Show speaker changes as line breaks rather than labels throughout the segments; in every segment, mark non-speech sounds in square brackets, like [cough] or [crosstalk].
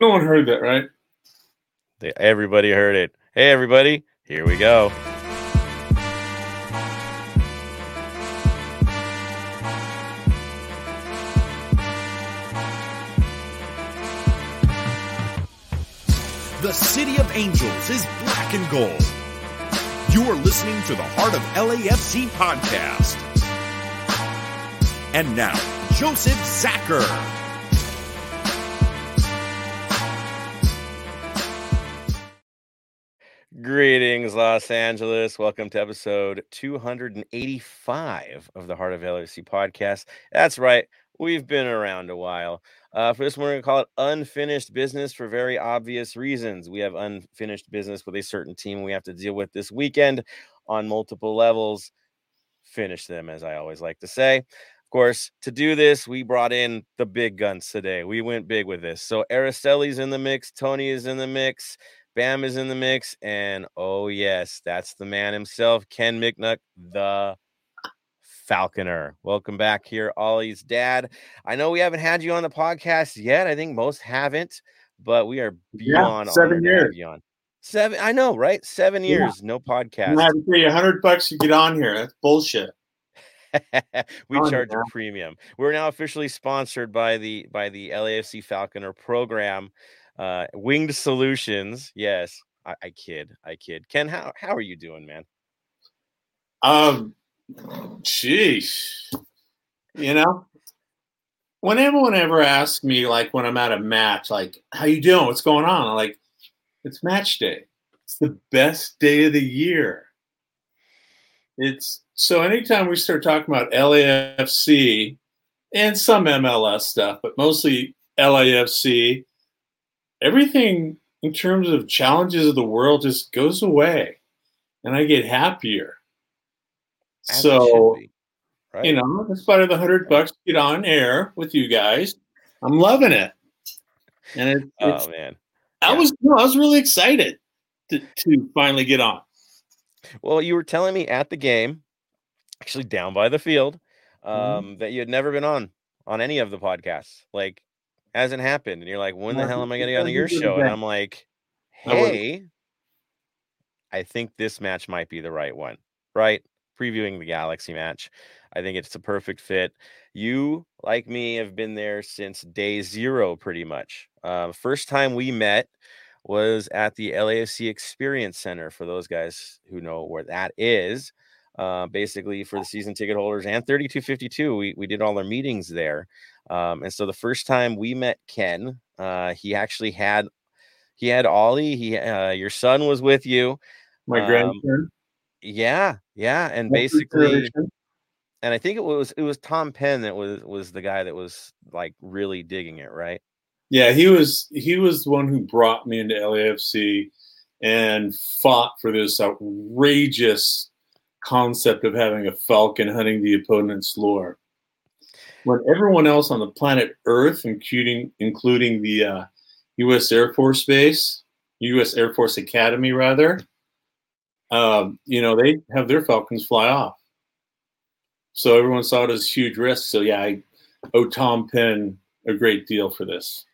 No one heard that, right?
They, everybody heard it. Hey, everybody, here we go.
The City of Angels is black and gold. You are listening to the Heart of LAFC podcast. And now, Joseph Zacher.
Greetings, Los Angeles. Welcome to episode 285 of the Heart of LAFC podcast. That's right, we've been around a while. Uh, for this one, we're going to call it unfinished business for very obvious reasons. We have unfinished business with a certain team we have to deal with this weekend on multiple levels. Finish them, as I always like to say. Of course, to do this, we brought in the big guns today. We went big with this. So Araceli's in the mix, Tony is in the mix, Bam is in the mix, and oh yes, that's the man himself, Ken Miknuk, the Falconer. Welcome back here, Ollie's dad. I know we haven't had you on the podcast yet. I think most haven't, but we are beyond
yeah, seven years.
On. Seven, I know, right? Seven years, yeah. no podcast.
I have to pay you a hundred bucks to get on here. That's bullshit. [laughs]
we oh, charge a premium. We're now officially sponsored by the by the LAFC Falconer program. Uh, Winged Solutions. Yes, I, I kid. I kid. Ken, how how are you doing, man?
Um, jeez, you know, when anyone ever asks me, like when I'm at a match, like, "How you doing? What's going on?" I'm like, "It's match day. It's the best day of the year." It's so anytime we start talking about LAFC and some MLS stuff, but mostly LAFC, everything in terms of challenges of the world just goes away and I get happier. As so, be, right? you know, in spite of the hundred bucks to get on air with you guys, I'm loving it. And it,
oh man,
I was I was really excited to, to finally get on.
Well, you were telling me at the game, actually down by the field, mm-hmm. um, mm-hmm. that you had never been on on any of the podcasts. Like, hasn't happened. And you're like, when the hell am I going to get on your show? And I'm like, hey, I think this match might be the right one, right? Previewing the Galaxy match. I think it's a perfect fit. You, like me, have been there since day zero, pretty much. Uh, first time we met was at the LAFC Experience Center. For those guys who know where that is, uh, basically for the season ticket holders and 3252, we we did all our meetings there. Um, and so the first time we met Ken, uh, he actually had he had Ollie. He uh, your son was with you.
My um, grandson.
Yeah, yeah, and basically, and I think it was it was Tom Penn that was was the guy that was like really digging it, right?
Yeah, he was he was the one who brought me into LAFC and fought for this outrageous concept of having a falcon hunting the opponent's lure. When everyone else on the planet Earth, including including the uh, U.S. Air Force Base, U.S. Air Force Academy, rather, um, you know, they have their falcons fly off. So everyone saw it as huge risk. So yeah, I owe Tom Penn a great deal for this.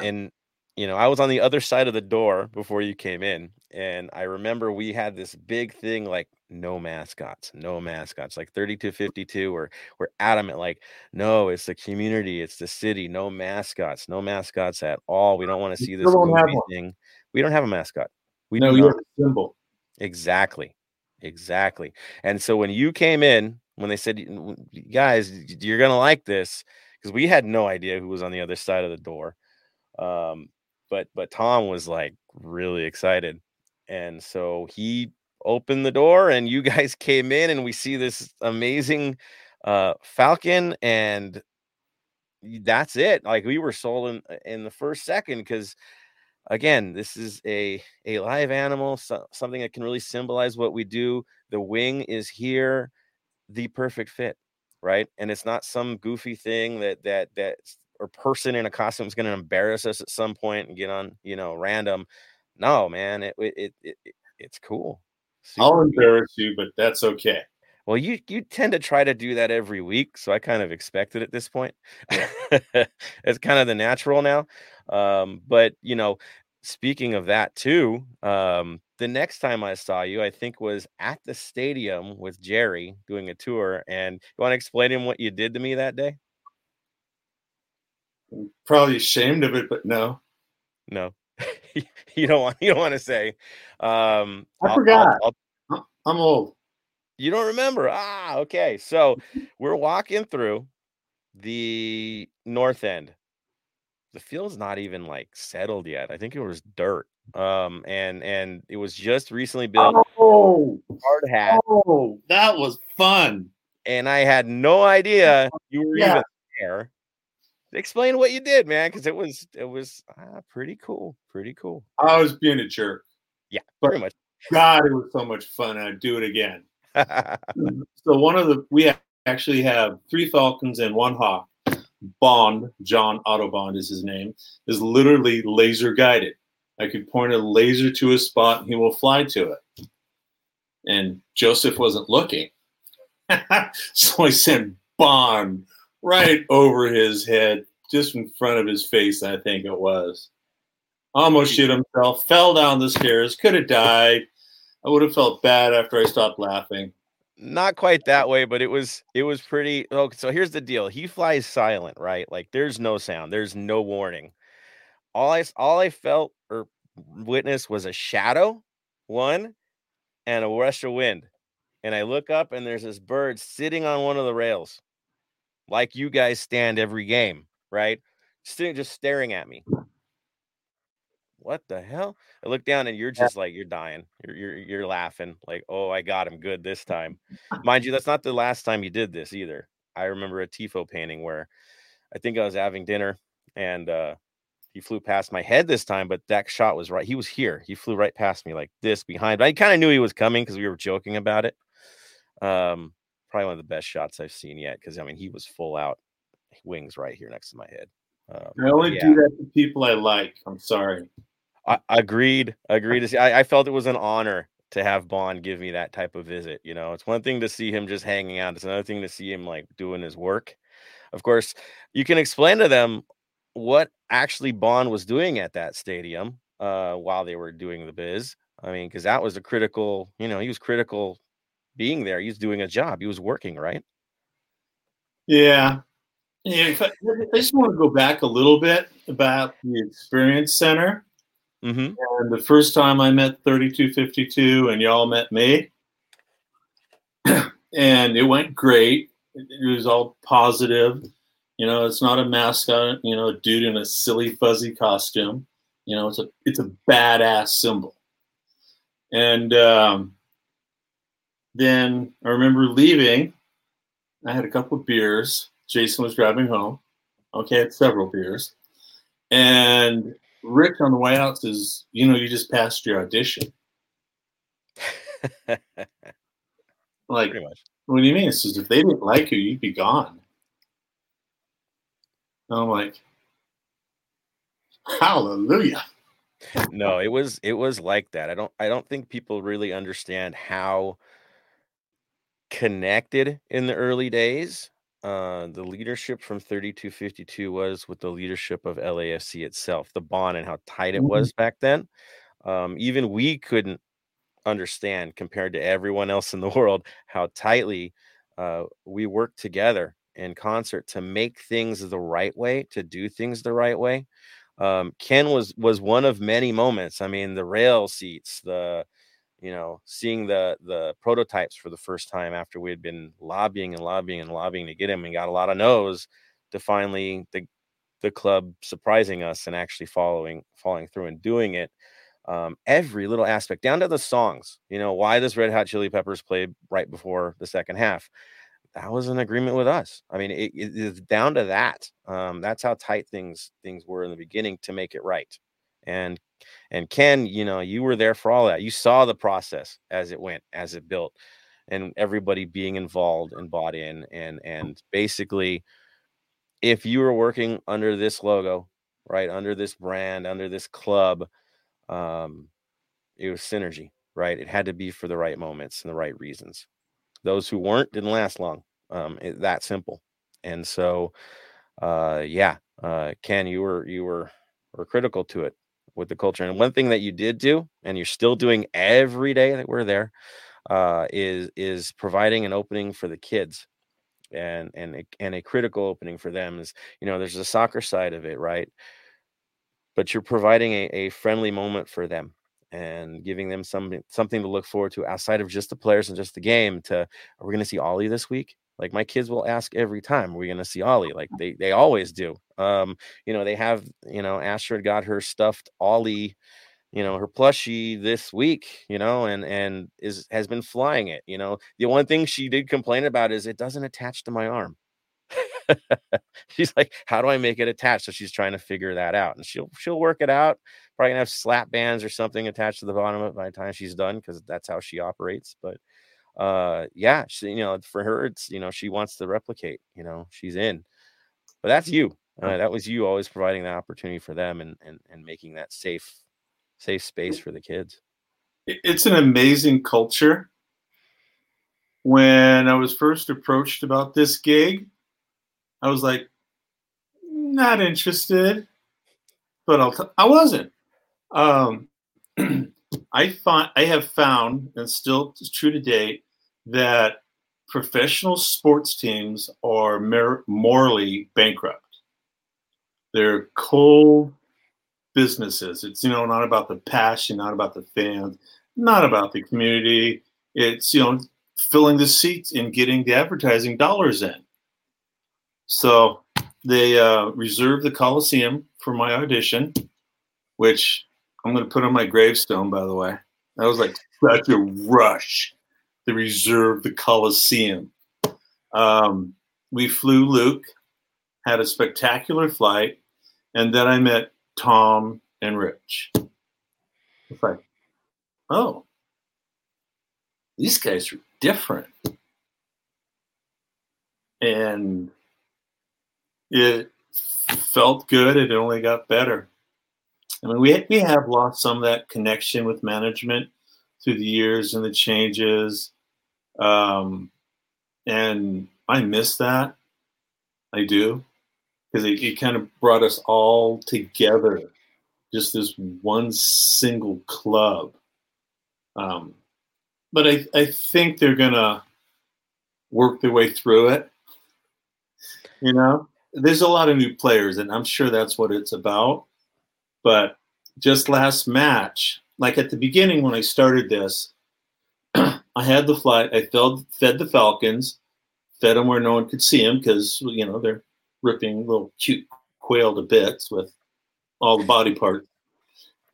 And you know, I was on the other side of the door before you came in, and I remember we had this big thing like no mascots, no mascots, like 3252. We're we're adamant, like, no, it's the community, it's the city, no mascots, no mascots at all. We don't want to see this thing. We don't have a mascot. We
no, you have a symbol.
Exactly. Exactly. And so when you came in, when they said, guys, you're gonna like this, because we had no idea who was on the other side of the door. Um, but but Tom was like really excited. And so he opened the door and you guys [laughs] came in and we see this amazing uh falcon and that's it. Like we were sold in, uh, in the first second because again this is a a live animal so, something that can really symbolize what we do. The wing is here the perfect fit right? And it's not some goofy thing that that that or person in a costume is going to embarrass us at some point and get on you know random. No man it it, it, it it's cool
Super I'll embarrass you, but that's okay.
Well, you you tend to try to do that every week, so I kind of expect it at this point. [laughs] it's kind of the natural now. Um, but you know, speaking of that too, um, the next time I saw you, I think was at the stadium with Jerry doing a tour. And you want to explain him what you did to me that day?
I'm probably ashamed of it, but no.
No. [laughs] you don't want you don't want to say. Um
I
I'll-
forgot.
I'll- I'll-
I'm old.
You don't remember? Ah, okay. So we're walking through the north end. The field's not even like settled yet. I think it was dirt. Um, and and it was just recently built.
Oh,
Hard hat,
oh, that was fun.
and I had no idea you were
Yeah.
even there. Explain what you did, man, because it was it was ah, pretty cool. Pretty cool.
I was being a jerk.
Yeah,
But-
pretty much.
God, it was so much fun. I'd do it again. [laughs] So one of the we actually have three falcons and one hawk. Bond, John Autobond is his name, is literally laser guided. I could point a laser to a spot and he will fly to it. And Joseph wasn't looking. [laughs] so I sent Bond right over his head, just in front of his face, I think it was. Almost shit himself, fell down the stairs, could have died. I would have felt bad after I stopped laughing.
not quite that way, but it was it was pretty. Oh, so here's the deal: he flies silent, right? Like there's no sound, there's no warning. All I all I felt or witnessed was a shadow, one, and a rush of wind. And I look up, and there's this bird sitting on one of the rails, like you guys stand every game, right? Sitting just staring at me. What the hell? I look down and you're just like you're dying. You're you're you're laughing like, "Oh, I got him good this time." Mind you, that's not the last time you did this either. I remember a tifo painting where I think I was having dinner and uh he flew past my head this time, but that shot was right. He was here. He flew right past me like this behind. I kind of knew he was coming because we were joking about it. Um, probably one of the best shots I've seen yet because I mean he was full out wings right here next to my head. Um,
I only
yeah.
do that to people I like. I'm sorry.
I, agreed. Agreed. To see, I, I felt it was an honor to have Bond give me that type of visit. You know, it's one thing to see him just hanging out. It's another thing to see him like doing his work. Of course, you can explain to them what actually Bond was doing at that stadium uh, while they were doing the biz. I mean, because that was a critical. You know, he was critical being there. He's doing a job. He was working, right?
Yeah. Yeah, I just want to go back a little bit about the Experience Center.
Mm-hmm.
And the first time I met 3252 and y'all met me, [clears throat] and it went great. It, it was all positive. You know, it's not a mascot, you know, a dude in a silly fuzzy costume. You know, it's a it's a badass symbol. And um, then I remember leaving. I had a couple of beers. Jason was driving home. Okay, I had several beers. And Rick on the way out says, "You know, you just passed your audition." [laughs] Like, what do you mean? It says if they didn't like you, you'd be gone. And I'm like, Hallelujah.
no it was it was like that i don't i don't think people really understand how connected in the early days uh the leadership from 3252 was with the leadership of lafc itself the bond and how tight it
Mhm.
was back then um even we couldn't understand compared to everyone else in the [laughs] world how tightly uh we worked together in concert to make things the right way to do things the right way um, Ken was was one of many moments. I mean, the rail seats, the you know, seeing the the prototypes for the first time after we had been lobbying and lobbying and lobbying to get him and got a lot of no's to finally the the club surprising us and actually following following through and doing it. Um, every little aspect down to the songs. You know, why does Red Hot Chili Peppers play right before the second half? that was an agreement with us. I mean, it, it is down to that. Um, that's how tight things things were in the beginning to make it right. And and Ken, you know, you were there for all that. You saw the process as it went, as it built, and everybody being involved and bought in. And and basically, if you were working under this logo, right, under this brand, under this club, um, it was synergy, right? It had to be for the right moments and the right reasons. Those who weren't didn't last long. Um, it, that simple. And so, uh, yeah, uh, Ken, you were you were were critical to it with the culture. And one thing that you did do, and you're still doing every day that we're there, uh, is is providing an opening for the kids and and and a critical opening for them is you know there's a soccer side of it right but you're providing a, a friendly moment for them and giving them something something to look forward to outside of just the players and just the game to are we going to see ollie this week like my kids will ask every time are we going to see ollie? Like they they always do. Um you know they have you know astrid got her stuffed ollie you know her plushie this week you know and and is has been flying it you know? The one thing she did complain about is it doesn't attach to my arm. [laughs] She's like how do i make it attach? So she's trying to figure that out and she'll she'll work it out. Probably gonna have slap bands or something attached to the bottom of it by the time she's done because that's how she operates but uh yeah she, you know for her it's you know she wants to replicate you know she's in but that's you uh, that was you always providing the opportunity for them and and, and making that safe safe space for the kids.
It's an amazing culture. When I was first approached about this gig, I was like, not interested, but I'll t- I wasn't. Um, [clears throat] I thought I have found, and still true to date, that professional sports teams are mer- morally bankrupt. They're cold, businesses. It's you know not about the passion, not about the fans, not about the community. It's you know filling the seats and getting the advertising dollars in. So they uh, reserved the Coliseum for my audition, which I'm going to put on my gravestone. By the way, that was like such a rush. They reserved the Coliseum. Um, we flew Luke, had a spectacular flight, and then I met Tom, and Rich. It's like, oh, these guys are different. And it felt good. It only got better. I mean, we, we have lost some of that connection with management through the years and the changes. Um, and I miss that. I do because it, it kind of brought us all together, just this one single club. Um, but I, I think they're gonna work their way through it. You know, there's a lot of new players, and I'm sure that's what it's about. But just last match, like at the beginning when I started this, I had the flight. I fed, fed the Falcons, fed them where no one could see them because you know they're ripping little cute quail to bits with all the body parts.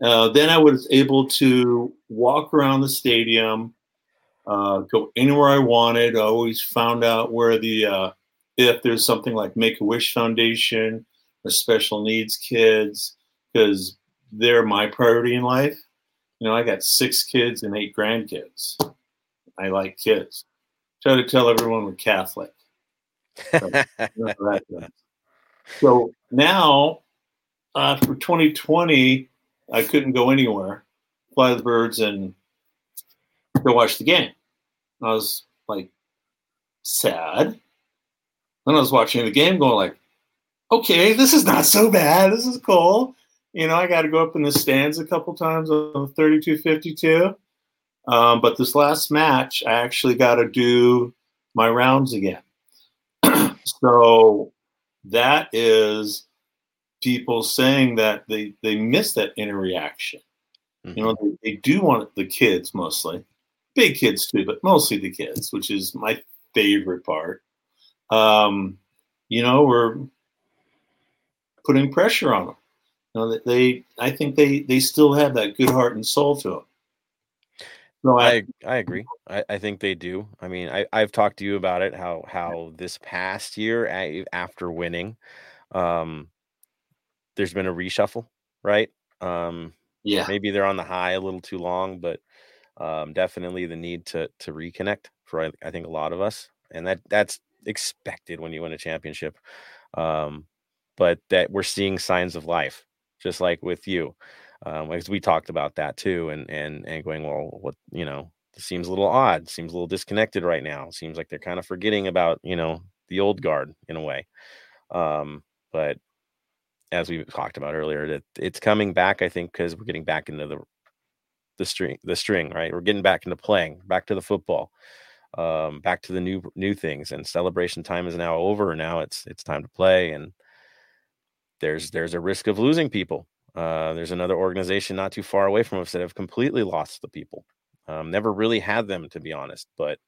Uh, then I was able to walk around the stadium, uh, go anywhere I wanted. I always found out where the uh, if there's something like Make a Wish Foundation or special needs kids, because they're my priority in life. You know, I got six kids and eight grandkids. I like kids. Try to tell everyone we're Catholic. [laughs] so now, uh, for 2020, I couldn't go anywhere, fly the birds, and go watch the game. I was like sad. Then I was watching the game, going like, "Okay, this is not so bad. This is cool." You know, I got to go up in the stands a couple times on 32-52. Um, but this last match, I actually got to do my rounds again. [clears throat] So that is people saying that they they miss that inner reaction. Mm-hmm. You know, they, they, do want the kids mostly, big kids too, but mostly the kids, which is my favorite part. Um, you know, we're putting pressure on them. You know, they I think they they still have that good heart and soul to them.
I, I, I agree. I, I think they do. I mean, I I've talked to you about it. How how this past year after winning, um, there's been a reshuffle, right? Um,
yeah.
Maybe they're on the high a little too long, but um, definitely the need to to reconnect for I, I think a lot of us, and that that's expected when you win a championship. Um, but that we're seeing signs of life, just like with you um, because we talked about that too, and and and going, well, what you know, seems a little odd, seems a little disconnected right now. Seems like they're kind of forgetting about, you know, the old guard in a way. Um, but as we talked about earlier, that it's coming back, I think, because we're getting back into the the string, the string, right? We're getting back into playing, back to the football, um, back to the new new things. And celebration time is now over. Now it's it's time to play, and there's there's a risk of losing people. Uh, there's another organization not too far away from us that have completely lost the people. Um, never really had them, to be honest, but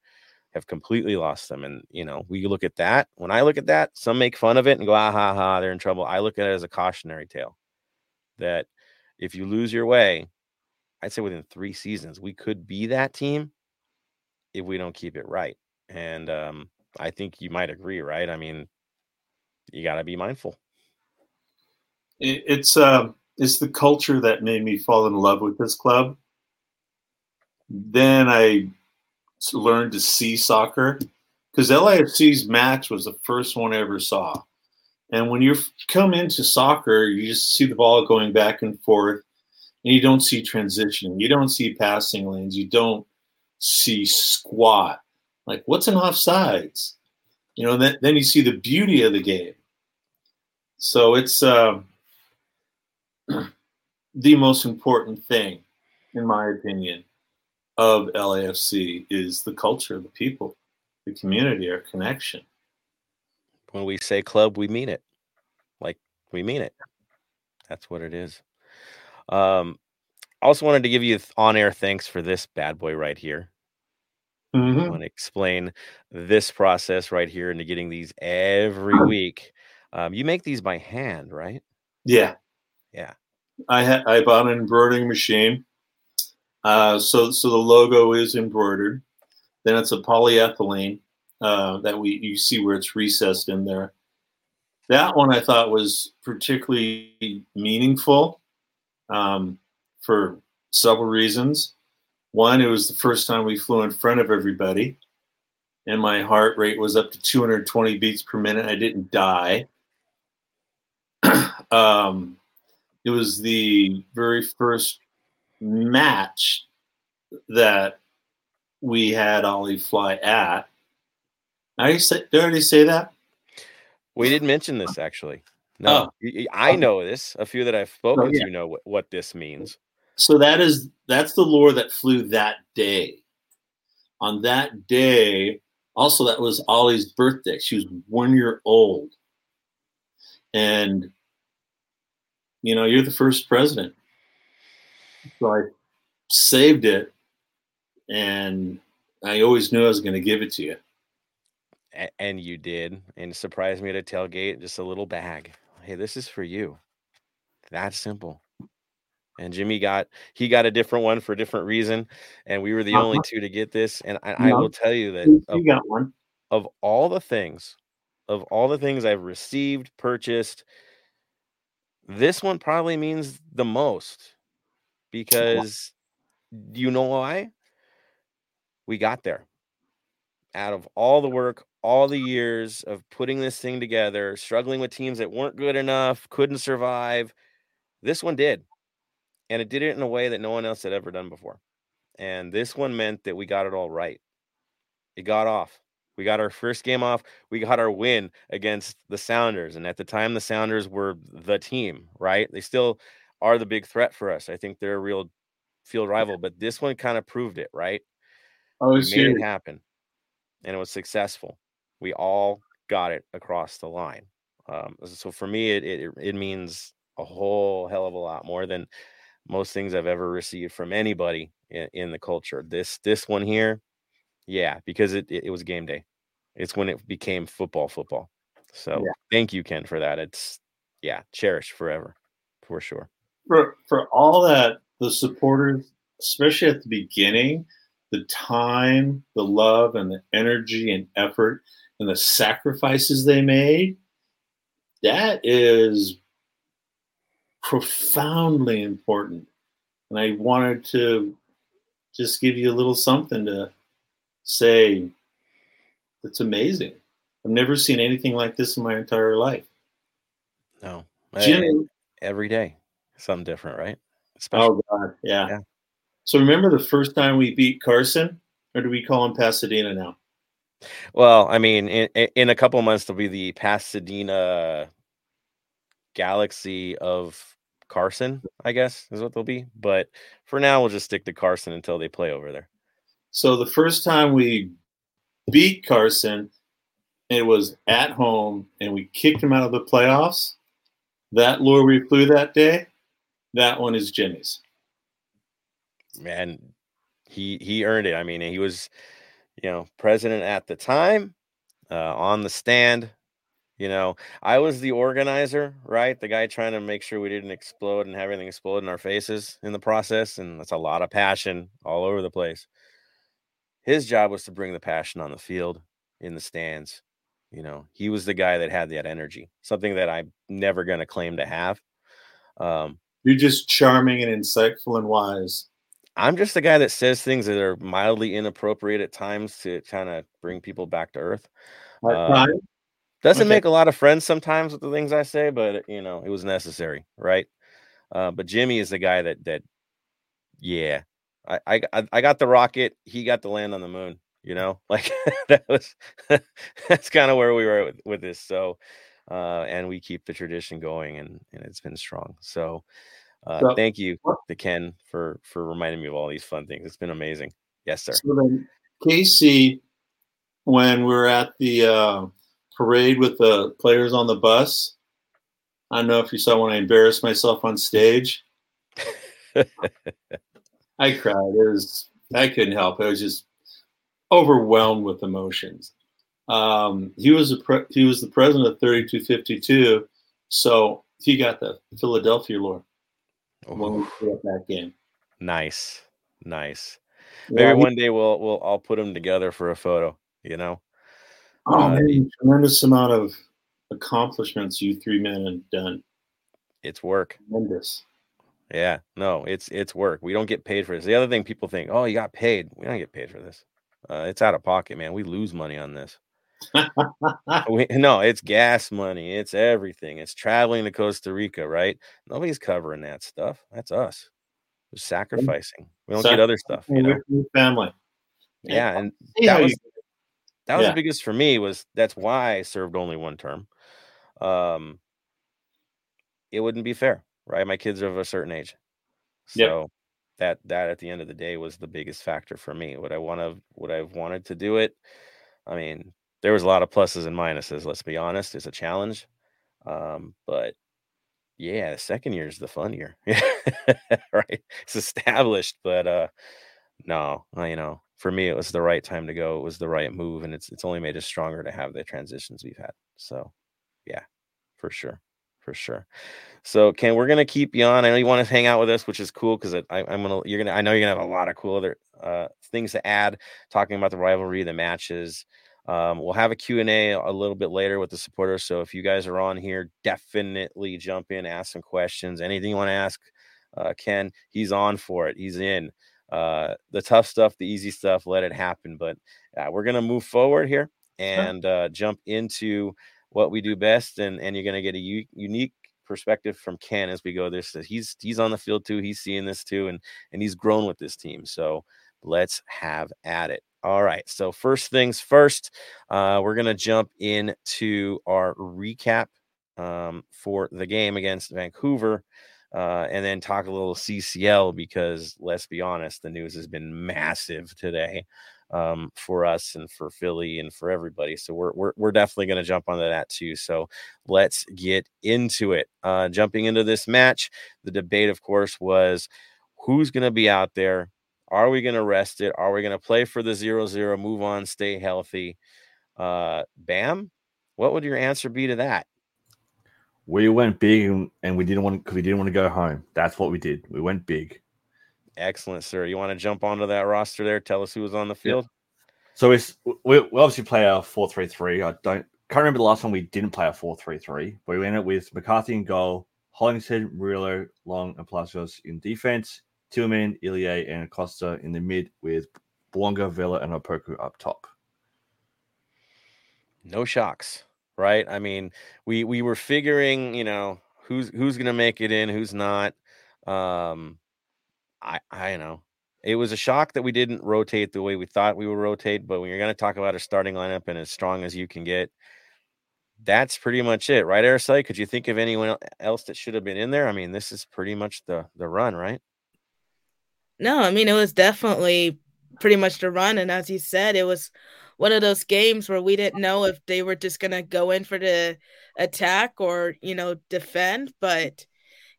have completely lost them. And you know, we look at that. When I look at that, some make fun of it and go, ah ha ha, they're in trouble. I look at it as a cautionary tale that if you lose your way, I'd say within three seasons, we could be that team if we don't keep it right. And um, I think you might agree, right? I mean, you got to be mindful.
It's uh, it's the culture that made me fall in love with this club. Then I learned to see soccer because LAFC's match was the first one I ever saw. And when you come into soccer, you just see the ball going back and forth, and you don't see transitioning, you don't see passing lanes, you don't see squat. Like, what's an offsides? You know, then, then you see the beauty of the game. So it's uh, the most important thing, in my opinion, of LAFC is the culture, the people, the community, our connection.
When we say club, we mean it. Like we mean it. That's what it is. Um, I also wanted to give you on air thanks for this bad boy right here. Mm-hmm. I want to explain this process right here into getting these every week. Um, you make these by hand, right?
Yeah.
Yeah.
I ha- I bought an embroidering machine. Uh, so so the logo is embroidered. Then it's a polyethylene uh, that we you see where it's recessed in there. That one I thought was particularly meaningful um, for several reasons. One, it was the first time we flew in front of everybody, and my heart rate was up to 220 beats per minute. I didn't die. [clears throat] um, it was the very first match that we had Ollie fly at. I say, did I already say that?
We didn't mention this actually. No, oh. I know this. A few that I've spoken oh, yeah. to know what, what this means.
So that is that's the lure that flew that day. On that day, also that was Ollie's birthday. She was one year old, and you know you're the first president. So I saved it, and I always knew I was going to give it to you.
And you did, and surprised me at a tailgate, just a little bag. Hey, this is for you. That simple. And Jimmy got he got a different one for a different reason, and we were the uh-huh. only two to get this. And I, I will tell you that
you of, got one
of all the things, of all the things I've received, purchased, this one probably means the most because you know why? We got there. Out of all the work, all the years of putting this thing together, struggling with teams that weren't good enough, couldn't survive, this one did. And it did it in a way that no one else had ever done before. And this one meant that we got it all right. It got off. We got our first game off. We got our win against the Sounders. And at the time, the Sounders were the team, right? They still are the big threat for us. I think they're a real field rival, but this one kind of proved it, right?
Oh,
made it happen, and it was successful. We all got it across the line. Um, so for me, it, it it means a whole hell of a lot more than most things I've ever received from anybody in, in the culture. This this one here, yeah, because it, it, it was game day. It's when it became football football. So yeah. thank you, Ken, for that. It's yeah, cherished forever, for sure.
For for all that the supporters, especially at the beginning, the time, the love, and the energy and effort and the sacrifices they made, that is profoundly important. And I wanted to just give you a little something to say it's amazing. I've never seen anything like this in my entire life.
No. Jimmy, every day, something different, right?
Special. Oh God, yeah. yeah. So remember the first time we beat Carson, or do we call him Pasadena now?
Well, I mean, in, in a couple months there'll be the Pasadena Galaxy of Carson, I guess is what they'll be. But for now, we'll just stick to Carson until they play over there.
So the first time we beat Carson, it was at home, and we kicked him out of the playoffs. That lure we flew that day, that one is Jimmy's.
Man, he he earned it. I mean, he was, you know, president at the time, uh, on the stand. You know, I was the organizer, right? The guy trying to make sure we didn't explode and have everything explode in our faces in the process. And that's a lot of passion all over the place. His job was to bring the passion on the field, in the stands. You know, he was the guy that had that energy, something that I'm never going to claim to have.
Um, You're just charming and insightful and wise.
I'm just the guy that says things that are mildly inappropriate at times to kind of bring people back to earth. Uh, doesn't okay. make a lot of friends sometimes with the things I say, but you know, it was necessary, right? Uh, but Jimmy is the guy that that, yeah, I, I I got the rocket, he got the land on the moon. You know, [laughs] like that was [laughs] that's kind of where we were with, with this. So, uh, and we keep the tradition going, and and it's been strong. So, uh, so, thank you to Ken for for reminding me of all these fun things. It's been amazing. Yes, sir. So then,
Casey, when we're at the uh, parade with the players on the bus. I don't know if you saw when I embarrassed myself on stage. [laughs] I cried. It was I couldn't help. It. I was just overwhelmed with emotions. Um, he was a pre- he was the president of 3252, so he got the Philadelphia lore when we put up that game.
Nice, nice. Maybe yeah, one day we'll we'll all put them together for a photo. You know.
Oh, uh, man, tremendous amount of accomplishments you three men have done.
It's work.
Tremendous.
Yeah, no, it's it's work. We don't get paid for this. The other thing people think, oh, you got paid. We don't get paid for this. Uh, it's out of pocket, man. We lose money on this. [laughs] we, no, it's gas money. It's everything. It's traveling to Costa Rica, right? Nobody's covering that stuff. That's us. We're sacrificing. We don't get other stuff. You know,
family.
Yeah, and that was that was yeah. the biggest for me was that's why I served only one term. Um, it wouldn't be fair, right? My kids are of a certain age, so yep. that that at the end of the day was the biggest factor for me. Would I want to? Would I have wanted to do it? I mean, there was a lot of pluses and minuses. Let's be honest, it's a challenge, um, but yeah, the second year is the fun year, [laughs] right? It's established, but uh, no, you know, for me, it was the right time to go. It was the right move, and it's it's only made us stronger to have the transitions we've had. So, yeah, for sure, for sure. So, Ken, we're gonna keep you on. I know you want to hang out with us, which is cool because I'm gonna you're gonna I know you're gonna have a lot of cool other uh, things to add, talking about the rivalry, the matches. Um, we'll have a Q&A a little bit later with the supporters. So if you guys are on here, definitely jump in, ask some questions. Anything you want to ask uh, Ken, he's on for it. He's in uh, the tough stuff, the easy stuff, let it happen. But uh, we're gonna move forward here and uh, jump into what we do best, and and you're gonna get a u- unique perspective from Ken as we go this. He's he's on the field too. He's seeing this too, and and he's grown with this team. So let's have at it. All right. So first things first, uh, we're gonna jump into our recap um, for the game against Vancouver uh, and then talk a little CCL because let's be honest, the news has been massive today um, for us and for Philly and for everybody. So we're we're, we're definitely going to jump onto that too. So let's get into it. Uh, jumping into this match, the debate, of course, was who's going to be out there. Are we going to rest it? Are we going to play for the zero zero, move on, stay healthy? Uh, bam. What would your answer be to that?
we went big and we didn't want because we didn't want to go home. That's what we did. We went big.
Excellent, sir. You want to jump onto that roster there? Tell us who was on the field. Yeah.
So we, we obviously play our four three three. I don't can't remember the last time we didn't play our four three three. But we ended with McCarthy in goal, Hollingshead, Murillo, Long, and Palacios in defense. Tillman, Ilie, and Costa in the mid with Bouanga, Vela, and Opoku up top.
No shocks right? I mean, we we were figuring, you know, who's who's gonna make it in, who's not. Um, I I know it was a shock that we didn't rotate the way we thought we would rotate. But when you're going to talk about a starting lineup and as strong as you can get, that's pretty much it, right, Araceli? Could you think of anyone else that should have been in there? I mean, this is pretty much the the run, right?
No, I mean it was definitely pretty much the run, and as you said, it was one of those games where we didn't know if they were just gonna go in for the attack or you know defend. But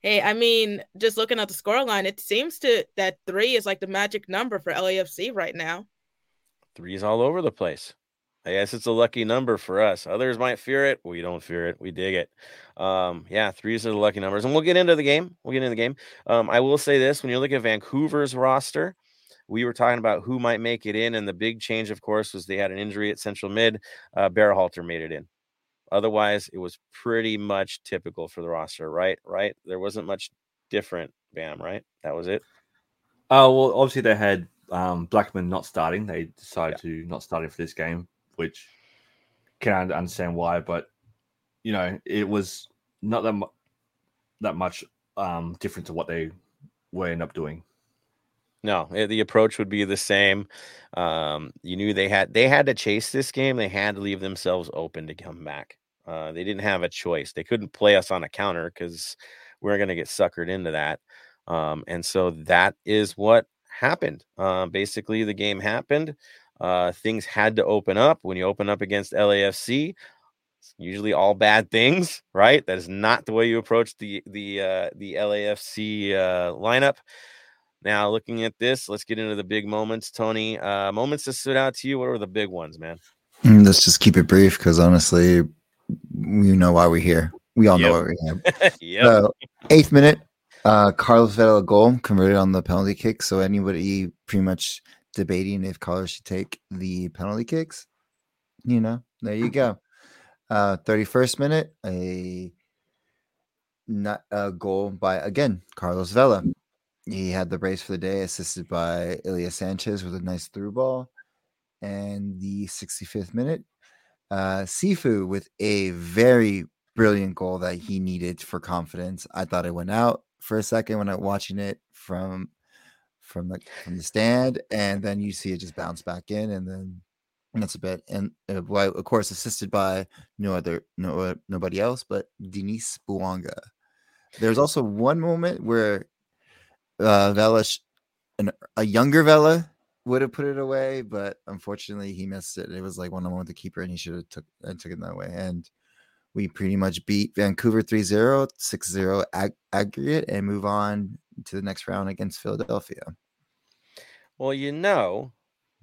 hey, I mean, just looking at the scoreline, it seems to that three is like the magic number for LAFC right now.
Three's all over the place. I guess it's a lucky number for us. Others might fear it. We don't fear it. We dig it. Um, yeah, threes are the lucky numbers. And we'll get into the game. We'll get into the game. Um, I will say this when you look at Vancouver's roster, we were talking about who might make it in. And the big change, of course, was they had an injury at central mid. Uh, Berhalter made it in. Otherwise, it was pretty much typical for the roster, right? Right. There wasn't much different, Bam, right? That was it.
Oh, uh, well, obviously they had um, Blackmon not starting. They decided yeah. to not starting for this game which can understand why, but you know, it was not that mu- that much um, different to what they were end up doing.
No, the approach would be the same. Um, you knew they had they had to chase this game. They had to leave themselves open to come back. Uh, they didn't have a choice. They couldn't play us on a counter because we we're going to get suckered into that. Um, and so that is what happened. Uh, basically, the game happened uh, things had to open up. When you open up against LAFC, it's usually all bad things, [laughs] right? That is not the way you approach the the uh, the LAFC uh, lineup. Now, looking at this, let's get into the big moments, Tony. Uh, moments that stood out to you. What were the big ones, man?
Mm, let's just keep it brief because honestly, we know why we're here. We all yep. know why we're here. [laughs]
yeah. Uh,
eighth minute, uh, Carlos Vela goal converted on the penalty kick. So anybody pretty much debating if Carlos should take the penalty kicks. You know, there you go. Uh, 31st minute, a not a goal by again Carlos Vela. He had the brace for the day, assisted by Ilie Sanchez with a nice through ball. And the 65th minute, uh, Sifu with a very brilliant goal that he needed for confidence. I thought it went out for a second when I'm watching it from from the from the stand, and then you see it just bounce back in, and then that's a bit. And uh, well, of course, assisted by no other no uh, nobody else but Denis Bouanga. There's also one moment where uh, Vela, an, a younger Vela, would have put it away, but unfortunately he missed it. It was like one on one with the keeper, and he should have took and took it that way. And we pretty much beat Vancouver 3-0, 6-0 ag- aggregate, and move on to the next round against Philadelphia.
Well, you know,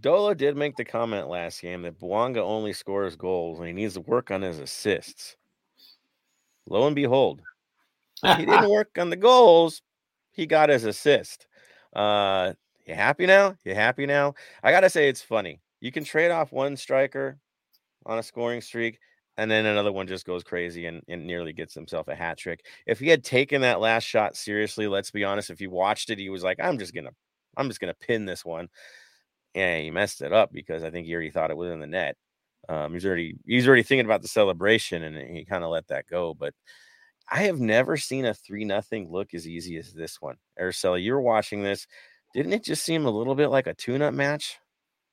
Dola did make the comment last game that Bouanga only scores goals and he needs to work on his assists. Lo and behold, he didn't [laughs] work on the goals. He got his assist. Uh, you happy now? You happy now? I gotta say, it's funny. You can trade off one striker on a scoring streak, and then another one just goes crazy and, and nearly gets himself a hat trick. If he had taken that last shot seriously, let's be honest, if he watched it, he was like, I'm just gonna I'm just gonna pin this one. And he messed it up because I think he already thought it was in the net. Um, he's already he's already thinking about the celebration and he kind of let that go. But I have never seen a three nothing look as easy as this one. Araceli, you were watching this. Didn't it just seem a little bit like a tune-up match?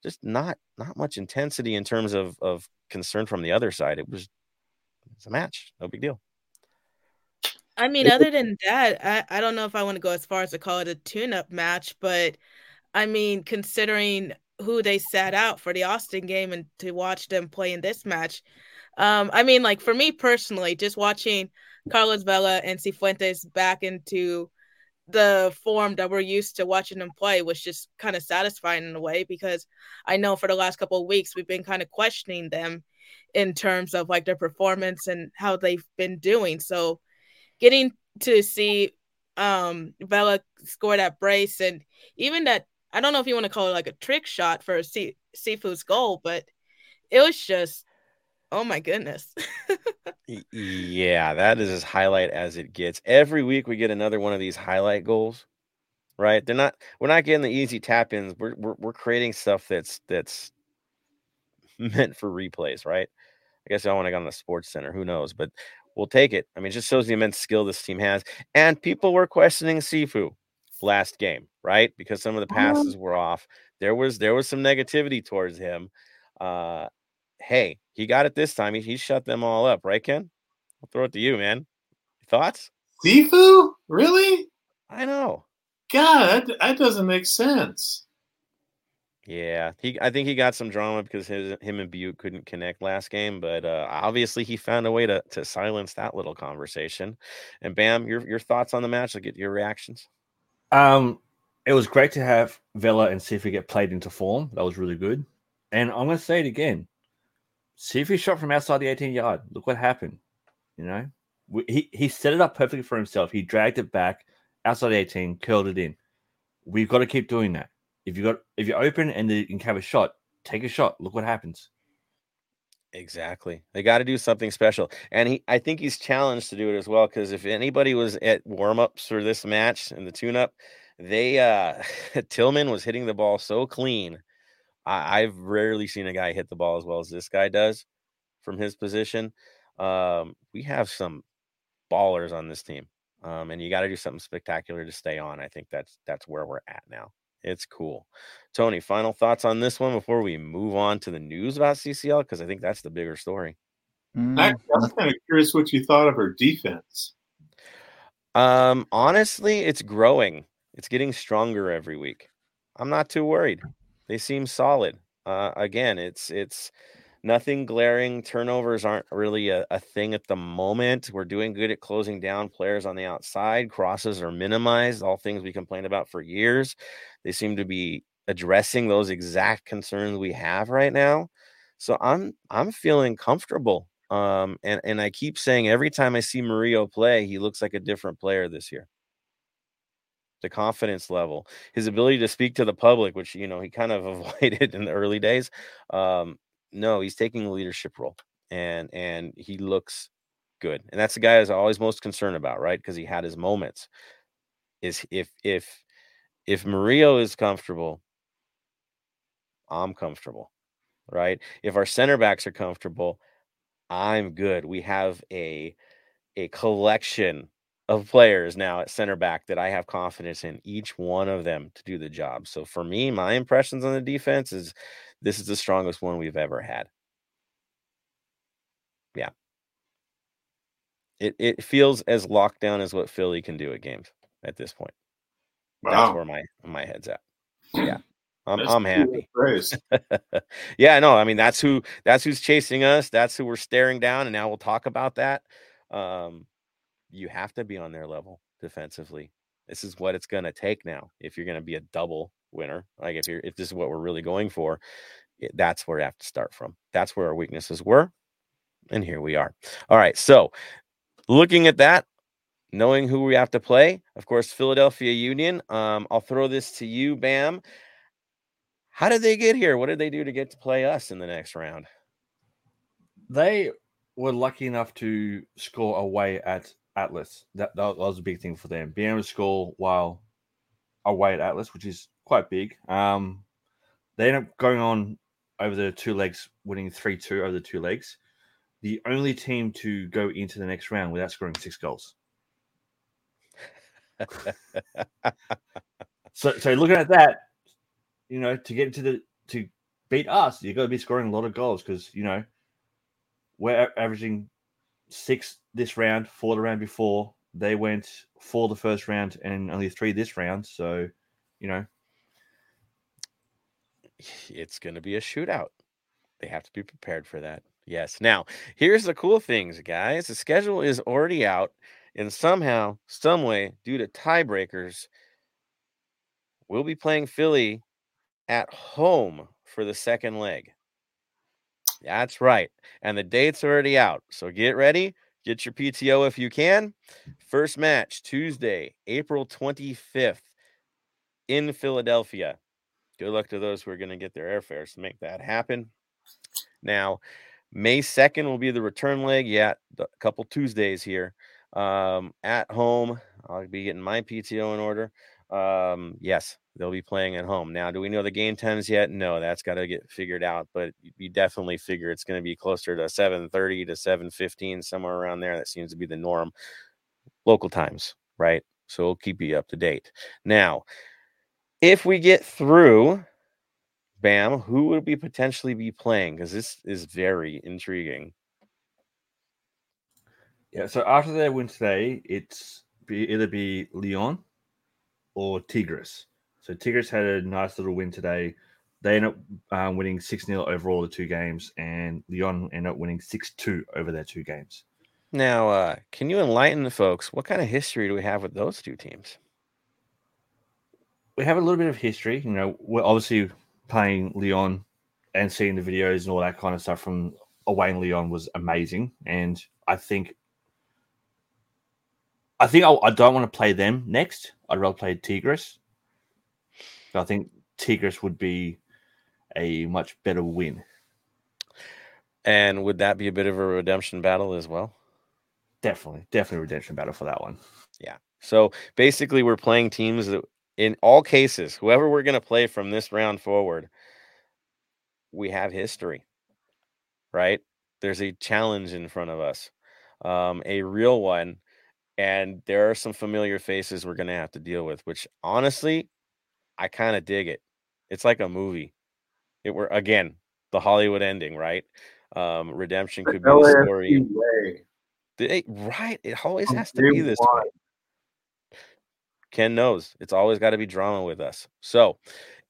Just not not much intensity in terms of of concern from the other side. It was it's a match, no big deal.
I mean, other than that, I, I don't know if I want to go as far as to call it a tune up match, but I mean, considering who they sat out for the Austin game and to watch them play in this match, um, I mean, like for me personally, just watching Carlos Vela and Cifuentes back into the form that we're used to watching them play was just kind of satisfying in a way because I know for the last couple of weeks we've been kind of questioning them in terms of like their performance and how they've been doing. So getting to see um Vela score that brace and even that I don't know if you want to call it like a trick shot for C- Sifu's goal, but it was just oh my goodness. [laughs]
yeah, that is as highlight as it gets. Every week we get another one of these highlight goals. Right? They're not we're not getting the easy tap ins. We're, we're we're creating stuff that's that's [laughs] meant for replays, right? I guess I want to go on the sports center. Who knows? But we'll take it. I mean, it just shows the immense skill this team has. And people were questioning Sifu. last game, right? Because some of the
Um,
passes were off. There was there was some negativity towards him. Uh hey, he got it this time. He, he shut them all up, right, Ken? I'll throw it to you, man. Thoughts?
Sifu? Really?
I know.
God, that, that doesn't make sense.
Yeah, he. I think he got some drama because his him and Butte couldn't connect last game, but uh, obviously he found a way to to silence that little conversation. And Bam, your your thoughts on the match? I'll get your reactions.
Um, it was great to have Vela and Sifu get played into form. That was really good. And I'm going to say it again. Sifu shot from outside the 18 yard. Look what happened. You know, he he set it up perfectly for himself. He dragged it back outside the 18, curled it in. We've got to keep doing that. If you got if you're open and you can have a shot, take a shot. Look what happens.
Exactly. They got to do something special. And he I think he's challenged to do it as well cuz if anybody was at warm-ups for this match and the tune-up, they uh [laughs] Tillman was hitting the ball so clean. I, I've rarely seen a guy hit the ball as well as this guy does from his position. Um we have some ballers on this team. Um and you got to do something spectacular to stay on. I think that's that's where we're at now. It's cool. Tony, final thoughts on this one before we move on to the news about CCL because I think that's the bigger story.
Mm,
I, I'm kind of curious what you thought of her defense.
Um, honestly, it's growing. It's getting stronger every week. I'm not too worried. They seem solid. Uh, again, it's it's nothing glaring. Turnovers aren't really a, a thing at the moment. We're doing good at closing down players on the outside. Crosses are minimized. All things we complained about for years. They seem to be addressing those exact concerns we have right now. So I'm I'm feeling comfortable. Um, and and I keep saying every time I see Murillo play, he looks like a different player this year. The confidence level, his ability to speak to the public, which you know he kind of [laughs] avoided in the early days. Um, no, he's taking a leadership role, and and he looks good. And that's the guy I was always most concerned about, right? Because he had his moments. Is if if if Murillo is comfortable, I'm comfortable, right? If our center backs are comfortable, I'm good. We have a a collection of players now at center back that I have confidence in each one of them to do the job. So for me, my impressions on the defense is this is the strongest one we've ever had. Yeah. It it feels as locked down as what Philly can do at games at this point. That's
Wow.
where my my head's at. Yeah. [clears throat] I'm
That's
I'm happy. [laughs] yeah, no, I mean that's who that's who's chasing us. That's who we're staring down, and now we'll talk about that. Um, you have to be on their level defensively. This is what it's gonna take now if you're gonna be a double winner. Like if you're if this is what we're really going for, it- that's where you have to start from. That's where our weaknesses were, and here we are. All right, so looking at that, knowing who we have to play, of course, Philadelphia Union. Um, I'll throw this to you, Bam. How did they get here? What did they do to get to play us in the next round?
They were lucky enough to score away at Atlas. That, that was a big thing for them. Being able to score while away at Atlas, which is quite big. Um, they end up going on over the two legs, winning 3 2 over the two legs. The only team to go into the next round without scoring six goals. [laughs] So, so looking at that, you know, to get into the to beat us, you've got to be scoring a lot of goals because you know we're averaging six this round, four the round before. They went four the first round and only three this round. So, you know,
it's going to be a shootout. They have to be prepared for that. Yes. Now, here's the cool things, guys. The schedule is already out, and somehow, some way, due to tiebreakers, we'll be playing Philly at home for the second leg. That's right. And the date's already out. So get ready. Get your PTO if you can. First match, Tuesday, April 25th in Philadelphia. Good luck to those who are going to get their airfares to make that happen. Now, May 2nd will be the return leg. Yeah, a couple Tuesdays here. Um, at home, I'll be getting my PTO in order. Um, yes, they'll be playing at home. Now, do we know the game times yet? No, that's got to get figured out, but you definitely figure it's going to be closer to 7:30 to 7:15 somewhere around there. That seems to be the norm. Local times, right? So we'll keep you up to date. Now, if we get through, Bam, who would we potentially be playing? Because this is very intriguing.
Yeah, so after their win today, it's be either be Leon or Tigres. So Tigres had a nice little win today. They ended up um, winning 6 0 overall the two games, and Leon ended up winning 6 2 over their two games.
Now, uh, can you enlighten the folks? What kind of history do we have with those two teams?
We have a little bit of history. You know, we're obviously playing Leon and seeing the videos and all that kind of stuff from away in Leon was amazing. And I think I think I, I don't want to play them next. I'd rather play Tigres. I think Tigres would be a much better win.
And would that be a bit of a redemption battle as well?
Definitely, definitely redemption battle for that one.
Yeah. So basically, we're playing teams that, in all cases, whoever we're going to play from this round forward, we have history, right? There's a challenge in front of us, um, a real one. And there are some familiar faces we're going to have to deal with, which honestly, I kind of dig it. It's like a movie. It were again the Hollywood ending, right? Um, redemption could be the story.
Way.
They, right? It always has to be this way. Ken knows it's always got to be drama with us. So,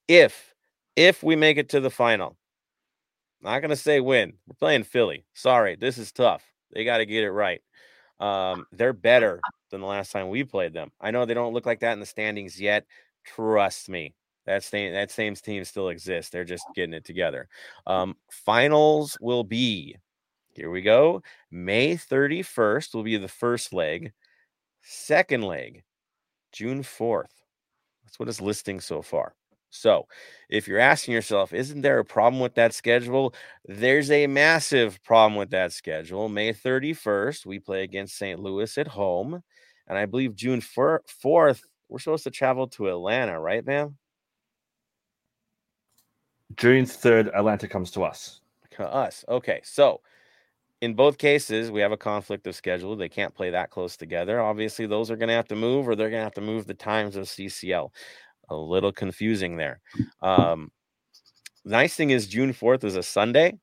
if if we make it to the final, not gonna say win. We're playing Philly. Sorry, this is tough. They got to get it right. Um, they're better than the last time we played them. I know they don't look like that in the standings yet. Trust me, that same that same team still exists. They're just getting it together. Um, finals will be here. We go. May thirty first will be the first leg. Second leg, June fourth. That's what it's listing so far. So, if you're asking yourself, isn't there a problem with that schedule? There's a massive problem with that schedule. May 31st, we play against St. Louis at home. And I believe June 4th, we're supposed to travel to Atlanta, right, man?
June 3rd, Atlanta comes to us.
To us. Okay. So, in both cases, we have a conflict of schedule. They can't play that close together. Obviously, those are going to have to move, or they're going to have to move the times of CCL. A little confusing there. Um, nice thing is June 4th is a Sunday,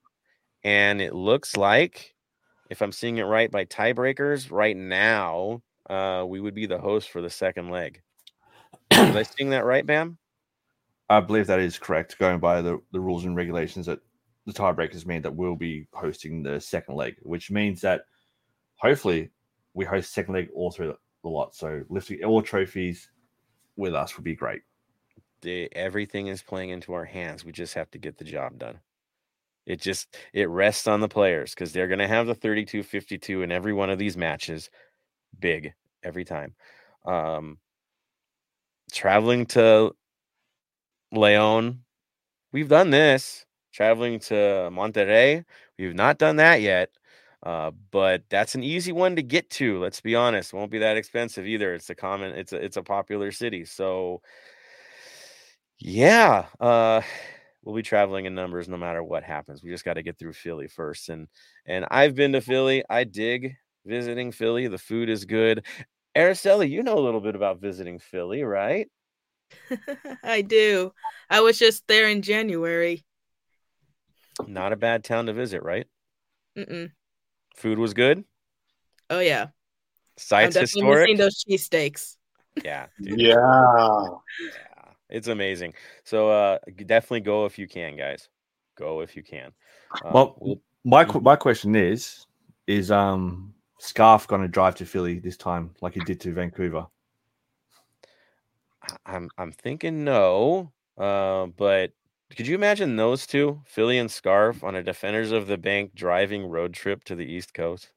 and it looks like, if I'm seeing it right by tiebreakers, right now, uh, we would be the host for the second leg. Was I [coughs] [coughs] seeing that right, Bam?
I believe that is correct, going by the, the rules and regulations that the tiebreakers mean that we'll be hosting the second leg, which means that hopefully we host second leg all through the, the lot. So lifting all trophies with us would be great.
The everything is playing into our hands. We just have to get the job done. It just it rests on the players because they're going to have the 32 52 in every one of these matches. Big every time. Um traveling to Leon, we've done this. Traveling to Monterrey, we've not done that yet. Uh, but that's an easy one to get to. Let's be honest; won't be that expensive either. It's a common, it's a it's a popular city. So, yeah, uh, we'll be traveling in numbers no matter what happens. We just got to get through Philly first. And and I've been to Philly. I dig visiting Philly. The food is good. Araceli, you know a little bit about visiting Philly, right? [laughs]
I do. I was just there in January.
Not a bad town to visit, right?
Mm-mm.
Food was good.
Oh yeah, I'm
Sites
definitely
historic.
missing those cheesesteaks.
Yeah, [laughs] dude.
Yeah.
Yeah, it's amazing. So uh definitely go if you can, guys. Go if you can. Um,
Well,
we'll-
my my question is: Is um Scarf going to drive to Philly this time, like he did to Vancouver?
I- I'm I'm thinking no. Uh, but could you imagine those two, Philly and Scarf, on a Defenders of the Bank driving road trip to the East Coast?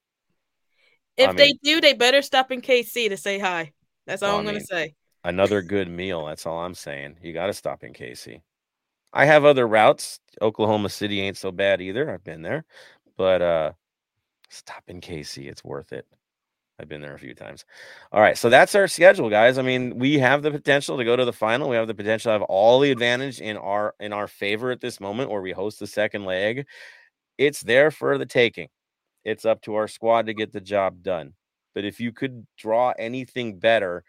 If
I
they do, they better stop in KC to say hi. That's all
Well, I
I'm gonna say.
Another good meal. That's all I'm saying. You got to stop in KC. I have other routes. Oklahoma City ain't so bad either. I've been there, but uh, stop in KC. It's worth it. I've been there a few times. All right, so that's our schedule, guys. I mean, we have the potential to go to the final. We have the potential to have all the advantage in our in our favor at this moment, where we host the second leg. It's there for the taking. It's up to our squad to get the job done. But if you could draw anything better,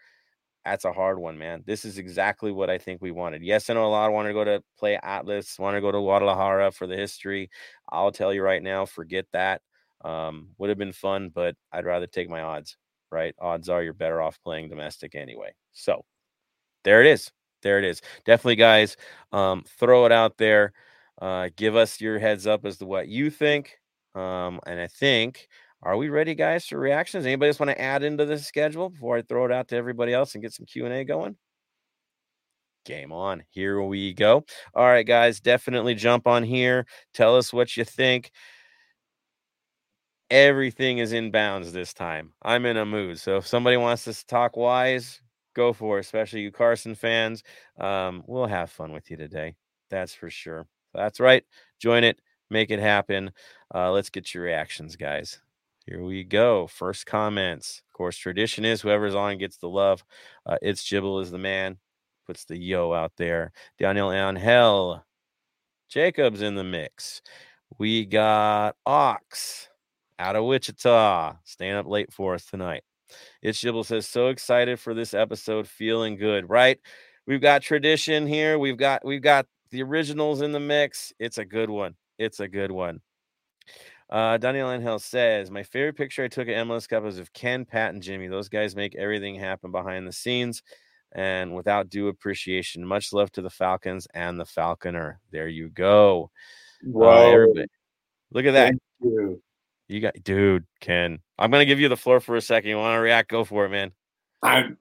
that's a hard one, man. This is exactly what I think we wanted. Yes, I know a lot want to go to play Atlas, want to go to Guadalajara for the history. I'll tell you right now, forget that. Um, would have been fun, but I'd rather take my odds, right? Odds are you're better off playing domestic anyway. So there it is. There it is. Definitely, guys, um, throw it out there. Uh, give us your heads up as to what you think. Um, and I think are we ready, guys, for reactions? Anybody else want to add into the schedule before I throw it out to everybody else and get some Q and A going? Game on. Here we go. All right, guys, definitely jump on here. Tell us what you think. Everything is in bounds this time. I'm in a mood. So if somebody wants to talk wise, go for it, especially you Carson fans. Um, we'll have fun with you today. That's for sure. That's right. Join it, make it happen. Uh, let's get your reactions, guys. Here we go. First comments. Of course, tradition is whoever's on gets the love. Uh, it's Jibble is the man. Puts the yo out there. Daniel Angel. Jacob's in the mix. We got Ox out of Wichita, staying up late for us tonight. It's Jibble says, so excited for this episode, feeling good, right? We've got tradition here. We've got we've got the originals in the mix. It's a good one. It's a good one. Uh, Daniel Angel says, My favorite picture I took at MLS Cup was of Ken, Pat, and Jimmy. Those guys make everything happen behind the scenes and without due appreciation. Much love to the Falcons and the Falconer. There you go.
Wow.
Uh, Look at that.
Thank you.
You got, dude, Ken. I'm going to give you the floor for a second. You want to react? Go for it, man.
I'm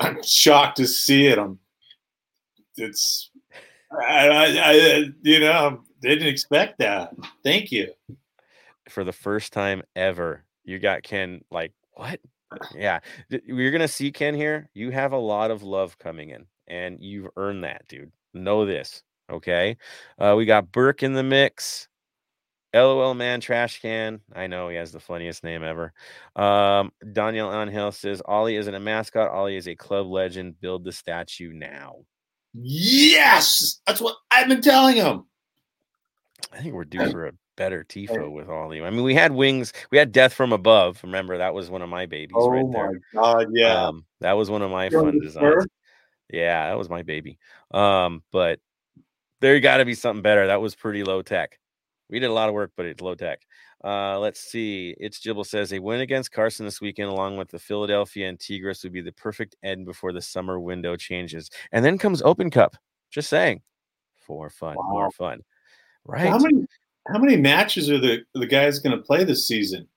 I'm shocked to see it. I'm it's I, I, I you know didn't expect that. Thank you.
For the first time ever, you got Ken like, what? Yeah. You're going to see Ken here. You have a lot of love coming in, and you've earned that, dude. Know this. Okay. Uh, we got Burke in the mix. LOL man trash can. I know he has the funniest name ever. Um, Daniel Angel says Ollie isn't a mascot. Ollie is a club legend. Build the statue now.
Yes, that's what I've been telling him.
I think we're due for a better tifo with Ollie. I mean, we had wings. We had death from above. Remember that was one of my babies
Oh
right
my
there.
god, yeah.
Um, that was one of my
You
fun designs.
fur?
Yeah, that was my baby. Um, but there got to be something better. That was pretty low tech. We did a lot of work, but it's low tech. Uh, let's see. It's Jibble says a win against Carson this weekend, along with the Philadelphia and Tigres, would be the perfect end before the summer window changes. And then comes Open Cup. Just saying, for fun, more fun, right?
How many how many matches are the the guys going to play this season?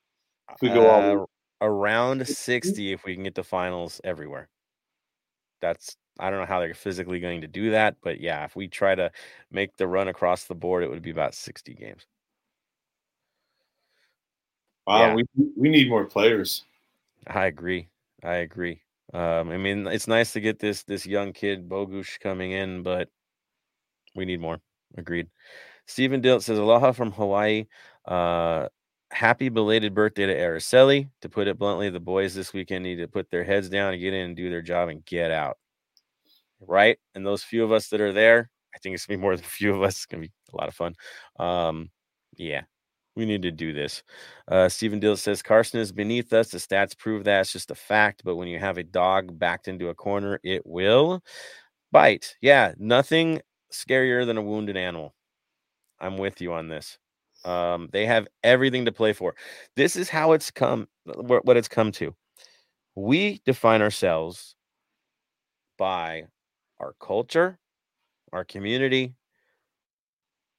If we go all
Uh, around 60 if we can get the finals everywhere. That's I don't know how they're physically going to do that, but yeah, if we try to make the run across the board, it would be about 60 games.
wow,
yeah.
we we need more players.
I agree. I agree. Um, I mean, it's nice to get this this young kid Bogusz coming in, but we need more. Agreed. Stephen Dilt says aloha from Hawaii. Uh, happy belated birthday to Araceli. To put it bluntly, the boys this weekend need to put their heads down and get in and do their job and get out. Right? And those few of us that are there, I think it's gonna be more than a few of us. It's gonna be a lot of fun. Um, yeah, we need to do this. Uh, Stephen Dill says Carson is beneath us. The stats prove that it's just a fact. But when you have a dog backed into a corner, it will bite. Yeah, nothing scarier than a wounded animal. I'm with you on this. Um, they have everything to play for. This is how it's come, what what it's come to. We define ourselves by our culture, our community,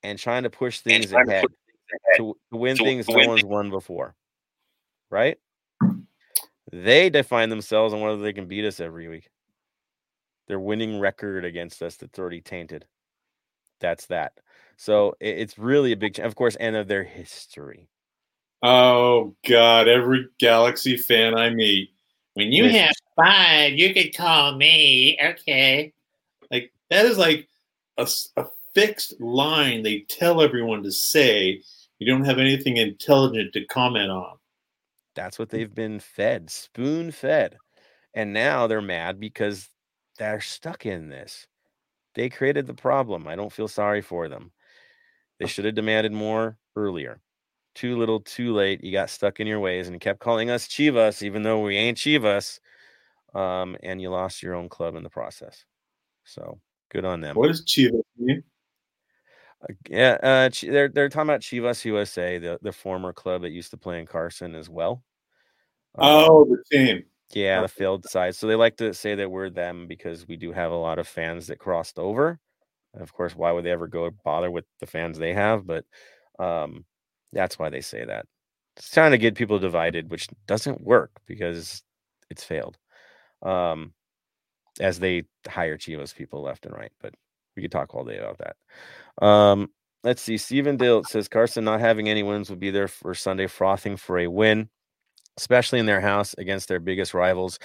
and trying to push things
trying to
ahead
things
to, to win things no
win
one's won before. Right? They define themselves on whether they can beat us every week. Their winning record against us that's already tainted. That's that. So it- it's really a big, ch- of course, and of their history.
Oh God, every Galaxy fan I meet, when you have five, you could call me. Okay, like that is like a fixed line they tell everyone to say. You don't have anything intelligent to comment on.
That's what they've been fed, spoon fed. And now they're mad because they're stuck in this. They created the problem. I don't feel sorry for them. They should have demanded more earlier. Too little, too late. You got stuck in your ways and kept calling us Chivas, even though we ain't Chivas. um, and you lost your own club in the process. So good on them.
What does Chivas mean?
Uh, yeah, uh, they're they're talking about Chivas USA, the the former club that used to play in Carson as well. Um,
Oh, the team.
Yeah, the failed side. So they like to say that we're them because we do have a lot of fans that crossed over. Of course, why would they ever go bother with the fans they have? But um, that's why they say that. It's trying to get people divided, which doesn't work because it's failed. Um, as they hire Chivas people left and right, but we could talk all day about that. Um, let's see. Stephen Dill says Carson not having any wins will be there for Sunday, frothing for a win especially in their house against their biggest rivals.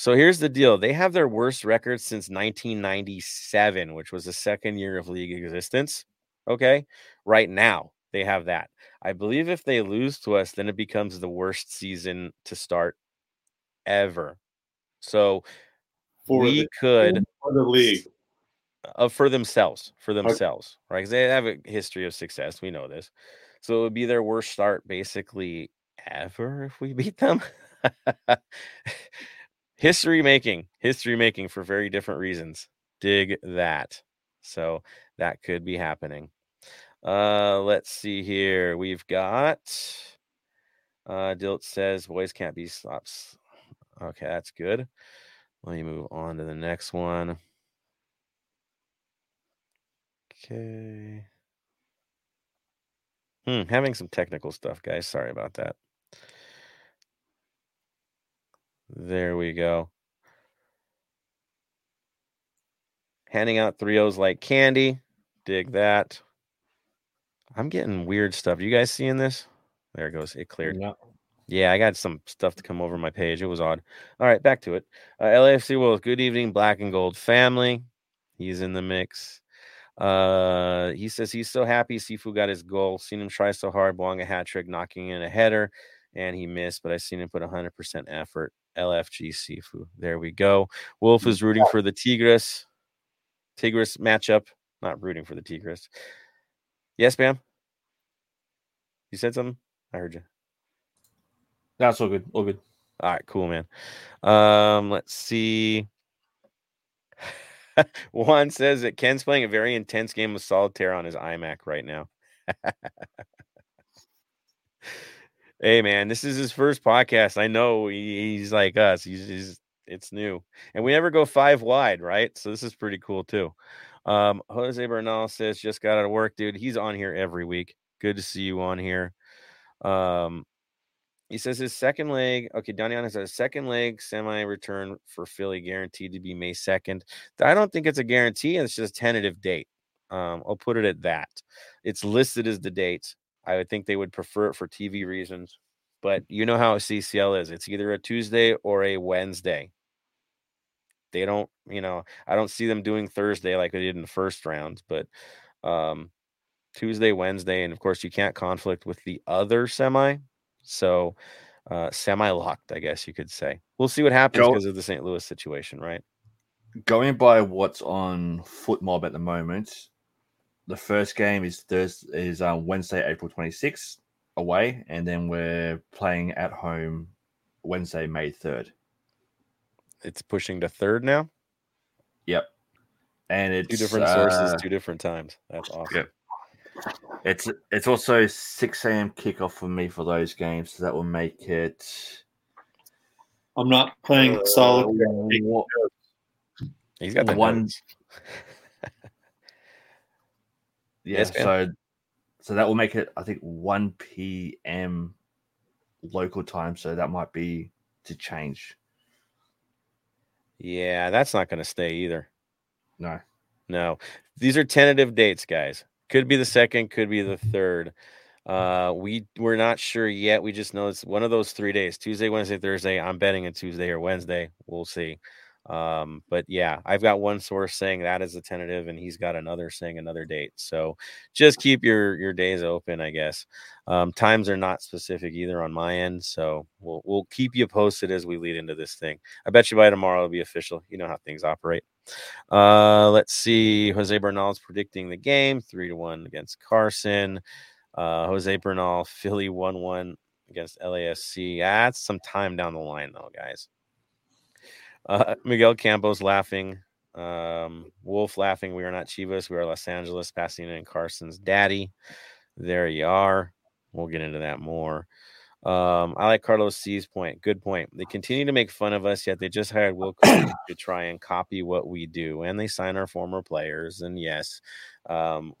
So here's the deal they have their worst record since 1997, which was the second year of league existence. Okay. Right now, they have that. I believe if they lose to us, then it becomes the worst season to start ever. So
For
we
the,
could
for the league.
uh, for themselves, for themselves, right? Because they have a history of success. We know this. So it would be their worst start basically ever if we beat them. [laughs] history making, history making for very different reasons. Dig that. So that could be happening. Uh, let's see here. We've got uh Dilt says boys can't be stops. Okay, that's good. Let me move on to the next one. Okay. Hmm, having some technical stuff, guys. Sorry about that. There we go. Handing out three O's like candy. Dig that. I'm getting weird stuff. You guys seeing this? There it goes. It cleared.
Yeah.
Yeah, I got some stuff to come over my page. It was odd. All right, back to it. Uh, LAFC Wolves, good evening, black and gold family. He's in the mix. Uh, he says he's so happy Sifu got his goal. Seen him try so hard, blowing a hat trick, knocking in a header, and he missed. But I seen him put 100% effort. LFG Sifu. There we go. Wolf is rooting for the Tigres. Tigres matchup. Not rooting for the Tigres. Yes, Bam. You said something. I heard you.
That's all good. All good.
All right, cool, man. Um, let's see. [laughs] Juan says that Ken's playing a very intense game of solitaire on his iMac right now. [laughs] hey, man, this is his first podcast. I know he's like us. He's, he's it's new, and we never go five wide, right? So this is pretty cool too. Um, Jose Bernal says just got out of work, dude. He's on here every week. Good to see you on here. Um, he says his second leg. Okay, Daniel has a second leg semi return for Philly guaranteed to be May 2nd. I don't think it's a guarantee, it's just a tentative date. Um, I'll put it at that. It's listed as the date. I would think they would prefer it for TV reasons, but you know how a CCL is. It's either a Tuesday or a Wednesday. They don't, you know, I don't see them doing Thursday like they did in the first round, but um Tuesday, Wednesday, and of course you can't conflict with the other semi. So uh semi locked, I guess you could say. We'll see what happens because of the St. Louis situation, right?
Going by what's on FotMob at the moment, the first game is Thursday is uh, Wednesday, April 26th away, and then we're playing at home Wednesday, May 3rd.
It's pushing to third now.
Yep. And it's
Two different sources,
uh,
two different times. That's awesome.
Yep. It's it's also 6 a.m. kickoff for me for those games, so that will make it
I'm not playing solitaire.
uh, what-
He's got the
One-
notes. [laughs]
Yeah,
Yes,
so so that will make it I think 1 p.m. local time, so that might be to change.
Yeah, that's not going to stay either.
No.
No, these are tentative dates, guys. Could be the second, could be the third. Uh, we we're not sure yet. We just know it's one of those three days: Tuesday, Wednesday, Thursday. I'm betting a Tuesday or Wednesday. We'll see. Um, but yeah, I've got one source saying that is a tentative, and he's got another saying another date. So just keep your your days open, I guess. Um, times are not specific either on my end, so we'll we'll keep you posted as we lead into this thing. I bet you by tomorrow it'll be official. You know how things operate. Uh, let's see. Jose Bernal's predicting the game three to one against Carson. Uh, Jose Bernal, Philly one one against LASC. That's some time down the line, though, guys. Uh, Miguel Campos laughing. Um, Wolf laughing. We are not Chivas. We are Los Angeles. Pasadena and Carson's daddy. There you are. We'll get into that more. Um, I like Carlos C's point. Good point. They continue to make fun of us, yet they just hired Will [coughs] to try and copy what we do, and they sign our former players. And yes, um,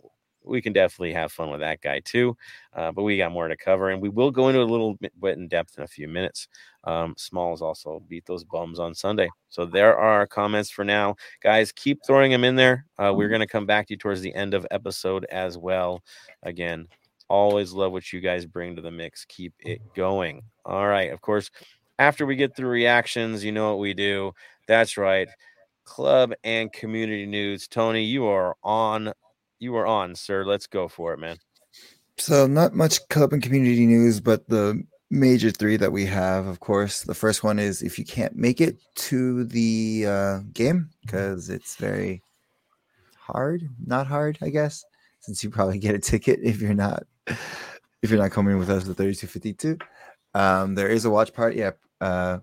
we can definitely have fun with that guy too. Uh, but we got more to cover, and we will go into a little bit in depth in a few minutes. Um, Smalls also beat those bums on Sunday. So there are comments for now, guys. Keep throwing them in there. Uh, we're going to come back to you towards the end of episode as well. Again, Always love what you guys bring to the mix. Keep it going. All right. Of course, after we get through reactions, you know what we do. That's right. Club and community news. Tony, you are on. You are on, sir. Let's go for it, man.
So, not much club and community news, but the major three that we have, of course. The first one is if you can't make it to the uh, game, because it's very hard, not hard, I guess, since you probably [laughs] get a ticket if you're not if you're not coming with us to 3252. Um, there is a watch party at uh,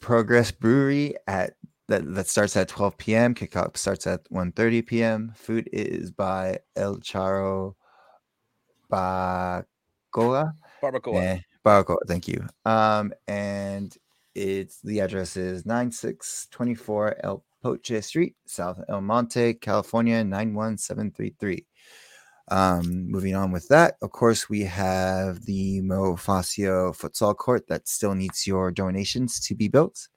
Progress Brewery at that, that starts at 12 p.m. Kickoff starts at 1:30 p.m. Food is by El Charo Bacoa.
Barbacoa.
Eh, Barbacoa, thank you. Um, and it's the address is 9624 El Poche Street, South El Monte, California 91733. Um, moving on with that, of course, we have the Mo Facio futsal court that still needs your donations to be built.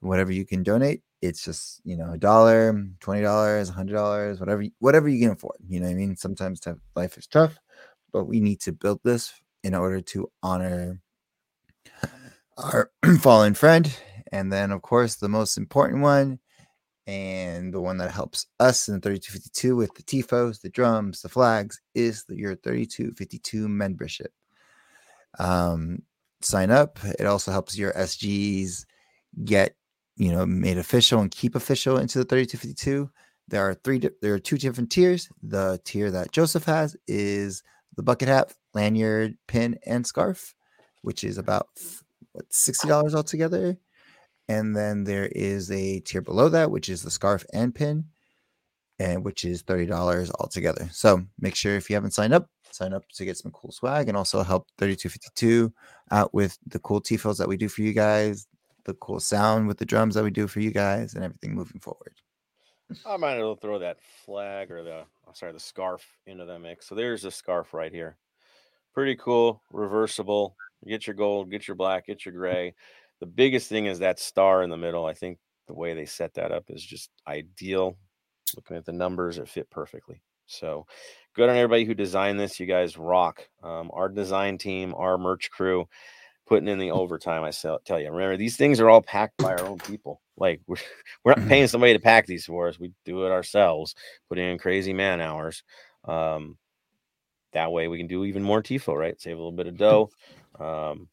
Whatever you can donate, it's just you know a dollar, twenty dollars, hundred dollars, whatever whatever you can afford. You know what I mean? Sometimes life is tough, but we need to build this in order to honor our [clears throat] fallen friend. And then, of course, the most important one and the one that helps us in the 3252 with the tifos, the drums, the flags is the, your 3252 membership. Um, sign up. It also helps your SGs get you know made official and keep official into the 3252. There are three. There are two different tiers. The tier that Joseph has is the bucket hat, lanyard, pin, and scarf, which is about what sixty dollars altogether. And then there is a tier below that, which is the scarf and pin, and which is $30 altogether. So make sure if you haven't signed up, sign up to get some cool swag and also help 3252 out with the cool tifos that we do for you guys, the cool sound with the drums that we do for you guys, and everything moving forward.
I might as well throw that flag or the oh, sorry, the scarf into the mix. So there's a scarf right here. Pretty cool, reversible. Get your gold, get your black, get your gray. The biggest thing is that star in the middle. I think the way they set that up is just ideal. Looking at the numbers, it fit perfectly. So good on everybody who designed this. You guys rock. Um, our design team, our merch crew, putting in the overtime. I tell you, remember these things are all packed by our own people. Like we're, [laughs] we're not paying somebody to pack these for us. We do it ourselves, putting in crazy man hours. Um, that way we can do even more tifo, right? Save a little bit of dough. Um,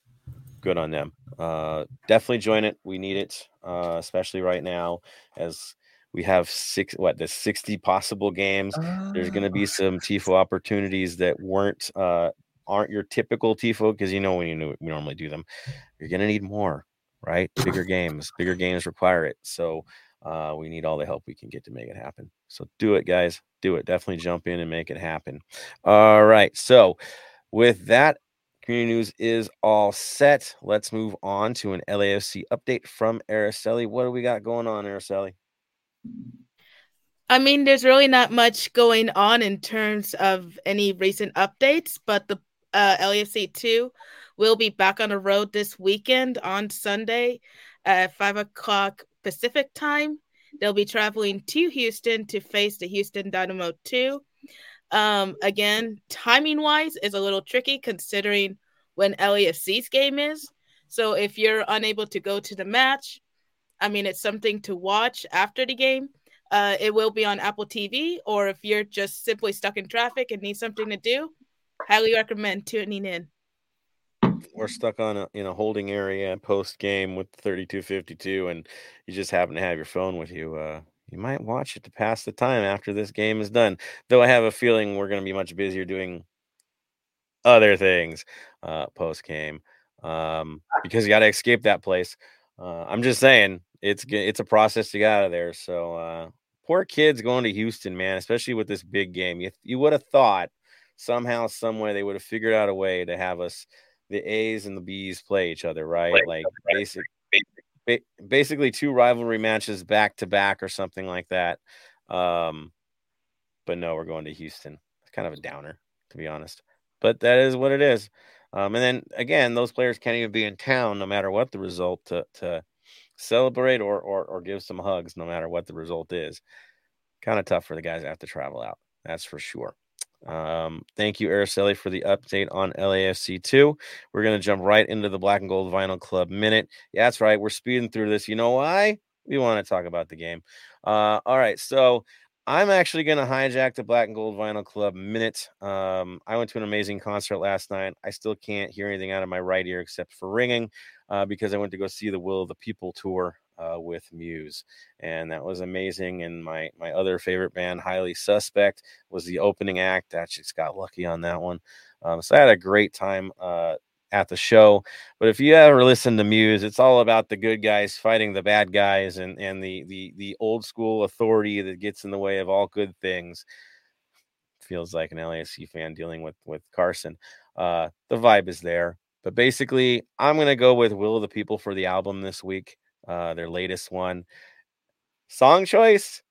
good on them. Uh, definitely join it. We need it, uh, especially right now as we have six what the 60 possible games. There's going to be ah. some tifo opportunities that weren't uh, aren't your typical tifo because you know when you we normally do them, you're to need more, right? Bigger games, bigger games require it. So uh, we need all the help we can get to make it happen. So do it, guys. Do it. Definitely jump in and make it happen. All right. So with that Community news is all set. Let's move on to an LAFC update from Araceli. What do we got going on, Araceli?
I mean, there's really not much going on in terms of any recent updates, but the uh, LAFC 2 will be back on the road this weekend on Sunday at 5 o'clock Pacific time. They'll be traveling to Houston to face the Houston Dynamo 2 um, again, timing wise is a little tricky considering when LAFC's game is. So if you're unable to go to the match, I mean, it's something to watch after the game. Uh, it will be on Apple TV, or if you're just simply stuck in traffic and need something to do, highly recommend tuning in.
We're stuck on a in a holding area post game with 3252, and you just happen to have your phone with you. Uh, you might watch it to pass the time after this game is done. Though I have a feeling we're going to be much busier doing other things uh, post game um, because you got to escape that place. Uh, I'm just saying it's it's a process to get out of there. So uh, poor kids going to Houston, man, especially with this big game. You you would have thought somehow, some way they would have figured out a way to have us the A's and the B's play each other, right? Play like basic, basically two rivalry matches back to back or something like that. Um, but no, we're going to Houston. It's kind of a downer, to be honest. But that is what it is. Um, and then again, those players can't even be in town no matter what the result to to celebrate or or, or give some hugs no matter what the result is. Kind of tough for the guys that have to travel out. That's for sure. Um, thank you, Araceli, for the update on LAFC 2. We're going to jump right into the Black and Gold Vinyl Club minute. Yeah, that's right. We're speeding through this. You know why? We want to talk about the game. Uh, all right. So I'm actually going to hijack the Black and Gold Vinyl Club minute. Um, I went to an amazing concert last night. I still can't hear anything out of my right ear except for ringing uh, because I went to go see the Will of the People tour uh, with Muse, and that was amazing. And my my other favorite band, Highly Suspect, was the opening act. I just got lucky on that one. Um, so I had a great time uh, at the show. But if you ever listen to Muse, it's all about the good guys fighting the bad guys, and and the the the old school authority that gets in the way of all good things. Feels like an LAFC fan dealing with with Carson. Uh, the vibe is there. But basically, I'm going to go with Will of the People for the album this week uh, their latest one. Song choice,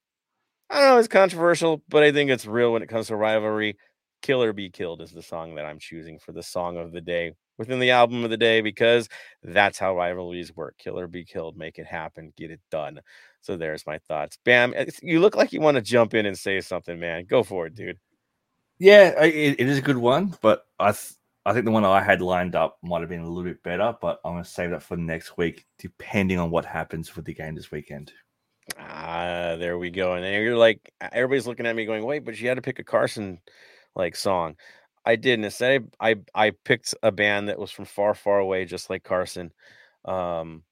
I don't know, it's controversial, but I think it's real when it comes to rivalry. Kill or Be Killed is the song that I'm choosing for the song of the day within the album of the day because that's how rivalries work. Kill or Be Killed, make it happen, get it done. So there's my thoughts. Bam, you look like you want to jump in and say something, man. Go for it, dude.
Yeah, it, it is a good one, but I th- I think the one I had lined up might have been a little bit better, but I'm going to save that for next week, depending on what happens with the game this weekend.
Ah, there we go. And you're like, everybody's looking at me going, wait, but you had to pick a Carson like song. I didn't. Instead, I I picked a band that was from far, far away, just like Carson, um,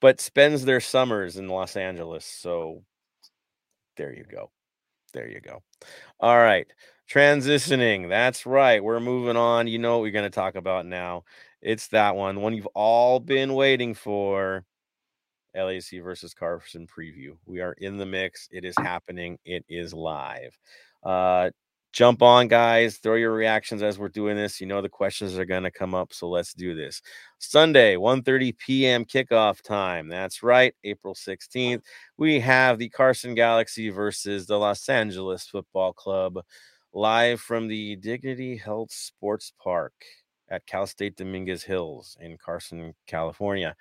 but spends their summers in Los Angeles. So there you go. There you go. All right. Transitioning. That's right. We're moving on. You know what we're going to talk about now. It's that one, one you've all been waiting for. LAC versus Carson preview. We are in the mix. It is happening. It is live. Uh, jump on, guys. Throw your reactions as we're doing this. You know the questions are going to come up, so let's do this. Sunday, 1:30 p.m. kickoff time. That's right, April 16th. We have the Carson Galaxy versus the Los Angeles Football Club live from the Dignity Health Sports Park at Cal State Dominguez Hills in Carson, California.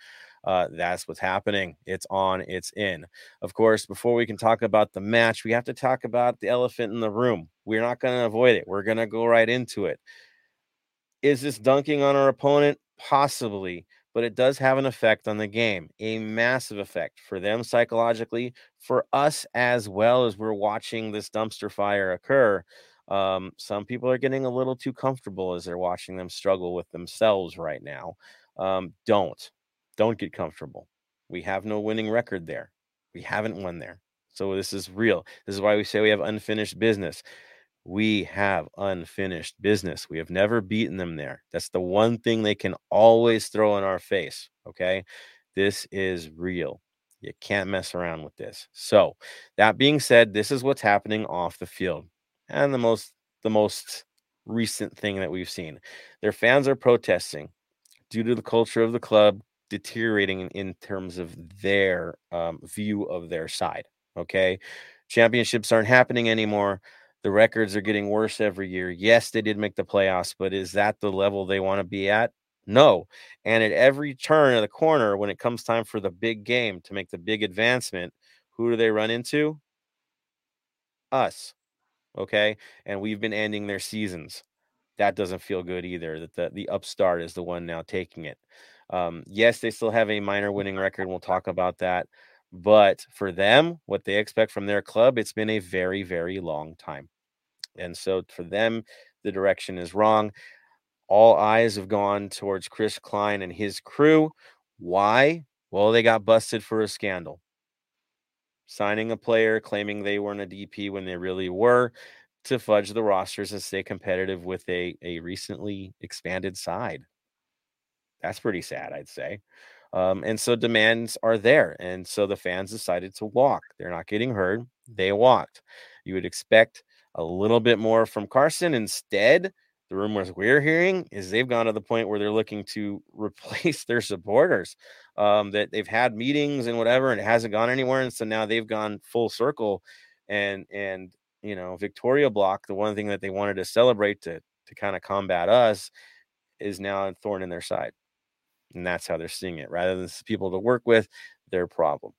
Uh, that's what's happening. It's on, it's in. Of course, before we can talk about the match, we have to talk about the elephant in the room. We're not going to avoid it. We're going to go right into it. Is this dunking on our opponent? Possibly, but it does have an effect on the game, a massive effect for them psychologically, for us as well as we're watching this dumpster fire occur um, some people are getting a little too comfortable as they're watching them struggle with themselves right now. Um, don't, don't get comfortable. We have no winning record there. We haven't won there. So this is real. This is why we say we have unfinished business. We have unfinished business. We have never beaten them there. That's the one thing they can always throw in our face. Okay. This is real. You can't mess around with this. So, that being said, this is what's happening off the field and the most the most recent thing that we've seen. Their fans are protesting due to the culture of the club deteriorating in, terms of their um, view of their side. Okay, championships aren't happening anymore. The records are getting worse every year. Yes, they did make the playoffs, but is that the level they want to be at? No. And at every turn of the corner, when it comes time for the big game to make the big advancement, who do they run into? Us okay? And we've been ending their seasons. That doesn't feel good either that the, the upstart is the one now taking it. Um, yes they still have a minor winning record we'll talk about that but for them what they expect from their club it's been a very very long time. And so for them the direction is wrong. All eyes have gone towards chris klein and his crew. Why? Well they got busted for a scandal signing a player, claiming they weren't a DP when they really were, to fudge the rosters and stay competitive with a, a recently expanded side. That's pretty sad, I'd say. Um, and so demands are there. And so the fans decided to walk. They're not getting heard. They walked. You would expect a little bit more from Carson. Instead, the rumors we're hearing is they've gone to the point where they're looking to replace their supporters. Um, that they've had meetings and whatever, and it hasn't gone anywhere. And so now they've gone full circle and and you know, Victoria Block, the one thing that they wanted to celebrate to to kind of combat us is now a thorn in their side. And that's how they're seeing it. Rather than people to work with, their problem.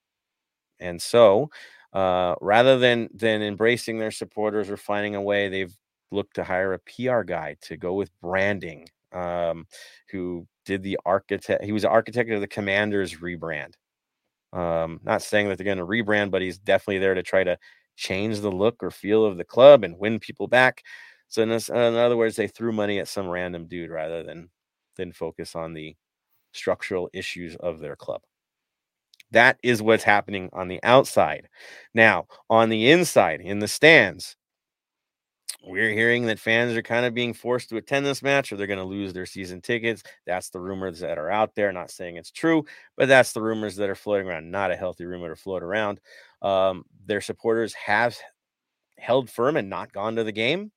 And so uh, rather than than embracing their supporters or finding a way, they've looked to hire a PR guy to go with branding, um, who did the architect. He was the architect of the Commanders rebrand. Um, not saying that they're going to rebrand, but he's definitely there to try to change the look or feel of the club and win people back. So in, this, in other words, they threw money at some random dude rather than than focus on the structural issues of their club. That is what's happening on the outside. Now, on the inside, in the stands, we're hearing that fans are kind of being forced to attend this match or they're going to lose their season tickets. That's the rumors that are out there. Not saying it's true, but that's the rumors that are floating around. Not a healthy rumor to float around. Um, their supporters have held firm and not gone to the game.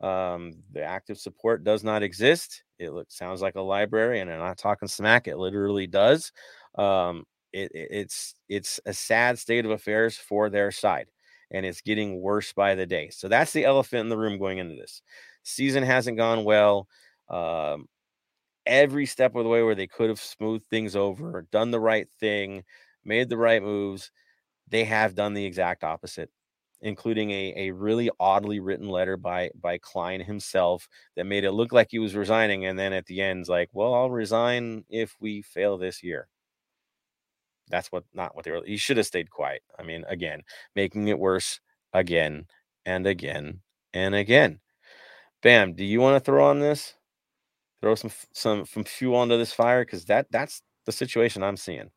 Um, the active support does not exist. It looks, sounds like a library, and I'm not talking smack. It literally does. Um, it, it's it's a sad state of affairs for their side and it's getting worse by the day. So that's the elephant in the room going into this. Season hasn't gone well. Um, every step of the way where they could have smoothed things over, done the right thing, made the right moves, they have done the exact opposite, including a, a really oddly written letter by by Klein himself that made it look like he was resigning, and then at the end, like, well, I'll resign if we fail this year. That's what not what they were. You should have stayed quiet. I mean, again, making it worse again and again and again. Bam, do you want to throw on this? Throw some some some fuel onto this fire because that that's the situation I'm seeing.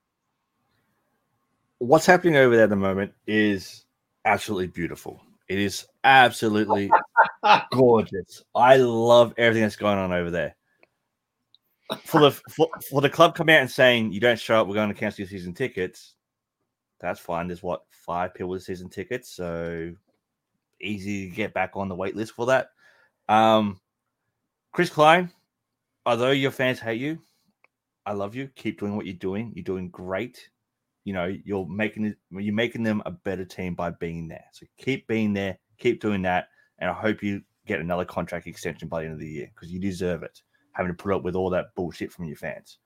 What's happening over there at the moment is absolutely beautiful. It is absolutely gorgeous. I love everything that's going on over there for the for, for, the club coming out and saying you don't show up, we're going to cancel your season tickets. That's fine. There's what five people with season tickets, so easy to get back on the wait list for that. Um, Chris Klein, although your fans hate you, I love you. Keep doing what you're doing. You're doing great. You know, you're making it, you're making them a better team by being there. So keep being there, keep doing that, and I hope you get another contract extension by the end of the year because you deserve it having to put up with all that bullshit from your fans.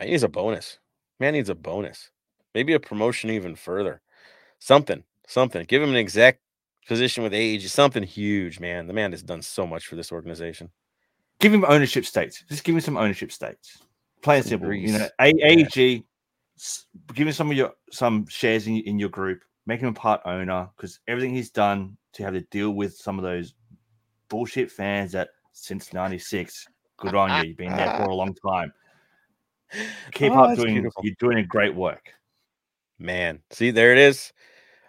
He needs a bonus. Man needs a bonus. Maybe a promotion even further. Something, something. Give him an exact position with age. Something huge, man. The man has done so much for this organization.
Give him ownership stakes. Just give him some ownership stakes. Plain simple. Grease. You know, AEG. Yeah. Give him some of your some shares in, in your group. Make him a part owner because everything he's done to have to deal with some of those bullshit fans that since '96 Good on you. You've been there for a long [laughs] time. Keep oh, up doing beautiful. you're doing a great work.
Man, see there it is.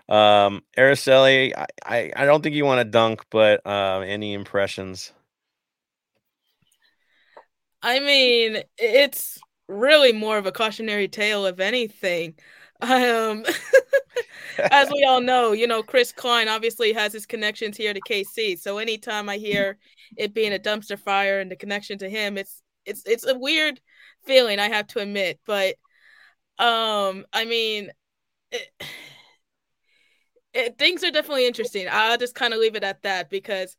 Um Araceli, I, I, I don't think you want to dunk, but um any impressions?
I mean, it's really more of a cautionary tale of anything. Um [laughs] as we all know, you know, Chris Klein obviously has his connections here to KC. So anytime I hear it being a dumpster fire and the connection to him, it's it's it's a weird feeling, I have to admit. But um, I mean, it, [sighs] it, things are definitely interesting. I'll just kind of leave it at that because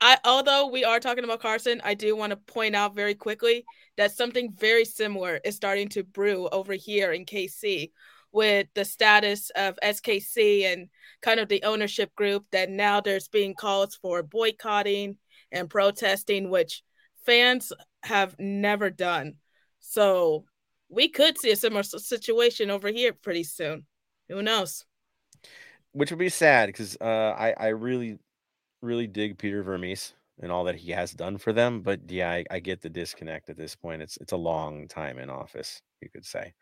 I, although we are talking about Carson, I do want to point out very quickly that something very similar is starting to brew over here in KC with the status of SKC and kind of the ownership group that now there's being calls for boycotting and protesting, which fans have never done. So we could see a similar situation over here pretty soon. Who knows?
Which would be sad because uh, I I really really dig Peter Vermes and all that he has done for them. But yeah, I, I, get the disconnect at this point. It's it's a long time in office, you could say.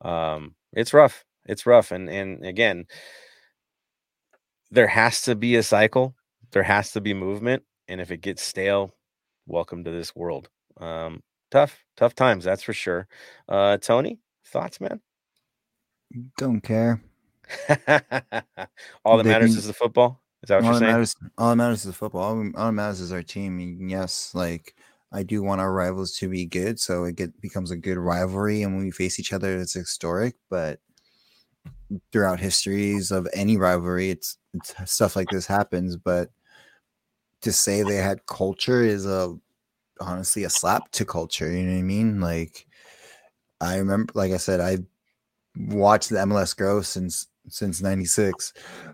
Um, it's rough. It's rough, and and again, there has to be a cycle. There has to be movement, and if it gets stale, welcome to this world. Um, tough, tough times, that's for sure. Uh, Tony, Thoughts, man?
Don't care. [laughs]
all that
They
matters
can-
is the football. Is that what
all
you're saying?
matters, all that matters is the football. All, all that matters is our team. Yes, like I do want our rivals to be good, so it get becomes a good rivalry, and when we face each other, it's historic. But throughout histories of any rivalry, it's, it's stuff like this happens. But to say they had culture is a honestly a slap to culture. You know what I mean? Like I remember, like I said, I watched the MLS grow since since 96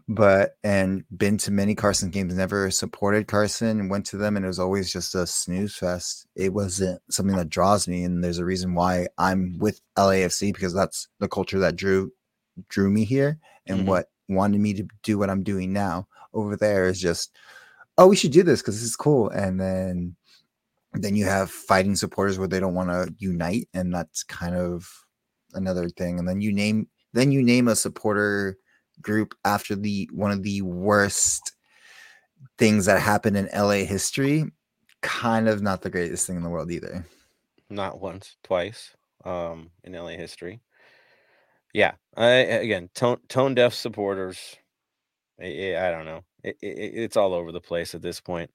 but and been to many carson games never supported carson went to them and it was always just a snooze fest it wasn't something that draws me and there's a reason why i'm with lafc because that's the culture that drew drew me here and
Mhm.
what wanted me to do what i'm doing now over there is just oh we should do this because this is cool and then then you have fighting supporters where they don't want to unite and that's kind of another thing and then you name then you name a supporter group after the one of the worst things that happened in LA history kind of not the greatest thing in the world either
Not once, twice. Um, in LA history. Yeah. I again tone tone deaf supporters. I, I don't know. It, it, it's all over the place at this point.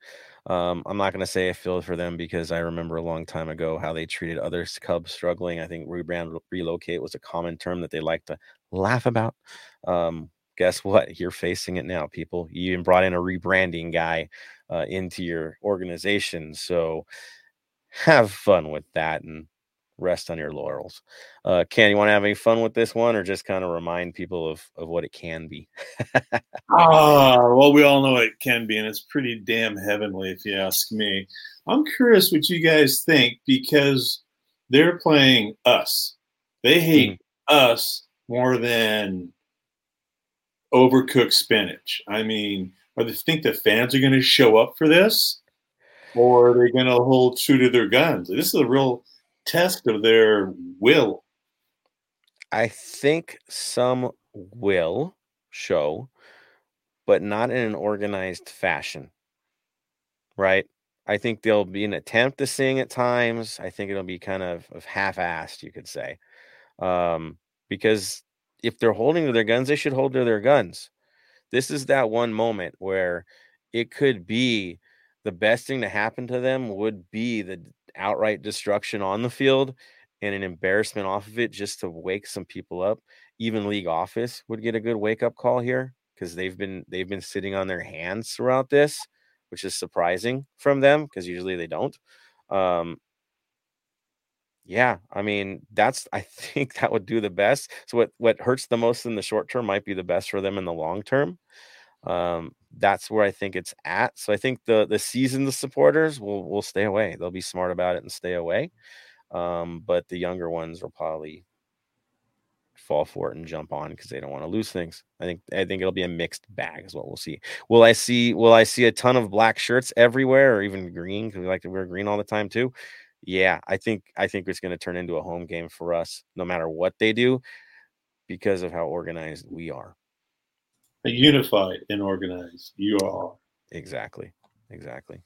Um, I'm not going to say I feel for them because I remember a long time ago how they treated other Cubs struggling. I think rebrand relocate was a common term that they like to laugh about. Um, guess what? You're facing it now, people. You even brought in a rebranding guy uh, into your organization, so have fun with that and rest on your laurels. Uh, Ken, you want to have any fun with this one, or just kind of remind people of of what it can be?
Ah, well, we all know what it can be, and it's pretty damn heavenly, if you ask me. I'm curious what you guys think because they're playing us. They hate us more than overcooked spinach. I mean, are they think the fans are going to show up for this, or are they going to hold true to their guns? This is a real test of their will.
I think some will show, but not in an organized fashion. Right? I think there'll be an attempt to sing at times. I think it'll be kind of, of half-assed, you could say. Um, because if they're holding to their guns, they should hold to their guns. This is that one moment where it could be the best thing to happen to them would be the outright destruction on the field and an embarrassment off of it just to wake some people up. Even league office would get a good wake up call here because they've been they've been sitting on their hands throughout this, which is surprising from them because usually they don't. Um, yeah, I mean that's I [laughs] think that would do the best. So what what hurts the most in the short term might be the best for them in the long term. Um, that's where I think it's at. So I think the the seasoned supporters will will stay away. They'll be smart about it and stay away. Um, but the younger ones will probably fall for it and jump on because they don't want to lose things. I think I think it'll be a mixed bag is what we'll see. Will I see will I see a ton of black shirts everywhere or even green because we like to wear green all the time too? Yeah, I think I think it's going to turn into a home game for us no matter what they do because of how organized we are.
Unified and organized, you are.
Exactly. Exactly.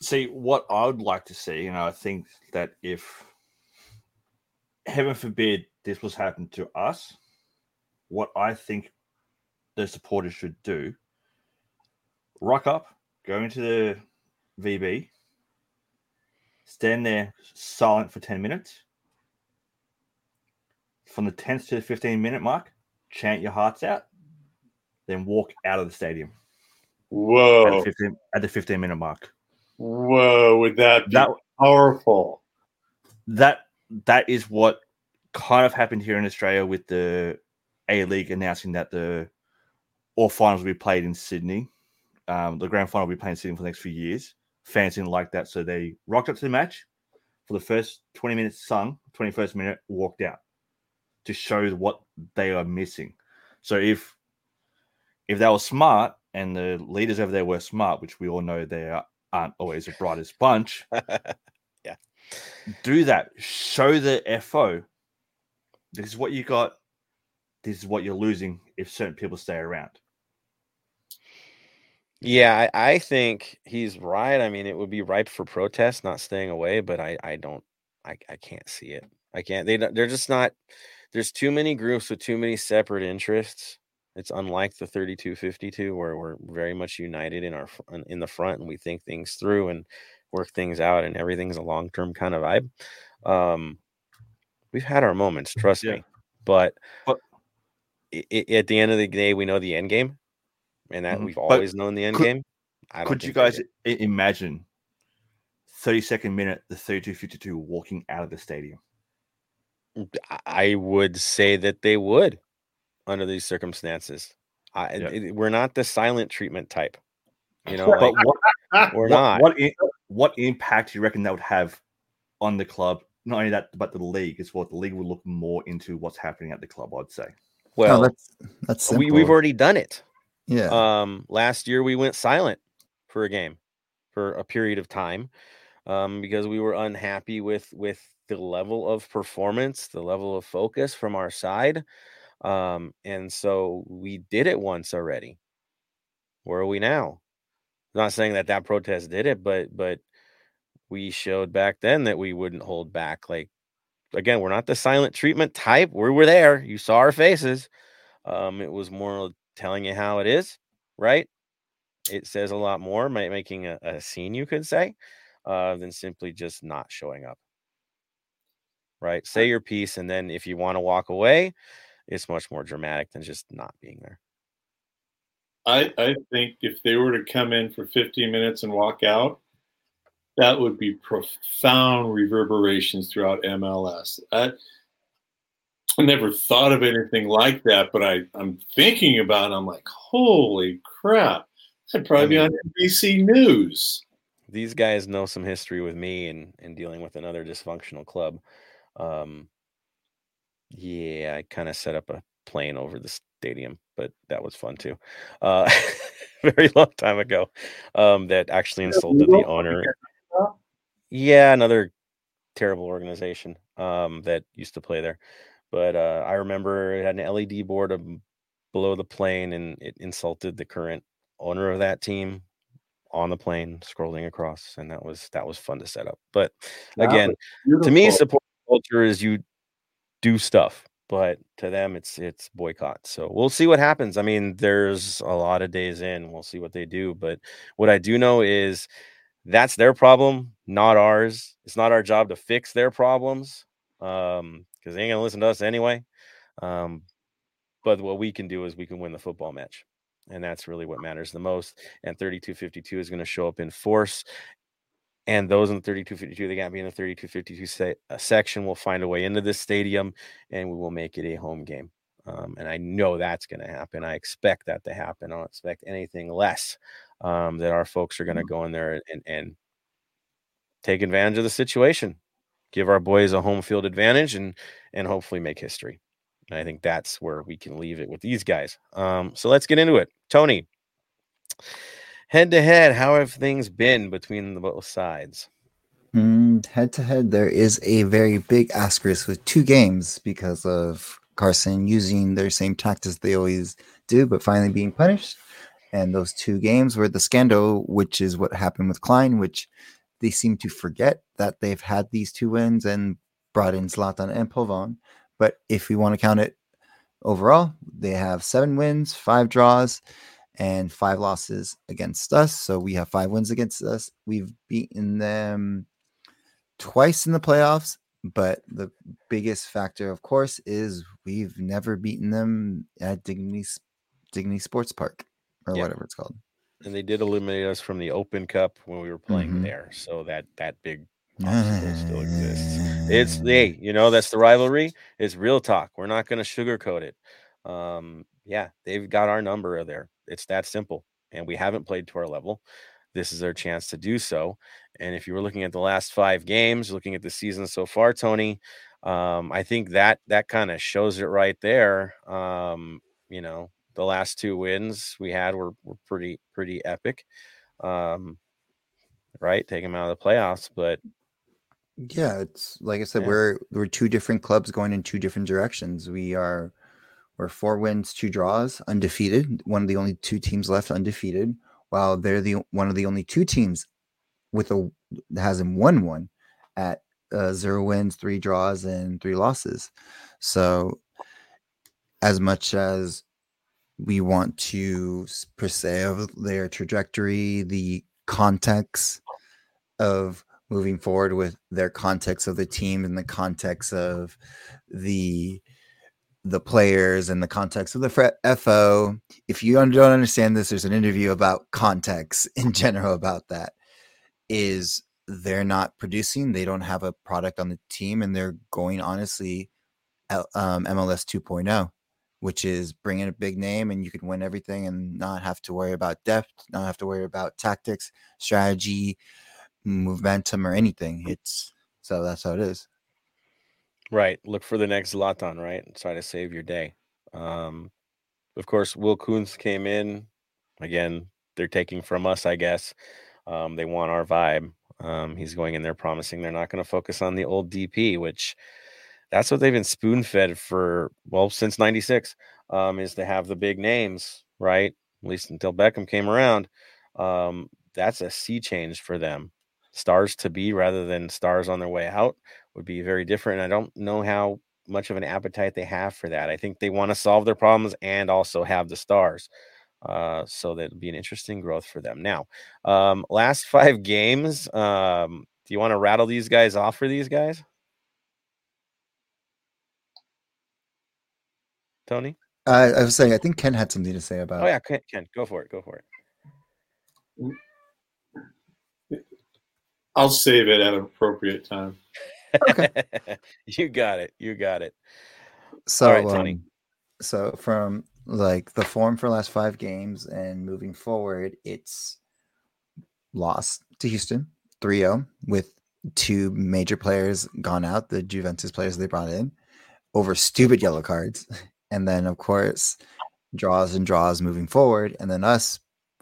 See, what I would like to see, and I think that if heaven forbid this was happened to us, what I think the supporters should do, rock up, go into the VB, stand there silent for 10 minutes. From the 10th to the 15 minute mark, chant your hearts out, then walk out of the stadium at
Whoa,
the 15, at the 15 minute mark.
whoa! Would that be
That
powerful?
that that is what kind of happened here in Australia with the A League announcing that the all finals will be played in Sydney. Um, the grand final will be played in Sydney for the next few years. Fans didn't like that, so they rocked up to the match for the first 20 minutes, sung, 21st minute, walked out to show what they are missing. So if if they were smart and the leaders over there were smart, which we all know they are, aren't always the brightest bunch, [laughs] yeah, do that. Show the FO. This is what you got. This is what you're losing if certain people stay around.
Yeah, I, I think he's right. I mean, it would be ripe for protest, not staying away, but I, I don't, I, I can't see it. I can't. They, they're just not. there's too many groups with too many separate interests. It's unlike the 3252 where we're very much united in our in the front and we think things through and work things out and everything's a long-term kind of vibe. Um, we've had our moments, [laughs] trust
Yeah.
me. But,
But-
i- i- at the end of the day, we know the end game, and that
Mhm.
we've
But
always known the end
could-
game. I don't
Could you guys imagine 32nd minute, the 3252 walking out of the stadium?
I- I would say that they would under these circumstances. I,
Yeah.
it- we're not the silent treatment type, you know.
But what, [laughs]
we're
what,
not.
What, what impact do you reckon that would have on the club? Not only that, but the league as well. The league will look more into what's happening at the club. I'd say.
well,
oh, that's that's
we, we've already done it.
yeah.
Um, last year we went silent for a game for a period of time um, because we were unhappy with with the level of performance, the level of focus from our side, um, and so we did it once already. Where are we now? not saying that that protest did it, but but we showed back then that we wouldn't hold back. Like again, we're not the silent treatment type. We were there. You saw our faces. Um, it was more telling you how it is, right? It says a lot more, making a, a scene, you could say, uh, than simply just not showing up. Right? Say your piece, and then if you want to walk away, it's much more dramatic than just not being there.
I, I think if they were to come in for 15 minutes and walk out, that would be profound reverberations throughout MLS. I, I never thought of anything like that, but I, I'm thinking about it. I'm like, holy crap. That'd probably be on NBC News.
these guys know some history with me and and dealing with another dysfunctional club. Um, yeah, I kind of set up a plane over the stadium, but that was fun too. Uh, [laughs] very long time ago, um, that actually insulted the owner. Yeah, another terrible organization um, that used to play there. But uh, I remember it had an LED board ab- below the plane, and it insulted the current owner of that team on the plane, scrolling across, and that was that was fun to set up. But again, to me, support culture is you do stuff, but to them, it's it's boycott. So we'll see what happens. I mean, there's a lot of days in. We'll see what they do. But what I do know is that's their problem, not ours. It's not our job to fix their problems, um, because they ain't gonna listen to us anyway. Um, but what we can do is we can win the football match, and that's really what matters the most. And 3252 is going to show up in force and those in the 3252 they got to be in the 3252 se- uh, section will find a way into this stadium and we will make it a home game. Um, and i know that's going to happen i expect that to happen i don't expect anything less um, that our folks are going to go in there and, and take advantage of the situation give our boys a home field advantage and and hopefully make history. And i think that's where we can leave it with these guys. Um, so let's get into it. Tony head to head how have things been between the both sides
Mm, head to head, there is a very big asterisk with two games because of Carson using their same tactics they always do, but finally being punished. And those two games were the scandal, which is what happened with Klein, which they seem to forget that they've had these two wins and brought in Zlatan and Pavón. But if we want to count it overall, they have seven wins, five draws, and five losses against us. So we have five wins against us. We've beaten them twice in the playoffs, but the biggest factor, of course, is we've never beaten them at Dignity Dignity Sports Park or
Yeah.
whatever it's called.
and they did eliminate us from the Open Cup when we were playing
Mhm.
there. So that that big obstacle still exists. It's hey, [laughs] you know, that's the rivalry. It's real talk. We're not going to sugarcoat it. Um, yeah, they've got our number there. It's that simple, and we haven't played to our level. This is our chance to do so. And if you were looking at the last five games, looking at the season so far, Tony, um, I think that that kind of shows it right there. Um, you know, the last two wins we had were were pretty pretty epic. Um, right, take them out of the playoffs, but
Yeah, it's like I said,
Yeah.
we're we're two different clubs going in two different directions. We are we're four wins, two draws, undefeated. One of the only two teams left undefeated, while they're the one of the only two teams with a hasn't won one at uh, zero wins, three draws, and three losses. So, as much as we want to per se of their trajectory, the context of moving forward with their context of the team and the context of the the players and the context of the FO. If you don't understand this, there's an interview about context [laughs] in general about that. Is they're not producing, they don't have a product on the team, and they're going honestly um, MLS 2.0, which is bringing a big name and you can win everything and not have to worry about depth, not have to worry about tactics, strategy, momentum, or anything. It's so that's how it is.
Right. Look for the next Zlatan, right? Try to save your day. Um, of course, Will Kuntz came in. Again, they're taking from us, I guess. Um, they want our vibe. Um, he's going in there promising they're not going to focus on the old DP, which that's what they've been spoon fed for, well, since 96, um, is to have the big names, right? At least until Beckham came around. Um, that's a sea change for them. Stars to be rather than stars on their way out would be very different. I don't know how much of an appetite they have for that. I think they want to solve their problems and also have the stars. Uh, so that'd be an interesting growth for them. Now, um, last [laughs] five games. Um, do you want to rattle these guys off for these guys? Tony?
Uh, I was saying, I think Ken had something to say about.
Oh yeah, Ken, Ken, go for it. Go for it.
I'll save it at an appropriate time. [laughs]
you got it. You got it.
So,
right, Tony.
um, so from like the form for last five games and moving forward, it's lost to Houston 3 0 with two major players gone out, the Juventus players they brought in over stupid yellow cards. [laughs] And then, of course, draws and draws moving forward. And then us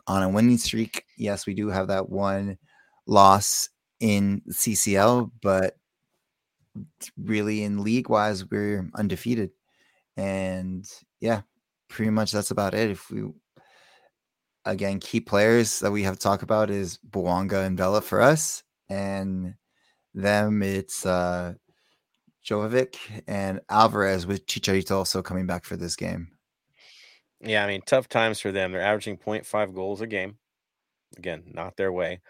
on a winning streak. Yes, we do have that one loss in CCL, but really in league wise, we're undefeated. And yeah, pretty much that's about it. If we again key players that we have to talk about is Bouanga and Vela for us, and them it's uh Joveljic and Alvarez with Chicharito also coming back for this game.
Yeah, I mean, tough times for them. They're averaging 0.5 goals a game. Again, not their way.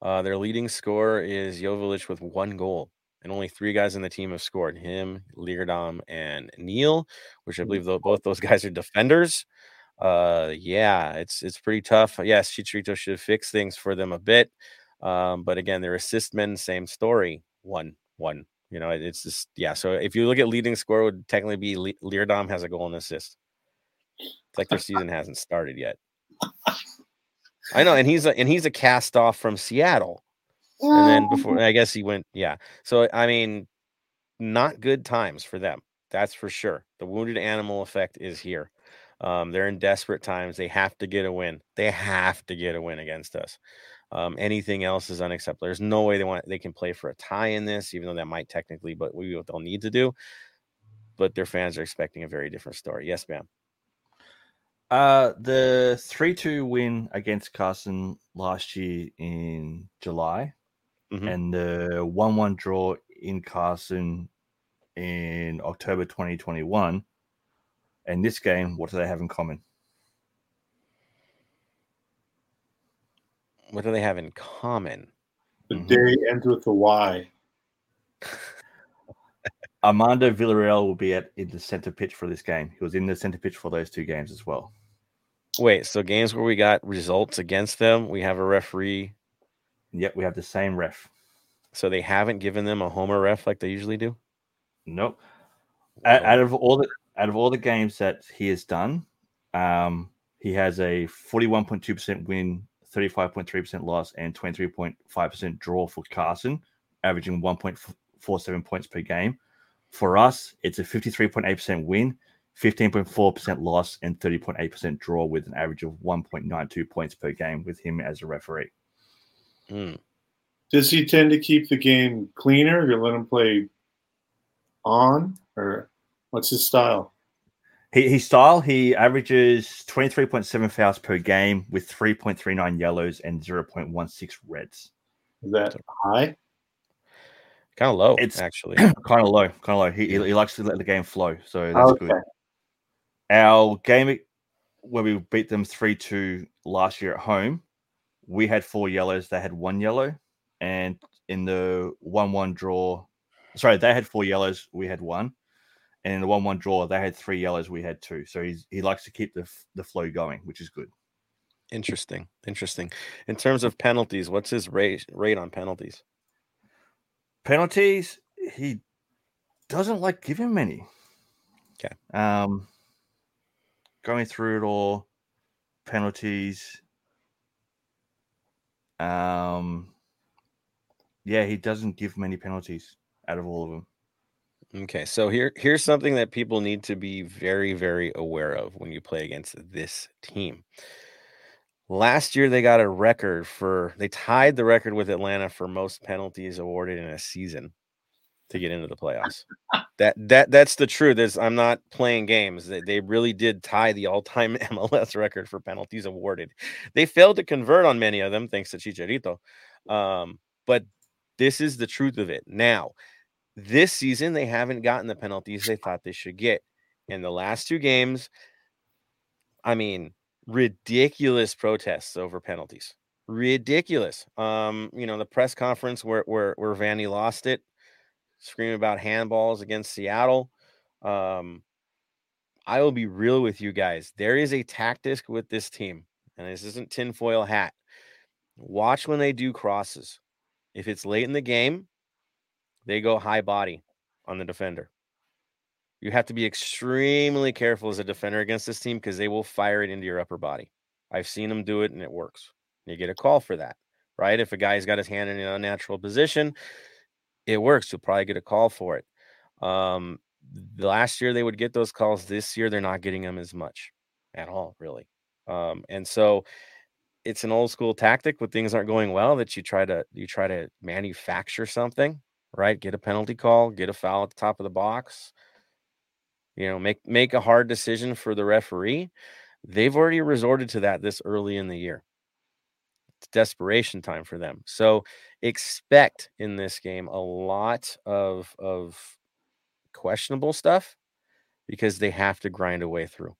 Uh, their leading scorer is Jovic with one goal, and only three guys in the team have scored him, Leerdam, and Neal, which I believe tho- both those [laughs] guys are defenders. Uh, yeah, it's it's pretty tough. Yes, Chicharito should fix things for them a bit. Um, but again, their assist men, same story. One, one. You know, it- it's just yeah. So if you look at leading score, would technically be Le- Leerdam has a goal and assist. It's like their season hasn't started yet. I know, and he's a and he's a cast off from Seattle. And then before I guess he went, yeah. So I mean, not good times for them. That's for sure. The wounded animal effect is here. Um, they're in desperate times. They have to get a win. They have to get a win against us. Um, anything else is unacceptable. There's no way they want they can play for a tie in this, even though that might technically, but we what they'll need to do. But their fans are expecting a very different story. Yes, ma'am.
Uh, the 3 2 win against Carson last year in July
Mhm.
and the 1 1 draw in Carson in October 2021. And this game, what do they have in common?
What do they have in common?
The
Mhm.
day ends with a Y. [laughs]
Armando Villarreal will be at in the center pitch for this game. He was in the center pitch for those two games as well.
Wait, so games where we got results against them, we have a referee,
Yep, we have the same ref.
so they haven't given them a homer ref like they usually do.
Nope. Out,
Wow.
out of all the out of all the games that he has done, um, he has a forty-one point two percent win, thirty-five point three percent loss, and twenty-three point five percent draw for Carson, averaging one point four seven points per game. For us, it's a fifty-three point eight percent win, fifteen point four percent loss, and thirty point eight percent draw, with an average of one point nine two points per game with him as a referee.
Mm.
Does he tend to keep the game cleaner? You let him play on, or what's his style?
He, his style, he averages 23.7 fouls per game with 3.39 yellows and 0.16 reds.
Is that high?
Kind of low,
It's-
actually. [clears throat]
kind of low, kind of low. He, he he likes to let the game flow, so that's
Okay.
good. Our game where we beat them three two last year at home, we had four yellows. They had one yellow, and in the one one draw, sorry, they had four yellows. We had one, and in the one one draw, they had three yellows. We had two. So he's he likes to keep the the flow going, which is good.
Interesting. Interesting. In terms of penalties, what's his rate rate on penalties?
Penalties, he doesn't like giving many.
Okay.
Um, going through it all, penalties. Um, yeah, he doesn't give many penalties out of all of them.
Okay, so here here's something that people need to be very very aware of when you play against this team. Last year they got a record for they tied the record with Atlanta for most penalties awarded in a season to get into the playoffs. that that that's the truth. Is I'm not playing games. They, they really did tie the all-time [laughs] MLS record for penalties awarded. They failed to convert on many of them thanks to Chicharito. Um, but this is the truth of it. Now, this season they haven't gotten the penalties they thought they should get. In the last two games, I mean, ridiculous protests over penalties. Ridiculous. Um, you know, the press conference where where where Vanney lost it, screaming about handballs against Seattle. Um, I will be real with you guys. There is a tactic with this team, and this isn't tinfoil hat. Watch when they do crosses. If it's late in the game, they go high body on the defender. You have to be extremely careful as a defender against this team because they will fire it into your upper body. I've seen them do it and it works. You get a call for that, right? If a guy's got his hand in an unnatural position, it works. You'll probably get a call for it. Um, last year they would get those calls. This year they're not getting them as much at all, really. Um, and so it's an old school tactic when things aren't going well that you try to you try to manufacture something, right? Get a penalty call, get a foul at the top of the box, you know, make make a hard decision for the referee. They've already resorted to that this early in the year. Desperation time for them. So expect in this game a lot of of questionable stuff because they have to grind a way through.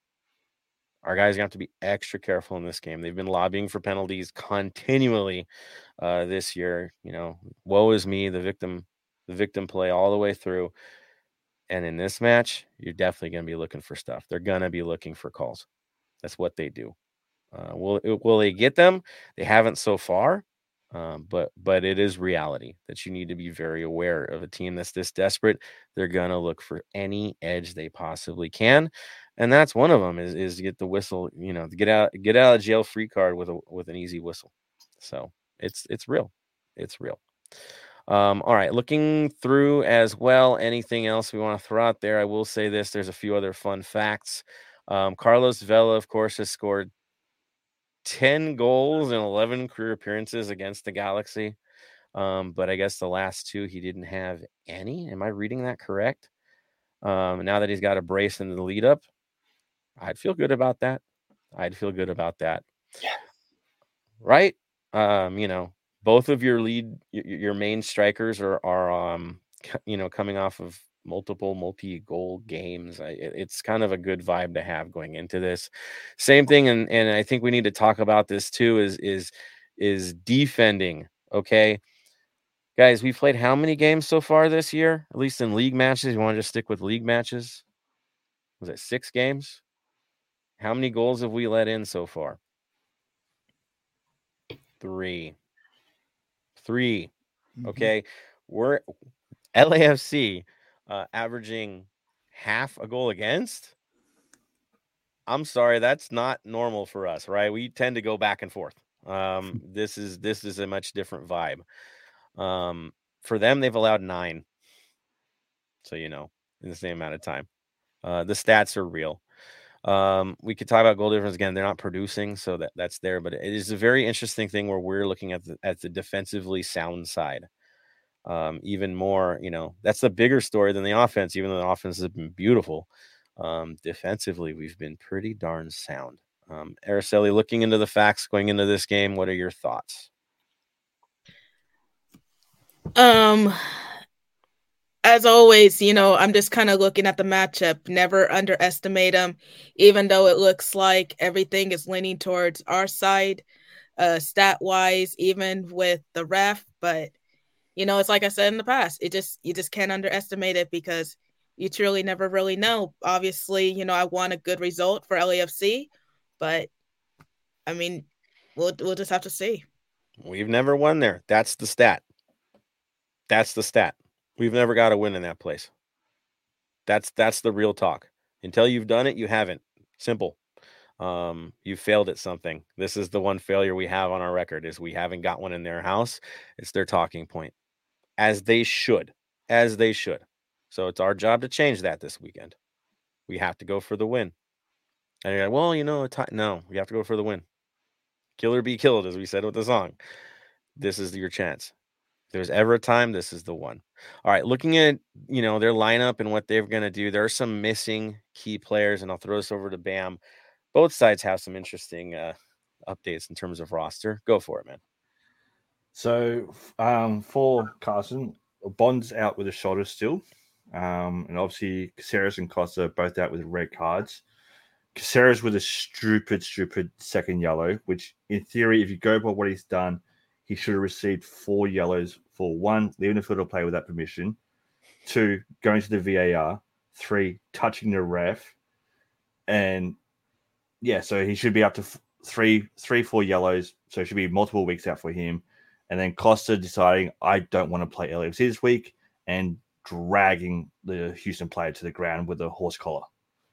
Our guys have to be extra careful in this game. They've been lobbying for penalties continually uh, this year. You know, woe is me, the victim, the victim play all the way through. And in this match, you're definitely going to be looking for stuff. They're going to be looking for calls. That's what they do. Uh, will will they get them? They haven't so far, um, but but it is reality that you need to be very aware of a team that's this desperate. They're gonna look for any edge they possibly can, and that's one of them is is get the whistle. You know, get out get out of jail free card with a with an easy whistle. So it's it's real, it's real. Um, all right, looking through as well. Anything else we want to throw out there? I will say this: there's a few other fun facts. Um, Carlos Vela, of course, has scored 10 goals and 11 career appearances against the Galaxy. Um, but I guess the last two he didn't have any. Am I reading that correct? Um, now that he's got a brace in the lead up, I'd feel good about that. I'd feel good about that. Right? Um, you know, both of your lead, your, your main strikers are are um, you know, coming off of multiple multi-goal games. I, it's kind of a good vibe to have going into this. Same thing, and and I think we need to talk about this too. Is is is defending? Okay, guys, we've played how many games so far this year? At least in league matches. You want to just stick with league matches? Was it six games? How many goals have we let in so far? Three. Three.
Mhm.
Okay. We're LAFC uh, averaging half a goal against. I'm sorry, that's not normal for us, right? We tend to go back and forth. Um, [laughs] this is this is a much different vibe. Um, for them, they've allowed nine. So you know, in the same amount of time. Uh, the stats are real. Um, we could talk about goal difference again. They're not producing, so that that's there. But it is a very interesting thing where we're looking at the at the defensively sound side. Um, even more, you know, that's the bigger story than the offense. Even though the offense has been beautiful, um, defensively we've been pretty darn sound. Um, Araceli, looking into the facts going into this game, what are your thoughts?
Um, as always, you know, I'm just kind of looking at the matchup. Never underestimate them, even though it looks like everything is leaning towards our side, uh, stat wise, even with the ref. But you know, it's like I said in the past, it just you just can't underestimate it because you truly never really know. Obviously, you know, I want a good result for LAFC, but I mean, we'll we'll just have to see.
We've never won there. That's the stat. That's the stat. We've never got a win in that place. That's that's the real talk. Until you've done it, you haven't. Simple. Um, you failed at something. This is the one failure we have on our record is we haven't got one in their house. It's their talking point. As they should. As they should. So it's our job to change that this weekend. We have to go for the win. And you're like, well, you know, no, we have to go for the win. Kill or be killed, as we said with the song. This is your chance. If there's ever a time, this is the one. All right, looking at you know their lineup and what they're going to do, there are some missing key players, and I'll throw this over to Bam. Both sides have some interesting uh, updates in terms of roster. Go for it, man.
So um, for Carson, Bond's out with a shoulder still, um, and obviously Caceres and Costa are both out with red cards. Caceres with a stupid, stupid second yellow, which in theory, if you go by what he's done, he should have received four yellows for one, leaving the field of play without permission, two, going to the VAR, three, touching the ref, and yeah, so he should be up to three, three, four yellows. So it should be multiple weeks out for him. And then Costa deciding I don't want to play LFC this week and dragging the Houston player to the ground with a horse collar.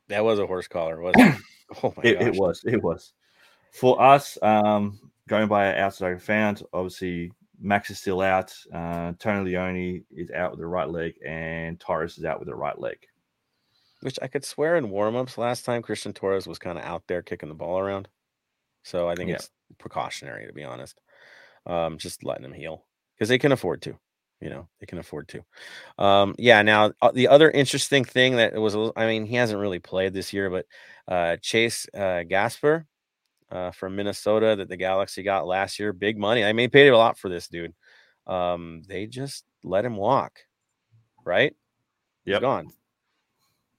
That was a horse collar, wasn't it? [coughs]
Oh my it, it was. It was. For us, um, going by outside found, obviously Max is still out. Uh, Tony Leone is out with the right leg, and Torres is out with the right leg.
Which I could swear in warmups last time, Christian Torres was kind of out there kicking the ball around. So I think yeah. it's precautionary, to be honest. Um, just letting them heal because they can afford to you know they can afford to. Um yeah now uh, the other interesting thing that was i mean he hasn't really played this year but uh chase uh gasper uh from minnesota that the galaxy got last year big money. I mean paid a lot for this dude. Um they just let him walk right?
Yeah
gone.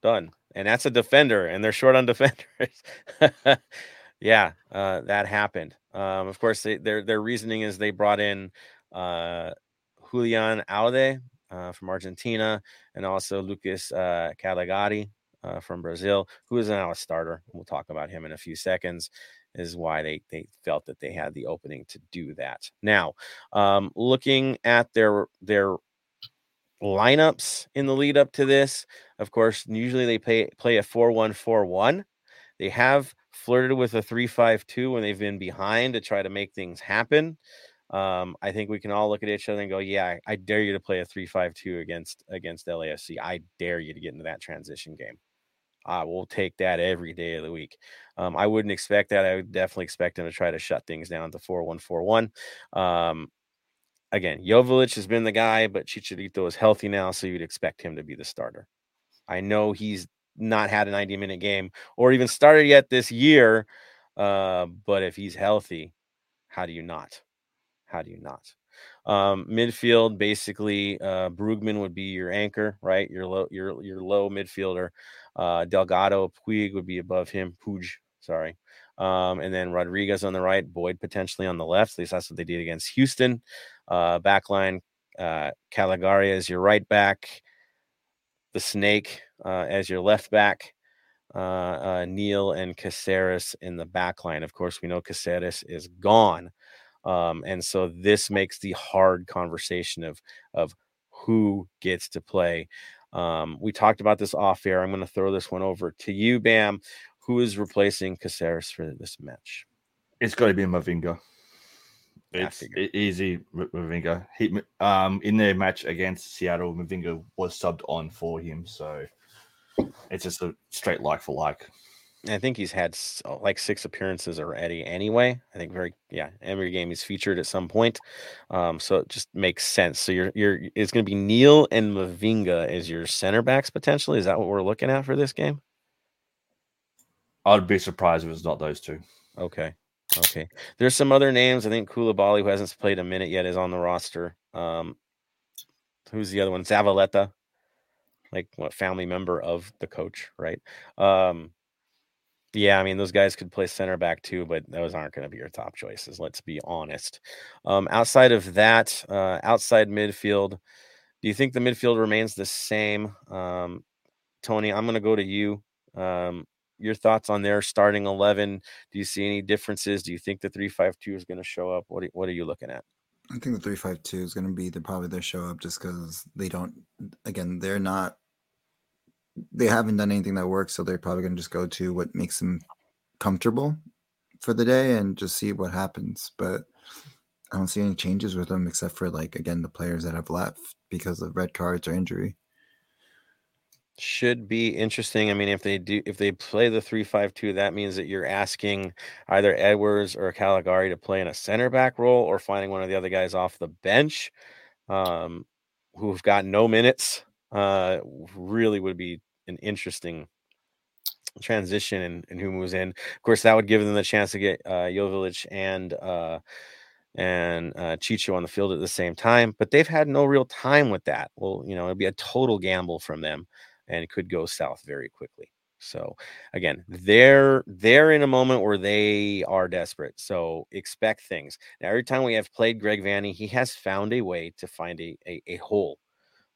Done. And that's a defender and they're short on [laughs] defenders [laughs] yeah uh that happened um of course they, their their reasoning is they brought in uh Julian Aude uh, from Argentina, and also Lucas uh, Calegari uh, from Brazil, who is now a starter. We'll talk about him in a few seconds. Is why they they felt that they had the opening to do that. Now, um, looking at their their lineups in the lead up to this, of course, usually they play play a four one four one. They have flirted with a three five two when they've been behind to try to make things happen um, I think we can all look at each other and go, "Yeah, I, dare you to play a three-five-two against against LAFC. I dare you to get into that transition game. I will take that every day of the week. Um, I wouldn't expect that. I would definitely expect him to try to shut things down to four-one-four-one. Um, again, Joveljic has been the guy, but Chicharito is healthy now, so you'd expect him to be the starter. I know he's not had a 90 minute game or even started yet this year, uh, but if he's healthy, how do you not? How do you not? Um, midfield, basically, uh, Brugman would be your anchor, right? Your low, your your low midfielder. Uh, Delgado Puig would be above him. Puig, sorry. Um, and then Rodriguez on the right, Boyd potentially on the left. At least that's what they did against Houston. Uh, backline, uh, Calegari as your right back, the Snake uh, as your left back, uh, uh, Neal and Caceres in the back line. Of course, we know Caceres is gone. Um, and so this makes the hard conversation of of who gets to play. Um, we talked about this off air. I'm going to throw this one over to you, Bam. Who is replacing Caceres for this match?
It's got to be Mavinga. It's easy, Mavinga. He, um, in their match against Seattle, Mavinga was subbed on for him, so it's just a straight like for like.
I think he's had uh, like six appearances already anyway. I think very yeah, every game he's featured at some point. Um, so it just makes sense. So you're you're it's gonna be Neal and Mavinga as your center backs potentially. Is that what we're looking at for this game?
I'd be surprised if it's not those two.
Okay. Okay. There's some other names. I think Coulibaly, who hasn't played a minute yet, is on the roster. Um, who's the other one? Zavaleta like what family member of the coach, right? Um, yeah, I mean those guys could play center back too, but those aren't going to be your top choices. Let's be honest. Um, outside of that, uh, outside midfield, do you think the midfield remains the same? Um, Tony, I'm going to go to you. Um, your thoughts on their starting 11? Do you see any differences? Do you think the 352 is going to show up? What are, what are you looking at?
I think the 352 is going to be the probably their show up just because they don't, again, they're not, they haven't done anything that works. So they're probably going to just go to what makes them comfortable for the day and just see what happens. But I don't see any changes with them except for, like, again, the players that have left because of red cards or injury
should be interesting. I mean, if they do, if they play the three-five-two, that means that you're asking either Edwards or Calegari to play in a center back role, or finding one of the other guys off the bench, um, who've got no minutes. Uh, really would be an interesting transition and, who moves in. Of course, that would give them the chance to get uh, and uh, and uh, Chicho on the field at the same time, but they've had no real time with that. Well, you know, it'd be a total gamble from them and could go south very quickly. So again, they're they're in a moment where they are desperate. So expect things. Now, every time we have played Greg Vanney, he has found a way to find a a, a hole.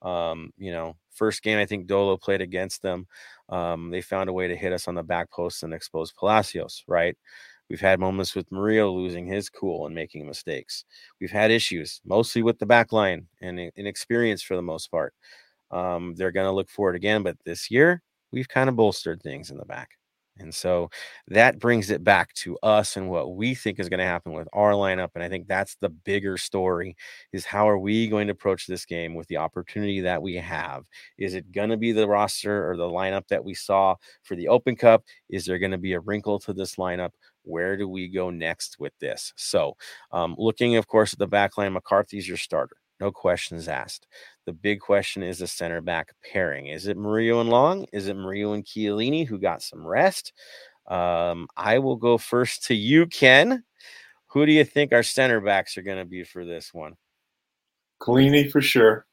Um, you know, first game I think Dolo played against them. Um, they found a way to hit us on the back post and expose Palacios, right? We've had moments with Murillo losing his cool and making mistakes. We've had issues mostly with the back line and inexperience for the most part. Um, they're going to look for it again, but this year we've kind of bolstered things in the back. And so that brings it back to us and what we think is going to happen with our lineup. And I think that's the bigger story is how are we going to approach this game with the opportunity that we have? Is it going to be the roster or the lineup that we saw for the Open Cup? Is there going to be a wrinkle to this lineup? Where do we go next with this? So, um, looking, of course, at the back line, McCarthy's your starter. No questions asked. The big question is the center back pairing. Is it Murillo and Long? Is it Murillo and Chiellini who got some rest? Um, I will go first to you, Ken. Who do you think our center backs are going to be for this one?
Chiellini for sure.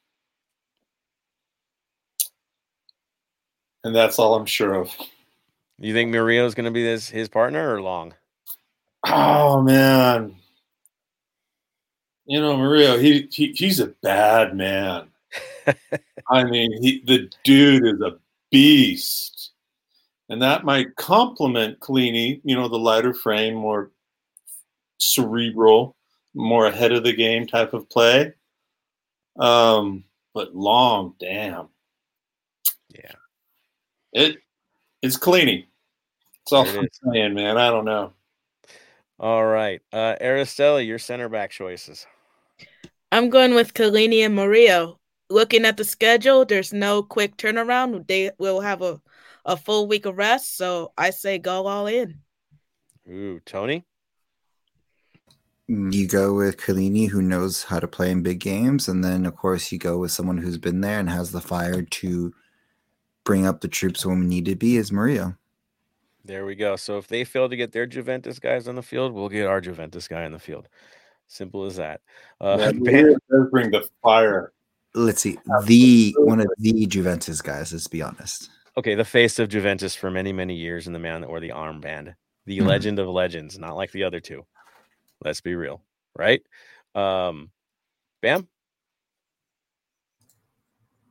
And that's all I'm sure of.
You think Murillo is going to be his, his partner or Long?
Oh, man. You know, Murillo, he, he he's a bad man. [laughs] I mean, he the dude is a beast. And that might complement Chiellini, you know, the lighter frame, more cerebral, more ahead of the game type of play. Um, but long, damn.
Yeah.
It it's Chiellini. It's all I'm saying, man. I don't know.
All right. Uh Araceli, your center back choices.
I'm going with Chiellini and Murillo. Looking at the schedule, there's no quick turnaround. They will have a, a full week of rest. So I say go all in.
Ooh, Tony?
You go with Chiellini, who knows how to play in big games. And then, of course, you go with someone who's been there and has the fire to bring up the troops when we need to be, is Murillo.
There we go. So if they fail to get their Juventus guys on the field, we'll get our Juventus guy on the field. Simple as that. Uh,
yeah, [laughs] does bring the fire.
Let's see the one of the Juventus guys. Let's be honest.
Okay, the face of Juventus for many many years, and the man that wore the armband, the mm-hmm. legend of legends, not like the other two. Let's be real, right? Um, Bam.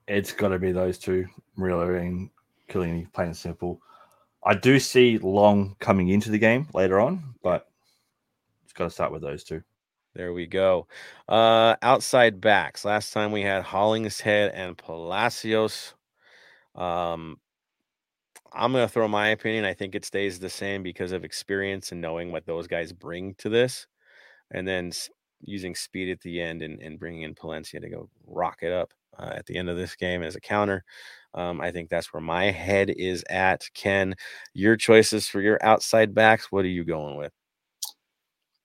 It's got to be those two, Murillo and Chiellini, plain and simple. I do see Long coming into the game later on, but it's got to start with those two.
There we go. Uh, outside backs. Last time we had Hollingshead and Palacios. Um, I'm going to throw my opinion. I think it stays the same because of experience and knowing what those guys bring to this. And then using speed at the end and, and bringing in Palencia to go rock it up uh, at the end of this game as a counter. Um, I think that's where my head is at. Ken, your choices for your outside backs, what are you going with?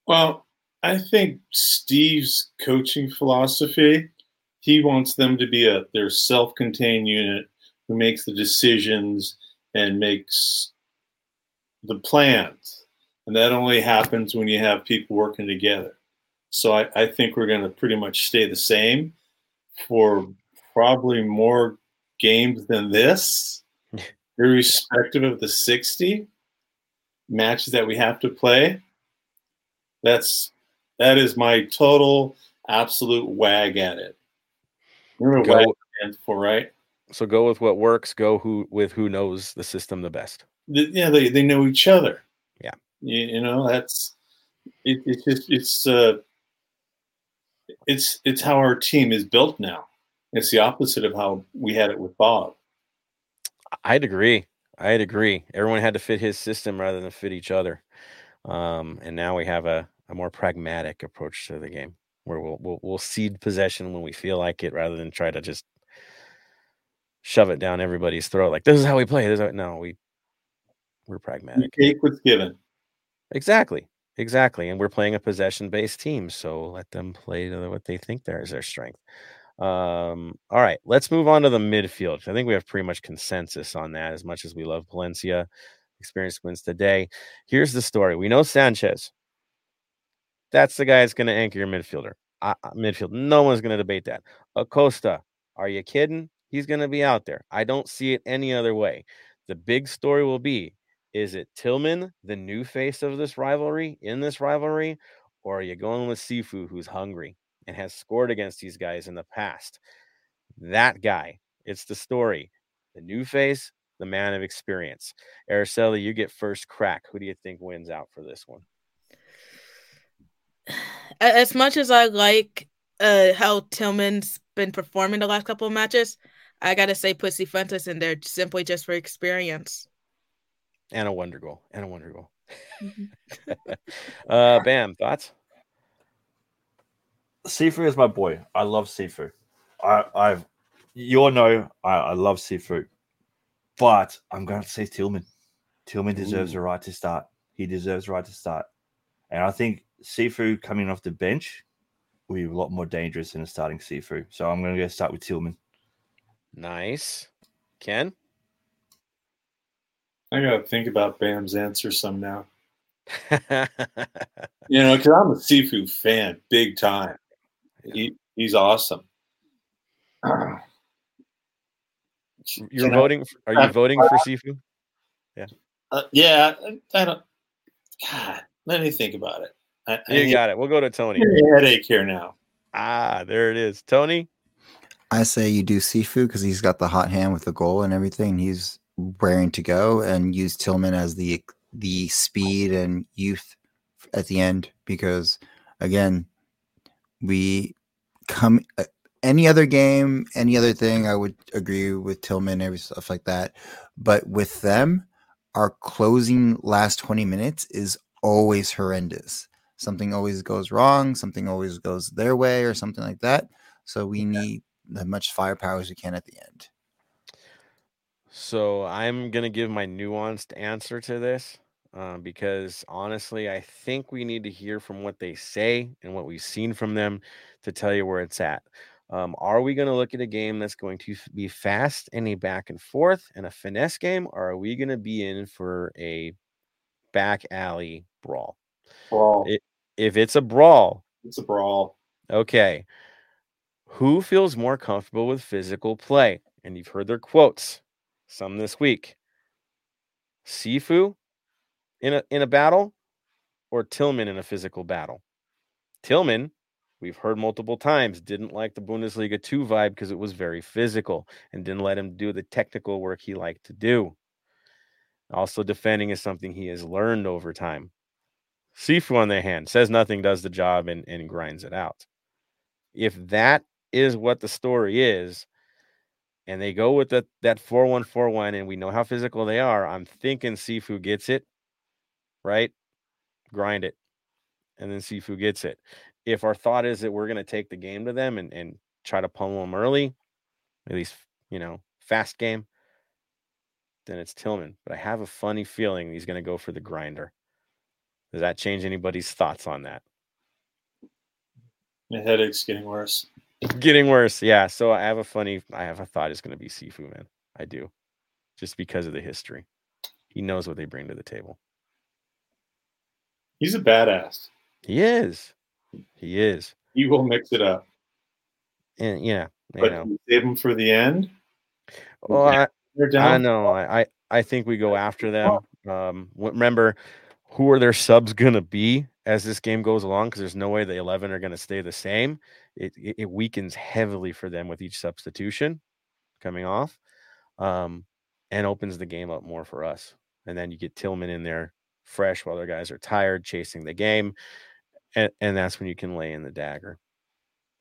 Well, I think Steve's coaching philosophy, he wants them to be a their self-contained unit who makes the decisions and makes the plans. And that only happens when you have people working together. So I, I think we're going to pretty much stay the same for probably more games than this, [laughs] irrespective of the 60 matches that we have to play. That's that is my total absolute wag at it. Remember
Go-
wag for right?
So go with what works. Go who with who knows the system the best.
Yeah, they, they know each other.
Yeah.
you, you know that's it, it's just it's uh it's it's how our team is built now. It's the opposite of how we had it with Bob.
I'd agree. I'd agree. Everyone had to fit his system rather than fit each other. Um, and now we have a, a more pragmatic approach to the game where we'll, we'll we'll cede possession when we feel like it rather than try to just shove it down everybody's throat. Like this is how we play. This is how-" no, we we're pragmatic.
take what's given.
Exactly. Exactly. And we're playing a possession based team. So let them play to what they think there is their strength. Um, all right, let's move on to the midfield. I think we have pretty much consensus on that as much as we love Palencia. Experience wins today. Here's the story. We know Sanchez. That's the guy that's going to anchor your midfielder. Uh, midfield. No one's going to debate that. Acosta. Are you kidding? He's going to be out there. I don't see it any other way. The big story will be is it Tillman, the new face of this rivalry, in this rivalry, or are you going with Sifu, who's hungry and has scored against these guys in the past? That guy. It's the story. The new face, the man of experience. Araceli, you get first crack. Who do you think wins out for this one?
A- As much as I like uh how Tillman's been performing the last couple of matches, I gotta say Cifuentes in there simply just for experience.
And a wonder goal. And a wonder goal. [laughs] uh, Bam, thoughts?
Sifu is my boy. I love Sifu. I, I've you all know I, I love Sifu, but I'm going to say Tillman. Tillman deserves
Ooh.
a right to start. He deserves a right to start, and I think Sifu coming off the bench will be a lot more dangerous than a starting Sifu. So I'm going to go start with Tillman.
Nice. Ken?
I gotta think about Bam's answer some now. [laughs] You know, because I'm a Sifu fan, big time. He he's awesome. [clears throat]
You're
Can I-
voting. For, are you voting for Sifu?
Uh, yeah, I, I don't. God, let me think about it. I, I
You got it. We'll go to Tony.
headache here now.
Ah, there it is. Tony.
I say you do Sifu because he's got the hot hand with the goal and everything. He's raring to go, and use Tillman as the the speed and youth at the end because again, we come uh, any other game, any other thing. I would agree with Tillman, every stuff like that. But with them, our closing last twenty minutes is always horrendous. Something always goes wrong. Something always goes their way, or something like that. So we need as much firepower as we can at the end.
So I'm gonna give my nuanced answer to this uh, because honestly, I think we need to hear from what they say and what we've seen from them to tell you where it's at. Um, are we going to look at a game that's going to be fast and a back and forth and a finesse game, or are we going to be in for a back alley brawl?
Brawl.
It- If it's a brawl,
It's a brawl.
Okay. Who feels more comfortable with physical play? And you've heard their quotes, some this week. Sifu in a in a battle or Tillman in a physical battle? Tillman, we've heard multiple times, didn't like the Bundesliga 2 vibe because it was very physical and didn't let him do the technical work he liked to do. Also, defending is something he has learned over time. Sifu, on the hand, says nothing, does the job, and, and grinds it out. If that is what the story is, and they go with that that 4141, and we know how physical they are, I'm thinking Sifu gets it, right? Grind it. And then Sifu gets it. If our thought is that we're going to take the game to them and, and try to pummel them early, at least, you know, fast game, then it's Tillman. But I have a funny feeling he's going to go for the grinder. Does that change anybody's thoughts on that?
My headache's getting worse.
Getting worse. Yeah. So I have a funny, I have a thought it's going to be Sifu, man. I do. Just because of the history. He knows what they bring to the table.
He's a badass.
He is. He is.
He will mix it up.
And yeah, you
But
know,
save him for the end.
Well, I, I know. I, I I think we go after them. Um, remember, who are their subs gonna be as this game goes along? Because there's no way the eleven are gonna stay the same. It, it it weakens heavily for them with each substitution coming off, um, and opens the game up more for us. And then you get Tillman in there fresh while their guys are tired, chasing the game, and and that's when you can lay in the dagger.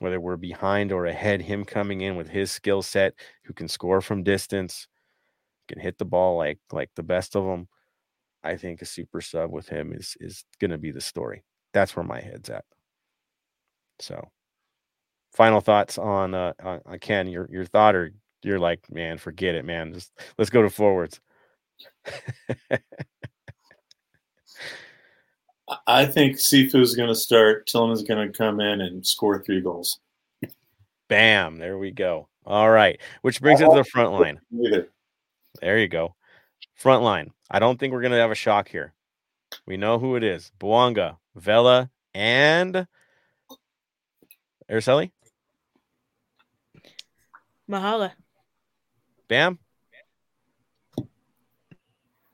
Whether we're behind or ahead, him coming in with his skill set, who can score from distance, can hit the ball like like the best of them. I think a super sub with him is is going to be the story. That's where my head's at. So, final thoughts on uh on, on Ken, your your thought, or you're like, man, forget it, man. Just let's go to forwards.
I- think Sifu's going to start. Tillman's going to come in and score three goals.
Bam, there we go. All right, which brings it to the front line. There you go. Front line. I don't think we're going to have a shock here. We know who it is. Buanga, Vela, and Araceli.
Mahala.
Bam.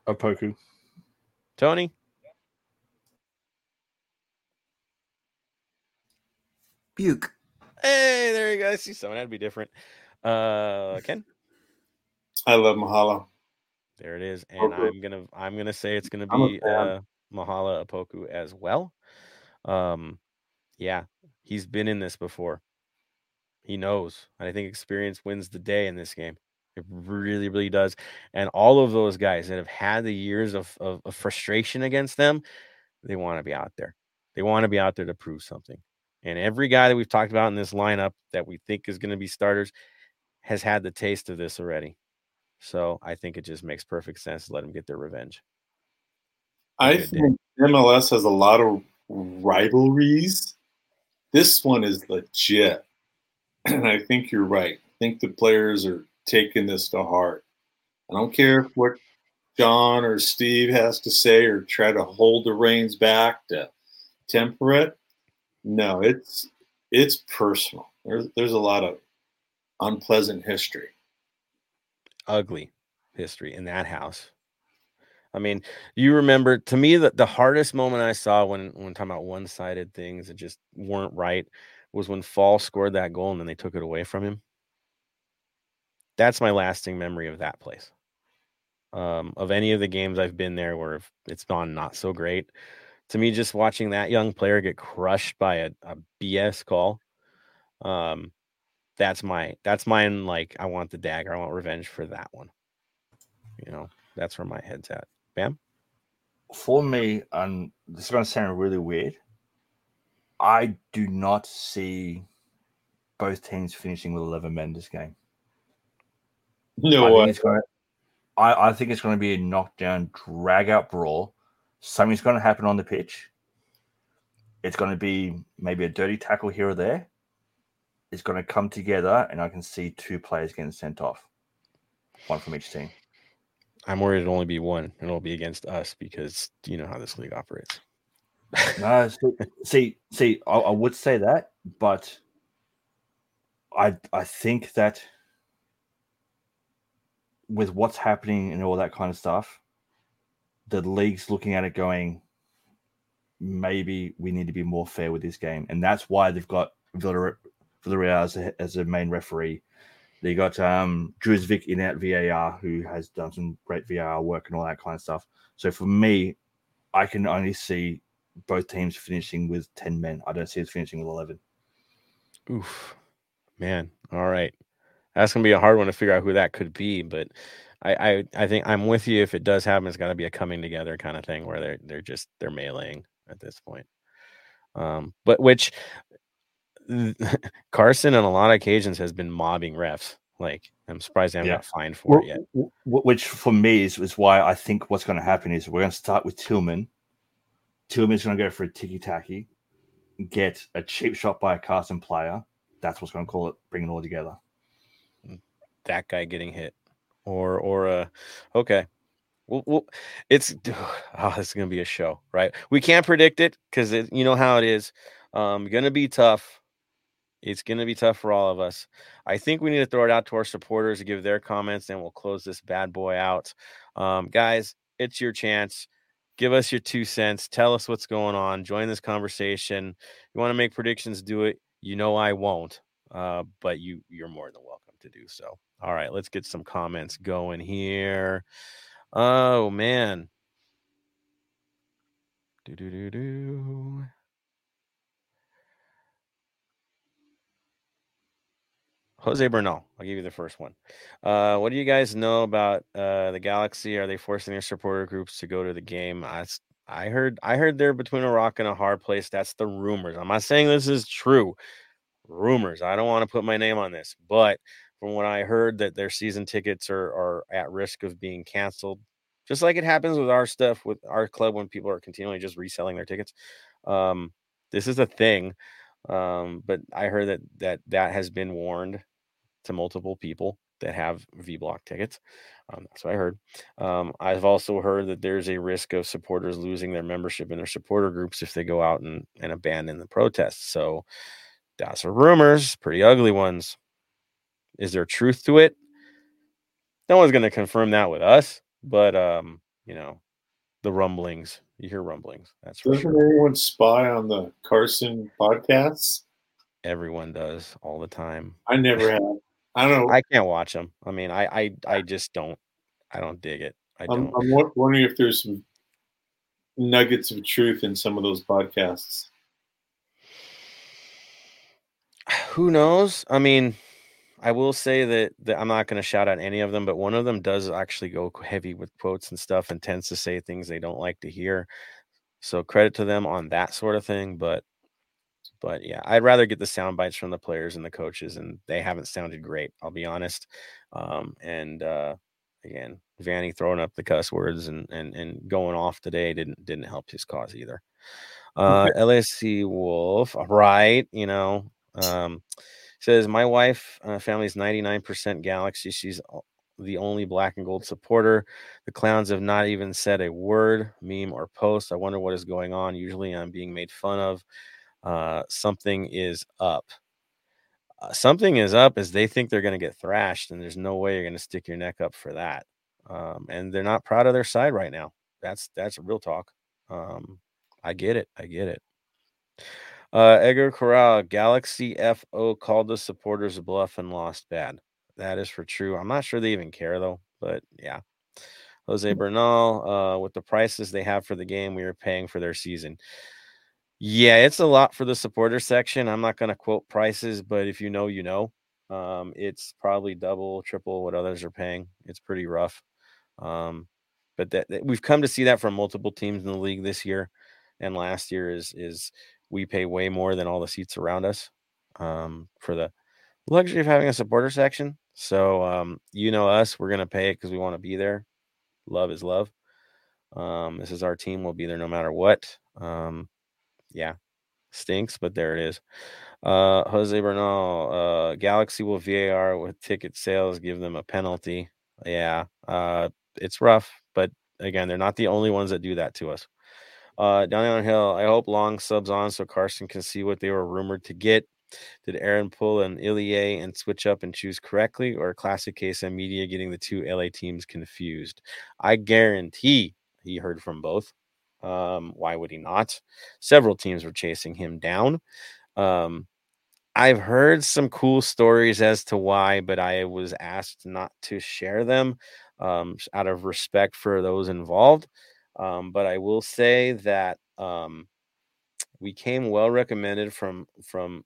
Opoku.
Tony.
Buke.
Hey, there you go. I see someone That'd be different. Uh Ken.
I love Mahala.
There it is. And. I'm gonna I'm gonna say it's gonna be uh Mahala Opoku as well. Um yeah, he's been in this before. He knows. And I think experience wins the day in this game. It really, really does. And all of those guys that have had the years of, of, of frustration against them, they want to be out there. They want to be out there to prove something. And every guy that we've talked about in this lineup that we think is going to be starters has had the taste of this already. So I think it just makes perfect sense to let them get their revenge.
I think MLS has a lot of rivalries. This one is legit. [clears throat] And I think you're right. I think the players are taking this to heart. I don't care what John or Steve has to say or try to hold the reins back to temper it. No, it's it's personal. There's there's a lot of unpleasant history.
Ugly history in that house. I mean, you remember to me that the hardest moment I saw when when talking about one sided things that just weren't right was when Fall scored that goal and then they took it away from him. That's my lasting memory of that place. Um, of any of the games I've been there where it's gone not so great. To me, just watching that young player get crushed by a, a BS call, um, that's my that's mine. Like I want the dagger. I want revenge for that one. You know, that's where my head's at. Bam.
For me, and this is going to sound really weird, I do not see both teams finishing with 11 men this game.
No
I
way.
think it's going to. I, I think it's going to be a knockdown, drag out brawl. Something's going to happen on the pitch. It's going to be maybe a dirty tackle here or there. It's going to come together, and I can see two players getting sent off, one from each team.
I'm worried it'll only be one, and it'll be against us because you know how this league operates.
No, [laughs] see, see, see I, I would say that, but I I think that with what's happening and all that kind of stuff, the league's looking at it going, maybe we need to be more fair with this game, and that's why they've got Villar- Villarreal as a, as a main referee. They got um Druzvik in at VAR, who has done some great VAR work and all that kind of stuff. So for me, I can only see both teams finishing with 10 men. I don't see us finishing with 11.
Oof, man. All right, that's gonna be a hard one to figure out who that could be, but I I, I think I'm with you. If it does happen, it's got to be a coming together kind of thing where they're they're just they're meleeing at this point. Um, but which [laughs] Carson on a lot of occasions has been mobbing refs. Like I'm surprised haven't
Yeah.
got fined for
Well,
it yet.
which for me is, is why I think what's going to happen is we're going to start with Tillman. Tillman's going to go for a ticky tacky, get a cheap shot by a Carson player. That's what's going to call it, bring it all together.
that guy getting hit or or uh okay well, well it's [sighs] oh, it's gonna be a show right we can't predict it because you know how it is um gonna be tough It's going to be tough for all of us. I think we need to throw it out to our supporters to give their comments, and we'll close this bad boy out. Um, guys, it's your chance. Give us your two cents. Tell us what's going on. Join this conversation. You want to make predictions? Do it. You know I won't, uh, but you you're more than welcome to do so. All right, let's get some comments going here. Oh man. Do do do do. Jose Bernal, I'll give you the first one. Uh, what do you guys know about uh, the Galaxy? Are they forcing their supporter groups to go to the game? I, I heard, I heard they're between a rock and a hard place. That's the rumors. I'm not saying this is true. Rumors. I don't want to put my name on this, but from what I heard, that their season tickets are are at risk of being canceled, just like it happens with our stuff with our club when people are continually just reselling their tickets. Um, this is a thing. Um, but I heard that that that has been warned to multiple people that have V Block tickets. Um, that's what I heard. Um, I've also heard that there's a risk of supporters losing their membership in their supporter groups if they go out and, and abandon the protests. So that's a rumors, pretty ugly ones. Is there truth to it? No one's going to confirm that with us, but um, you know, the rumblings. You hear rumblings. That's for
Doesn't
sure.
anyone spy on the Carson podcasts?
Everyone does all the time.
I never have. I don't know.
I can't watch them. I mean, I I I just don't. I don't dig it. I.
I'm wondering if there's some nuggets of truth in some of those podcasts.
Who knows? I mean, I will say that, that I'm not going to shout out any of them, but one of them does actually go heavy with quotes and stuff and tends to say things they don't like to hear. So credit to them on that sort of thing. But but yeah, I'd rather get the sound bites from the players and the coaches, and they haven't sounded great. I'll be honest. Um, and uh, again, Vanney throwing up the cuss words and and and going off today didn't didn't help his cause either. Uh, LSC Wolf, right? You know, um, says my wife uh, family's 99% Galaxy. She's the only black and gold supporter. The clowns have not even said a word, meme, or post. I wonder what is going on. Usually, I'm being made fun of. Uh, something is up. Uh, something is up as they think they're going to get thrashed, and there's no way you're going to stick your neck up for that. Um, and they're not proud of their side right now. That's that's real talk. Um, I get it. I get it. Uh, Edgar Corral, Galaxy FO called the supporters a bluff and lost bad. That is for true. I'm not sure they even care though, but yeah. Jose Bernal, uh, with the prices they have for the game, we are paying for their season. Yeah, it's a lot for the supporter section. I'm not going to quote prices, but if you know, you know. Um, it's probably double, triple what others are paying. It's pretty rough. Um, but that, that- we've come to see that from multiple teams in the league this year and last year is is we pay way more than all the seats around us um, for the luxury of having a supporter section. So um, you know us, we're gonna pay it because we want to be there. Love is love. Um, this is our team. We'll be there no matter what. Um, yeah, stinks, but there it is. Uh, Jose Bernal, uh, Galaxy will VAR with ticket sales, give them a penalty. Yeah, uh, it's rough, but again, they're not the only ones that do that to us. Uh, down on Hill, I hope Long subs on so Carson can see what they were rumored to get. Did Aaron pull an Ilie and switch up and choose correctly, or classic case of media getting the two LA teams confused? I guarantee he heard from both. Um, why would he not? Several teams were chasing him down. Um, I've heard some cool stories as to why, but I was asked not to share them um, out of respect for those involved. Um, but I will say that um, we came well recommended from from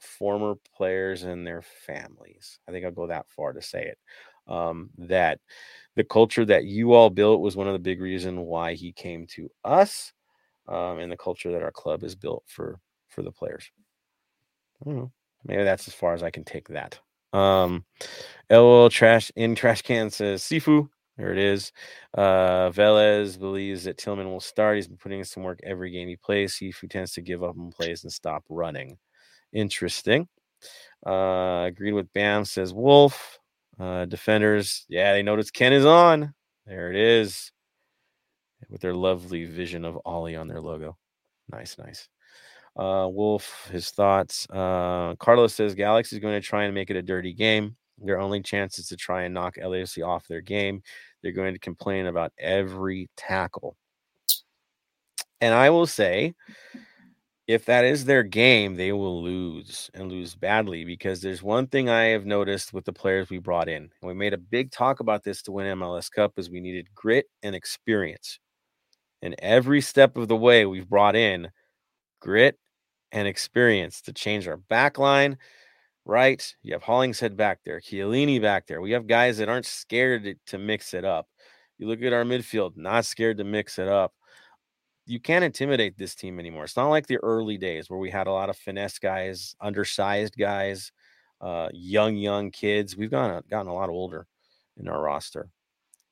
former players and their families. I think I'll go that far to say it. Um, that the culture that you all built was one of the big reason why he came to us, um, and the culture that our club is built for for the players. I don't know. Maybe that's as far as I can take that. Um, LOL trash in trash can says Sifu. There it is. Uh, Velez believes that Tillman will start. He's been putting in some work every game he plays. Sifu tends to give up on plays and stop running. Interesting. Uh, agreed with Bam says Wolf. Uh, defenders, yeah, they notice Ken is on. There it is. With their lovely vision of Ollie on their logo. Nice, nice. Uh, Wolf, his thoughts. Uh, Carlos says Galaxy is going to try and make it a dirty game. Their only chance is to try and knock LAFC off their game. They're going to complain about every tackle. And I will say, if that is their game, they will lose and lose badly because there's one thing I have noticed with the players we brought in. And we made a big talk about this to win MLS Cup is we needed grit and experience. And every step of the way we've brought in grit and experience to change our back line, right? You have Hollingshead back there, Chiellini back there. We have guys that aren't scared to, to mix it up. You look at our midfield, not scared to mix it up you can't intimidate this team anymore. It's not like the early days where we had a lot of finesse guys, undersized guys, uh, young young kids. We've gotten gotten a lot older in our roster.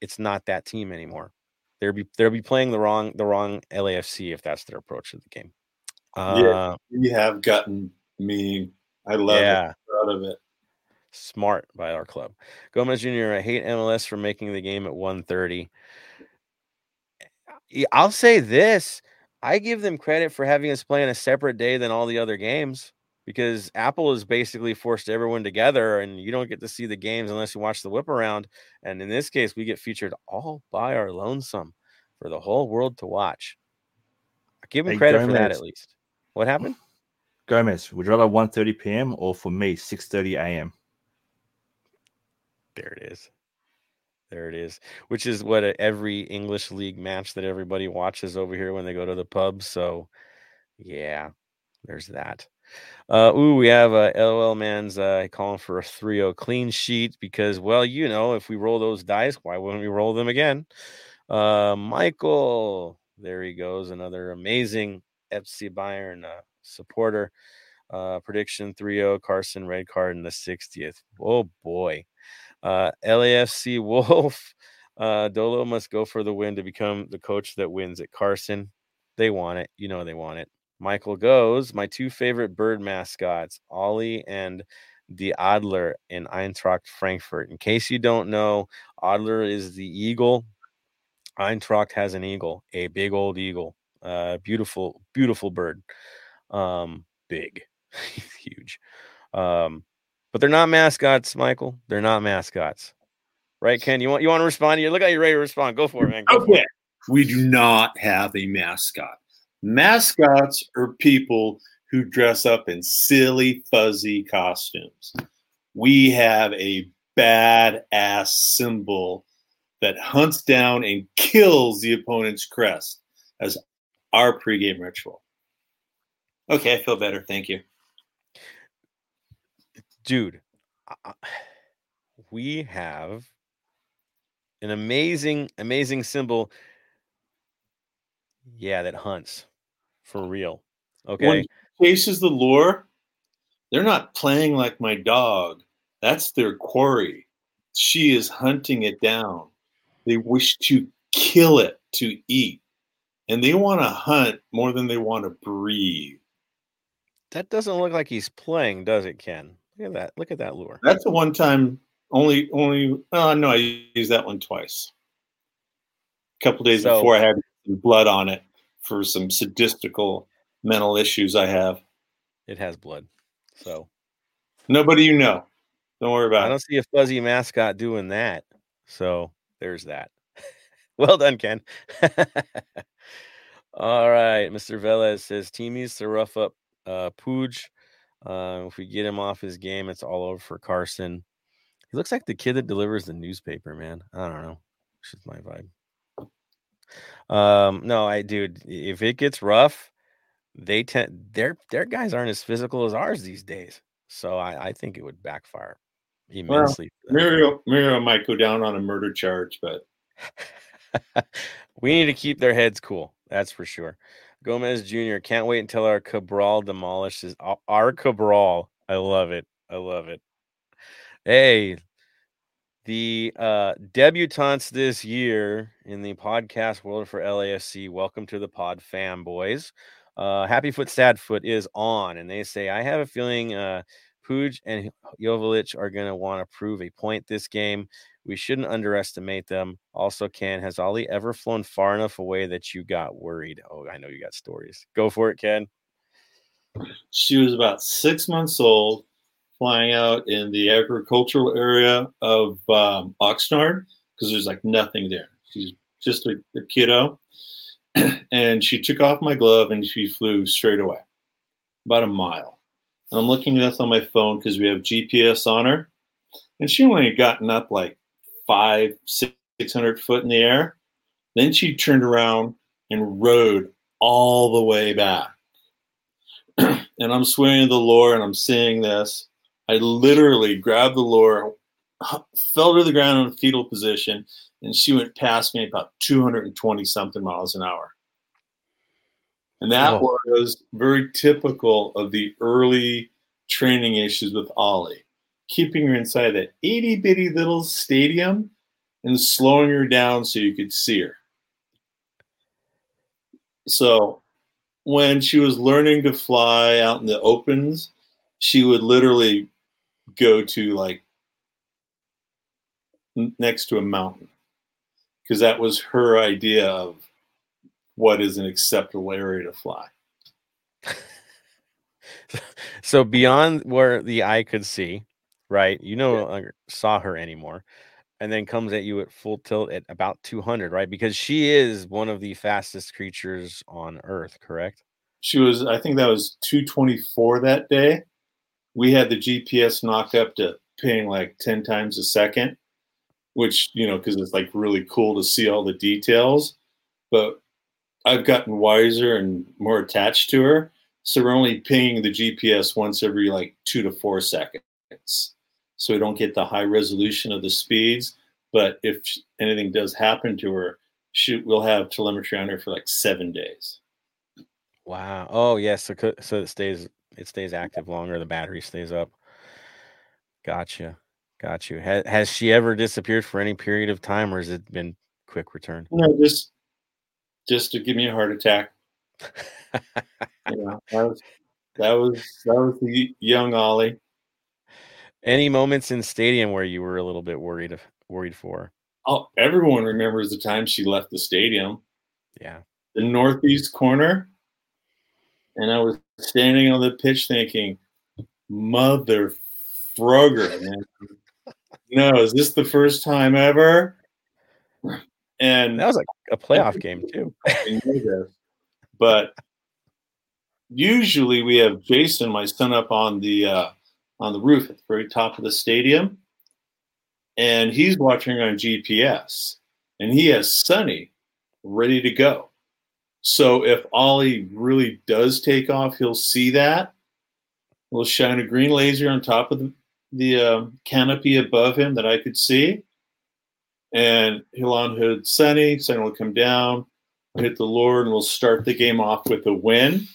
It's not that team anymore. They'll be they'll be playing the wrong the wrong LAFC if that's their approach to the game.
Uh, yeah, you have gotten mean. I love yeah. it. Proud of it.
Smart by our club. Gomez Jr. I hate MLS for making the game at 1:30. I'll say this. I give them credit for having us play on a separate day than all the other games because Apple has basically forced everyone together and you don't get to see the games unless you watch the whip around. And in this case, we get featured all by our lonesome for the whole world to watch. I give them hey, credit Gomez. for that at least. What happened?
Gomez, would you rather 1.30 p.m. or for me 6.30 a.m.?
There it is. There it is, which is what a, every English league match that everybody watches over here when they go to the pub. So, yeah, there's that. Uh, ooh, we have a uh, LOL man's uh, calling for a 3 0 clean sheet because, well, you know, if we roll those dice, why wouldn't we roll them again? Uh, Michael, there he goes, another amazing FC Bayern uh, supporter. Uh, prediction 3 0 Carson red card in the 60th. Oh boy. Uh, LAFC [laughs] Wolf. Uh, Dolo must go for the win to become the coach that wins at Carson. They want it. You know they want it. Michael goes. My two favorite bird mascots, Ollie and the Adler in Eintracht Frankfurt. In case you don't know, Adler is the eagle. Eintracht has an eagle, a big old eagle. Uh, beautiful, beautiful bird. Um, big, [laughs] huge. Um, but they're not mascots, Michael. They're not mascots. Right, Ken? You want you want to respond? You look like you're ready to respond. Go for it, man. Go oh,
okay. It. We do not have a mascot. Mascots are people who dress up in silly, fuzzy costumes. We have a badass symbol that hunts down and kills the opponent's crest as our pregame ritual. Okay, I feel better. Thank you
dude, [sighs] we have an amazing, amazing symbol. Yeah, that hunts for real. Okay. When
chases the lure, they're not playing like my dog. That's their quarry. She is hunting it down. They wish to kill it to eat. And they want to hunt more than they want to breathe.
That doesn't look like he's playing, does it, Ken? Look at that. Look at that lure.
That's a one time only only uh no, I used that one twice. A couple days so, before I had blood on it for some sadistical mental issues I have.
It has blood. So
nobody you know. Don't worry about
I
it. I
don't see a fuzzy mascot doing that. So there's that. [laughs] well done, Ken. [laughs] All right. Mr. Velez says team needs to rough up uh Puig uh, if we get him off his game, it's all over for Carson. He looks like the kid that delivers the newspaper, man. I don't know. It's just my vibe. Um, no, I dude, if it gets rough, they tend their their guys aren't as physical as ours these days. So I, I think it would backfire immensely.
Well, Murillo, Murillo might go down on a murder charge, but [laughs]
we need to keep their heads cool. That's for sure. Gomez Jr. Can't wait until our Cabral demolishes our Cabral. I love it. I love it. Hey, the uh, debutantes this year in the podcast world for LAFC. Welcome to the pod, fam boys. Uh, Happy Foot, Sad Foot is on, and they say I have a feeling uh, Puig and Joveljic are going to want to prove a point this game. We shouldn't underestimate them. Also, Ken, has Ollie ever flown far enough away that you got worried? Oh, I know you got stories. Go for it, Ken.
She was about six months old, flying out in the agricultural area of um, Oxnard because there's like nothing there. She's just a, a kiddo. [clears throat] and she took off my glove and she flew straight away, about a mile. I'm looking at this on my phone because we have GPS on her. And she only had gotten up like five, six hundred foot in the air. Then she turned around and rode all the way back. [clears throat] and I'm swinging the lure and I'm seeing this. I literally grabbed the lure, fell to the ground in a fetal position, and she went past me about 220 something miles an hour. And that
Oh.
was very typical of the early training issues with Ollie, keeping her inside that itty bitty little stadium and slowing her down so you could see her. So when she was learning to fly out in the opens, she would literally go to like next to a mountain because that was her idea of what is an acceptable area to fly. [laughs]
So beyond where the eye could see, right? You no longer saw her anymore, and then comes at you at full tilt at about 200, right? Because she is one of the fastest creatures on Earth, correct?
She was, I think that was 224 that day. We had the GPS knocked up to ping like 10 times a second, which, you know, because it's like really cool to see all the details. But I've gotten wiser and more attached to her. So we're only pinging the GPS once every like two to four seconds. So we don't get the high resolution of the speeds. But if anything does happen to her, she, we'll have telemetry on her for like seven days.
Wow. Oh, yes. so so it stays it stays active longer. The battery stays up. Gotcha. Got you. Ha- has she ever disappeared for any period of time, or has it been quick return?
No, just just to give me a heart attack. [laughs] You know, that was that was that was the young Ollie.
Any moments in stadium where you were a little bit worried of worried for?
Oh, everyone remembers the time she left the stadium,
Yeah.
the northeast corner, and I was standing on the pitch thinking, "Mother frugger, man! No, is this the first time ever?" [sighs] And
That was like a playoff game too. [laughs]
I know this, but usually we have Jason, my son, up on the uh, on the roof at the very top of the stadium, and he's watching on GPS, and he has Sunny ready to go. So if Ollie really does take off, he'll see that. We'll shine a green laser on top of the, the uh, canopy above him that I could see, and he'll unhood Sunny. Sunny will come down hit the Lord, and we'll start the game off with a win.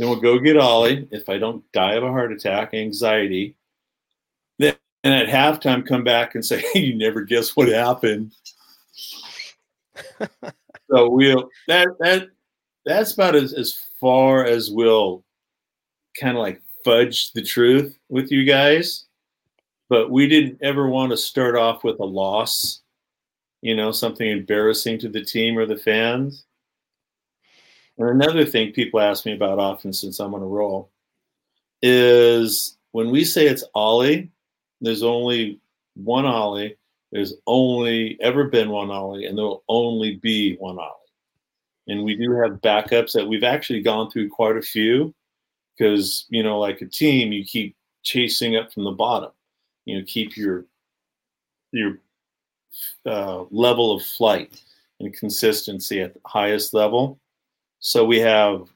Then we'll go get Ollie if I don't die of a heart attack, anxiety. Then and at halftime, come back and say, [laughs] hey, "You never guess what happened." so we'll that that that's about as as far as we'll kind of like fudge the truth with you guys. But we didn't ever want to start off with a loss you know, something embarrassing to the team or the fans. And another thing people ask me about often since I'm on a roll is when we say it's Ollie, there's only one Ollie. There's only ever been one Ollie, and there will only be one Ollie. And we do have backups that we've actually gone through quite a few because, you know, like a team, you keep chasing up from the bottom. You know, keep your your uh, level of flight and consistency at the highest level. So we have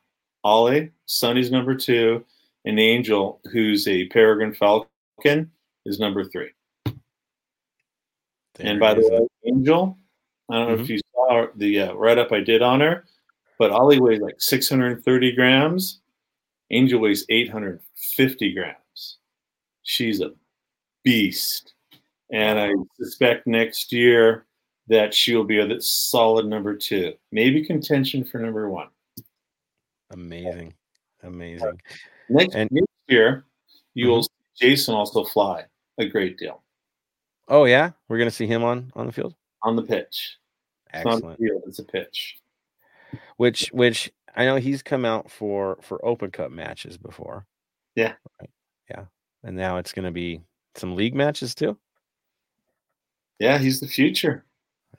Ollie, Sonny's number two, and Angel, who's a Peregrine Falcon, is number three. and by the way, Angel, I don't know if you saw the uh, write up I did on her, but Ollie weighs like 630 grams. Angel weighs 850 grams. She's a beast. And I suspect next year that she'll be a solid number two, maybe contention for number one.
Amazing, amazing.
Next,
And-
next year, you will mm-hmm. see Jason also fly a great deal
Oh yeah, we're gonna see him on on the field.
on the pitch. It's
Excellent.
field, it's a pitch.
Which which I know he's come out for for Open Cup matches before.
Yeah.
Right. Yeah. And now it's going to be some league matches too.
Yeah, he's the future.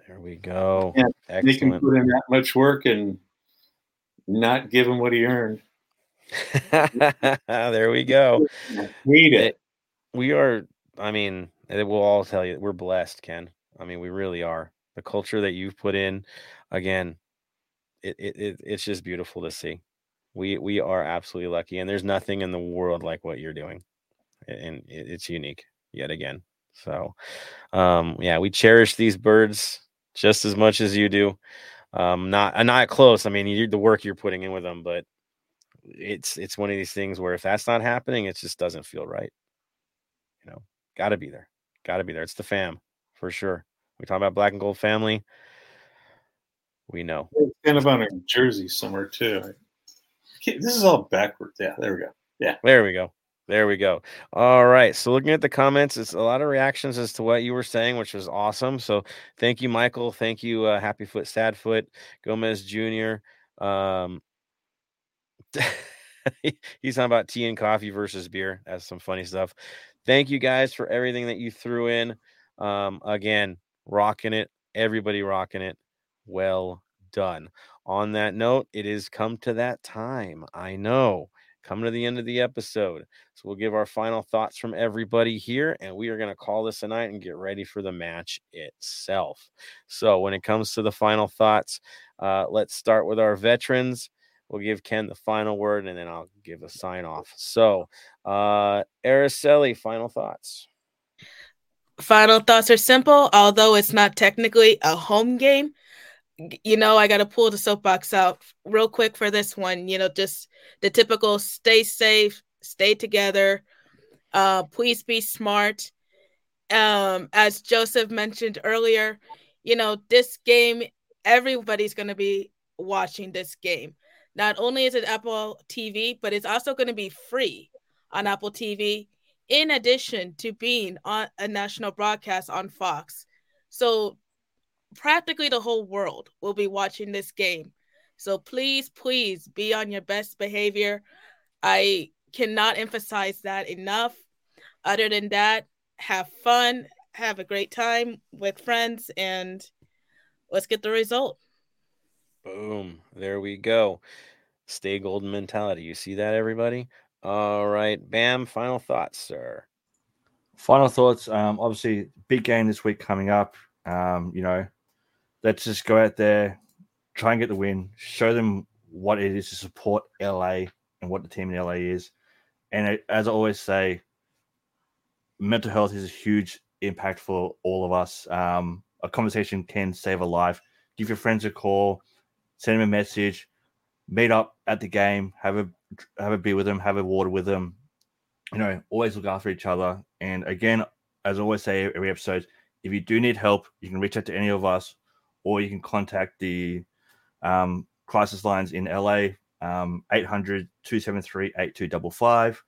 There we go.
Yeah, He can put in that much work and not give him what he earned. [laughs]
there we go.
Read it.
We are i mean it will all tell you we're blessed ken i mean we really are the culture that you've put in again it, it, it it's just beautiful to see we we are absolutely lucky and there's nothing in the world like what you're doing and it, it's unique yet again so um yeah we cherish these birds just as much as you do um not uh, not close i mean you the work you're putting in with them but it's it's one of these things where if that's not happening it just doesn't feel right you know, got to be there. Got to be there. It's the fam for sure. We talk about black and gold family. We know.
It's kind of on a jersey somewhere too. This is all backwards. Yeah, there we go.
Yeah, there we go. There we go. All right. So looking at the comments, it's a lot of reactions as to what you were saying, which was awesome. So thank you, Michael. Thank you, uh, Happy Foot, Sad Foot, Gomez Jr. Um, [laughs] he's talking about tea and coffee versus beer. That's some funny stuff. Thank you guys for everything that you threw in. Um, again, rocking it. Everybody rocking it. Well done. On that note, it is come to that time. I know. Coming to the end of the episode. So we'll give our final thoughts from everybody here, and we are going to call this a night and get ready for the match itself. So when it comes to the final thoughts, uh, let's start with our veterans. We'll give Ken the final word, and then I'll give a sign off. So, uh, Araceli, final thoughts.
Final thoughts are simple, although it's not technically a home game. You know, I got to pull the soapbox out real quick for this one. You know, just the typical stay safe, stay together, uh, please be smart. Um, as Joseph mentioned earlier, you know, this game, everybody's going to be watching this game. Not only is it Apple TV, but it's also going to be free on Apple TV in addition to being on a national broadcast on Fox. So practically the whole world will be watching this game. So please, please be on your best behavior. I cannot emphasize that enough. Other than that, have fun, have a great time with friends, and let's get the result.
Boom. There we go. Stay golden mentality. You see that, everybody? All right. Bam. Final thoughts, sir.
Final thoughts. Um, obviously, big game this week coming up. Um, you know, let's just go out there, try and get the win, show them what it is to support LA and what the team in LA is. And as I always say, mental health is a huge impact for all of us. Um, a conversation can save a life. Give your friends a call, send them a message, meet up at the game, have a have a beer with them, have a water with them. You know, always look after each other. And again, as I always say every episode, if you do need help, you can reach out to any of us, or you can contact the um, crisis lines in LA, um, 800 273 8255.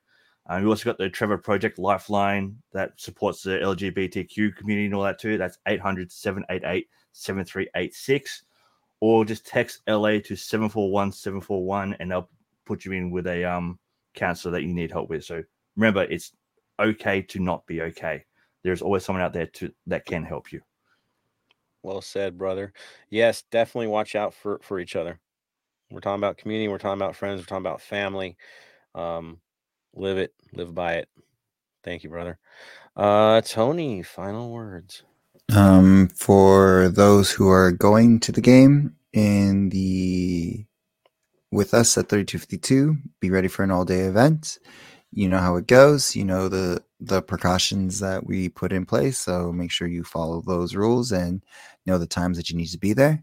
Um, we also got the Trevor Project Lifeline that supports the LGBTQ community and all that too. That's 800 788 7386. Or just text LA to 741 741 and they'll put you in with a um, counselor that you need help with. So remember, it's okay to not be okay. There's always someone out there to that can help you.
Well said, brother. Yes, definitely watch out for for each other. We're talking about community. We're talking about friends. We're talking about family. Um, live it, live by it. Thank you, brother. Uh, Tony, final words.
Um, for those who are going to the game in the with us at 3252, be ready for an all day event. You know how it goes. You know the the precautions that we put in place. So make sure you follow those rules and know the times that you need to be there.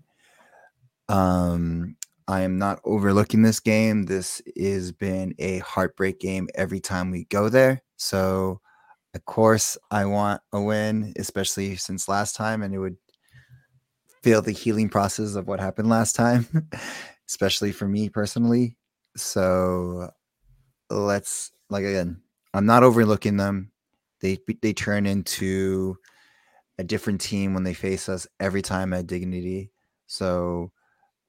Um, I am not overlooking this game. This has been a heartbreak game every time we go there. So of course I want a win, especially since last time, and it would feel the healing process of what happened last time, [laughs] especially for me personally. So let's like again, I'm not overlooking them. They they turn into a different team when they face us every time at Dignity. So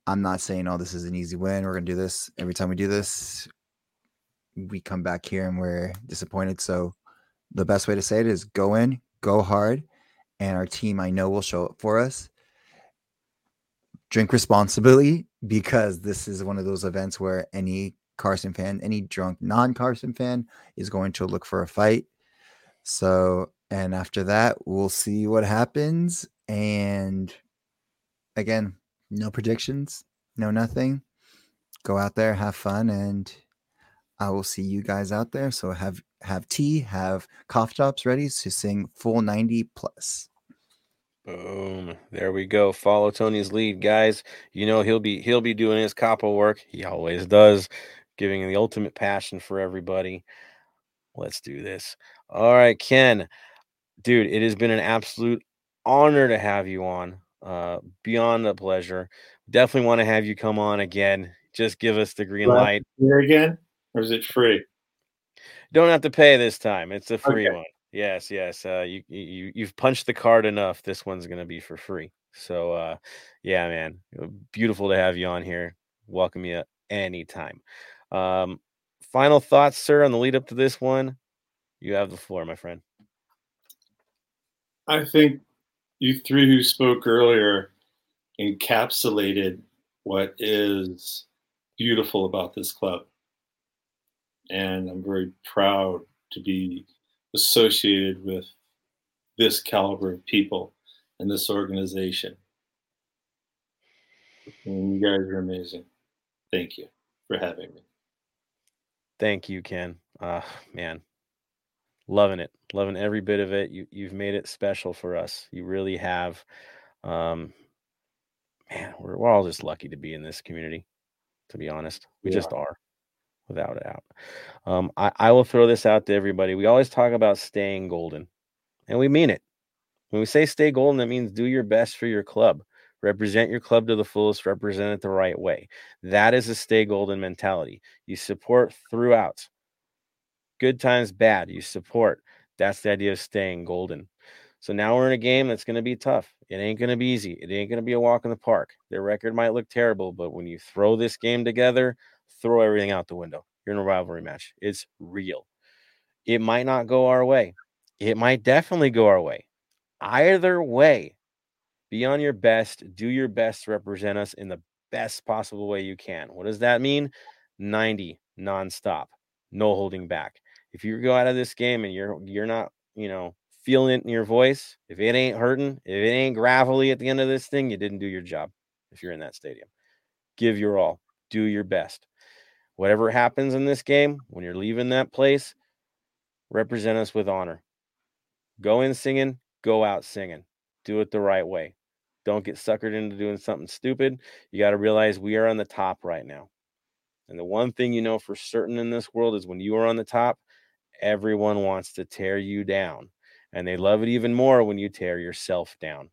I'm not saying, oh, this is an easy win. We're gonna do this every time we do this. We come back here and we're disappointed. So the best way to say it is go in, go hard, and our team I know will show up for us. Drink responsibly [laughs] because this is one of those events where any Carson fan, any drunk non Carson fan is going to look for a fight. So, and after that, we'll see what happens. And again, no predictions, no nothing. Go out there, have fun, and I will see you guys out there. So have have tea, have cough drops ready to sing full 90 plus.
Boom. There we go. Follow Tony's lead, guys. You know he'll be he'll be doing his capo work. He always does, giving the ultimate passion for everybody. Let's do this. All right, Ken. Dude, it has been an absolute honor to have you on. Uh beyond a pleasure. Definitely want to have you come on again. Just give us the green
Well,
light.
Here again, or is it free?
Don't have to pay this time. It's a free
Okay.
one. Yes, yes. Uh, you you you've punched the card enough. This one's gonna be for free. So uh, yeah, man, beautiful to have you on here. Welcome you anytime. Um, final thoughts, sir, on the lead up to this one. You have the floor, my friend.
I think you three who spoke earlier encapsulated what is beautiful about this club. And I'm very proud to be associated with this caliber of people and this organization. And you guys are amazing. Thank you for having me.
Thank you, Ken. Uh, man, loving it, loving every bit of it. You you've made it special for us. You really have. Um, man, we're, we're all just lucky to be in this community. To be honest, we
We
just are, without a doubt. Um, I I will throw this out to everybody. We always talk about staying golden, and we mean it. When we say stay golden, that means do your best for your club. Represent your club to the fullest, represent it the right way. That is a stay golden mentality. You support throughout. Good times, bad. You support. That's the idea of staying golden. So now we're in a game that's going to be tough. It ain't going to be easy. It ain't going to be a walk in the park. Their record might look terrible, but when you throw this game together, throw everything out the window. You're in a rivalry match. It's real. It might not go our way. It might definitely go our way. Either way, be on your best, do your best to represent us in the best possible way you can. What does that mean? 90 nonstop, no holding back. If you go out of this game and you're you're not, you know, feeling it in your voice, if it ain't hurting, if it ain't gravelly at the end of this thing, you didn't do your job. If you're in that stadium, give your all, do your best. Whatever happens in this game, when you're leaving that place, represent us with honor. Go in singing, go out singing. Do it the right way. Don't get suckered into doing something stupid. You got to realize we are on the top right now. And the one thing you know for certain in this world is when you are on the top, everyone wants to tear you down. And they love it even more when you tear yourself down.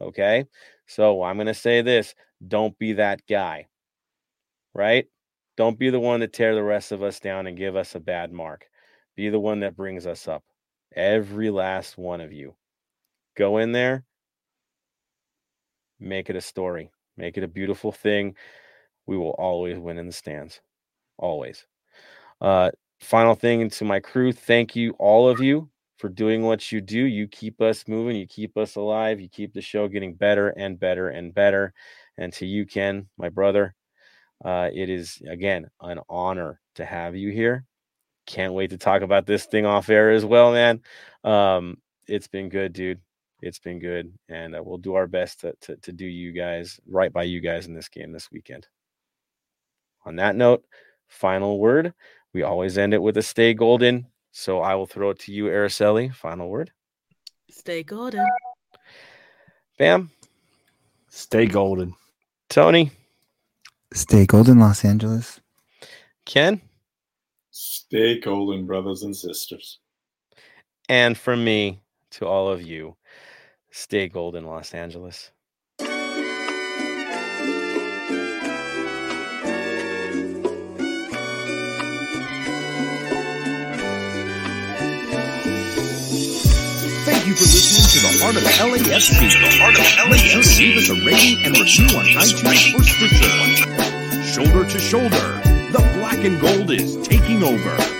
Okay. So I'm going to say this don't be that guy, right? Don't be the one to tear the rest of us down and give us a bad mark. Be the one that brings us up. Every last one of you. Go in there, make it a story, make it a beautiful thing. We will always win in the stands. Always. Uh, final thing to my crew thank you, all of you, for doing what you do. You keep us moving, you keep us alive, you keep the show getting better and better and better. And to you, Ken, my brother, uh, it is again an honor to have you here. Can't wait to talk about this thing off air as well, man. Um, it's been good, dude. It's been good, and uh, we'll do our best to, to to do you guys right by you guys in this game this weekend. On that note, final word. We always end it with a stay golden. So I will throw it to you, Araceli. Final word.
Stay golden.
Bam.
Stay golden.
Tony.
Stay golden, Los Angeles.
Ken.
Stay golden, brothers and sisters.
And from me to all of you, stay gold in Los Angeles.
Thank you for listening to to the heart of LAFC. Make sure to leave us a rating and review on iTunes or Stitcher. Shoulder to shoulder, the black and gold is taking over.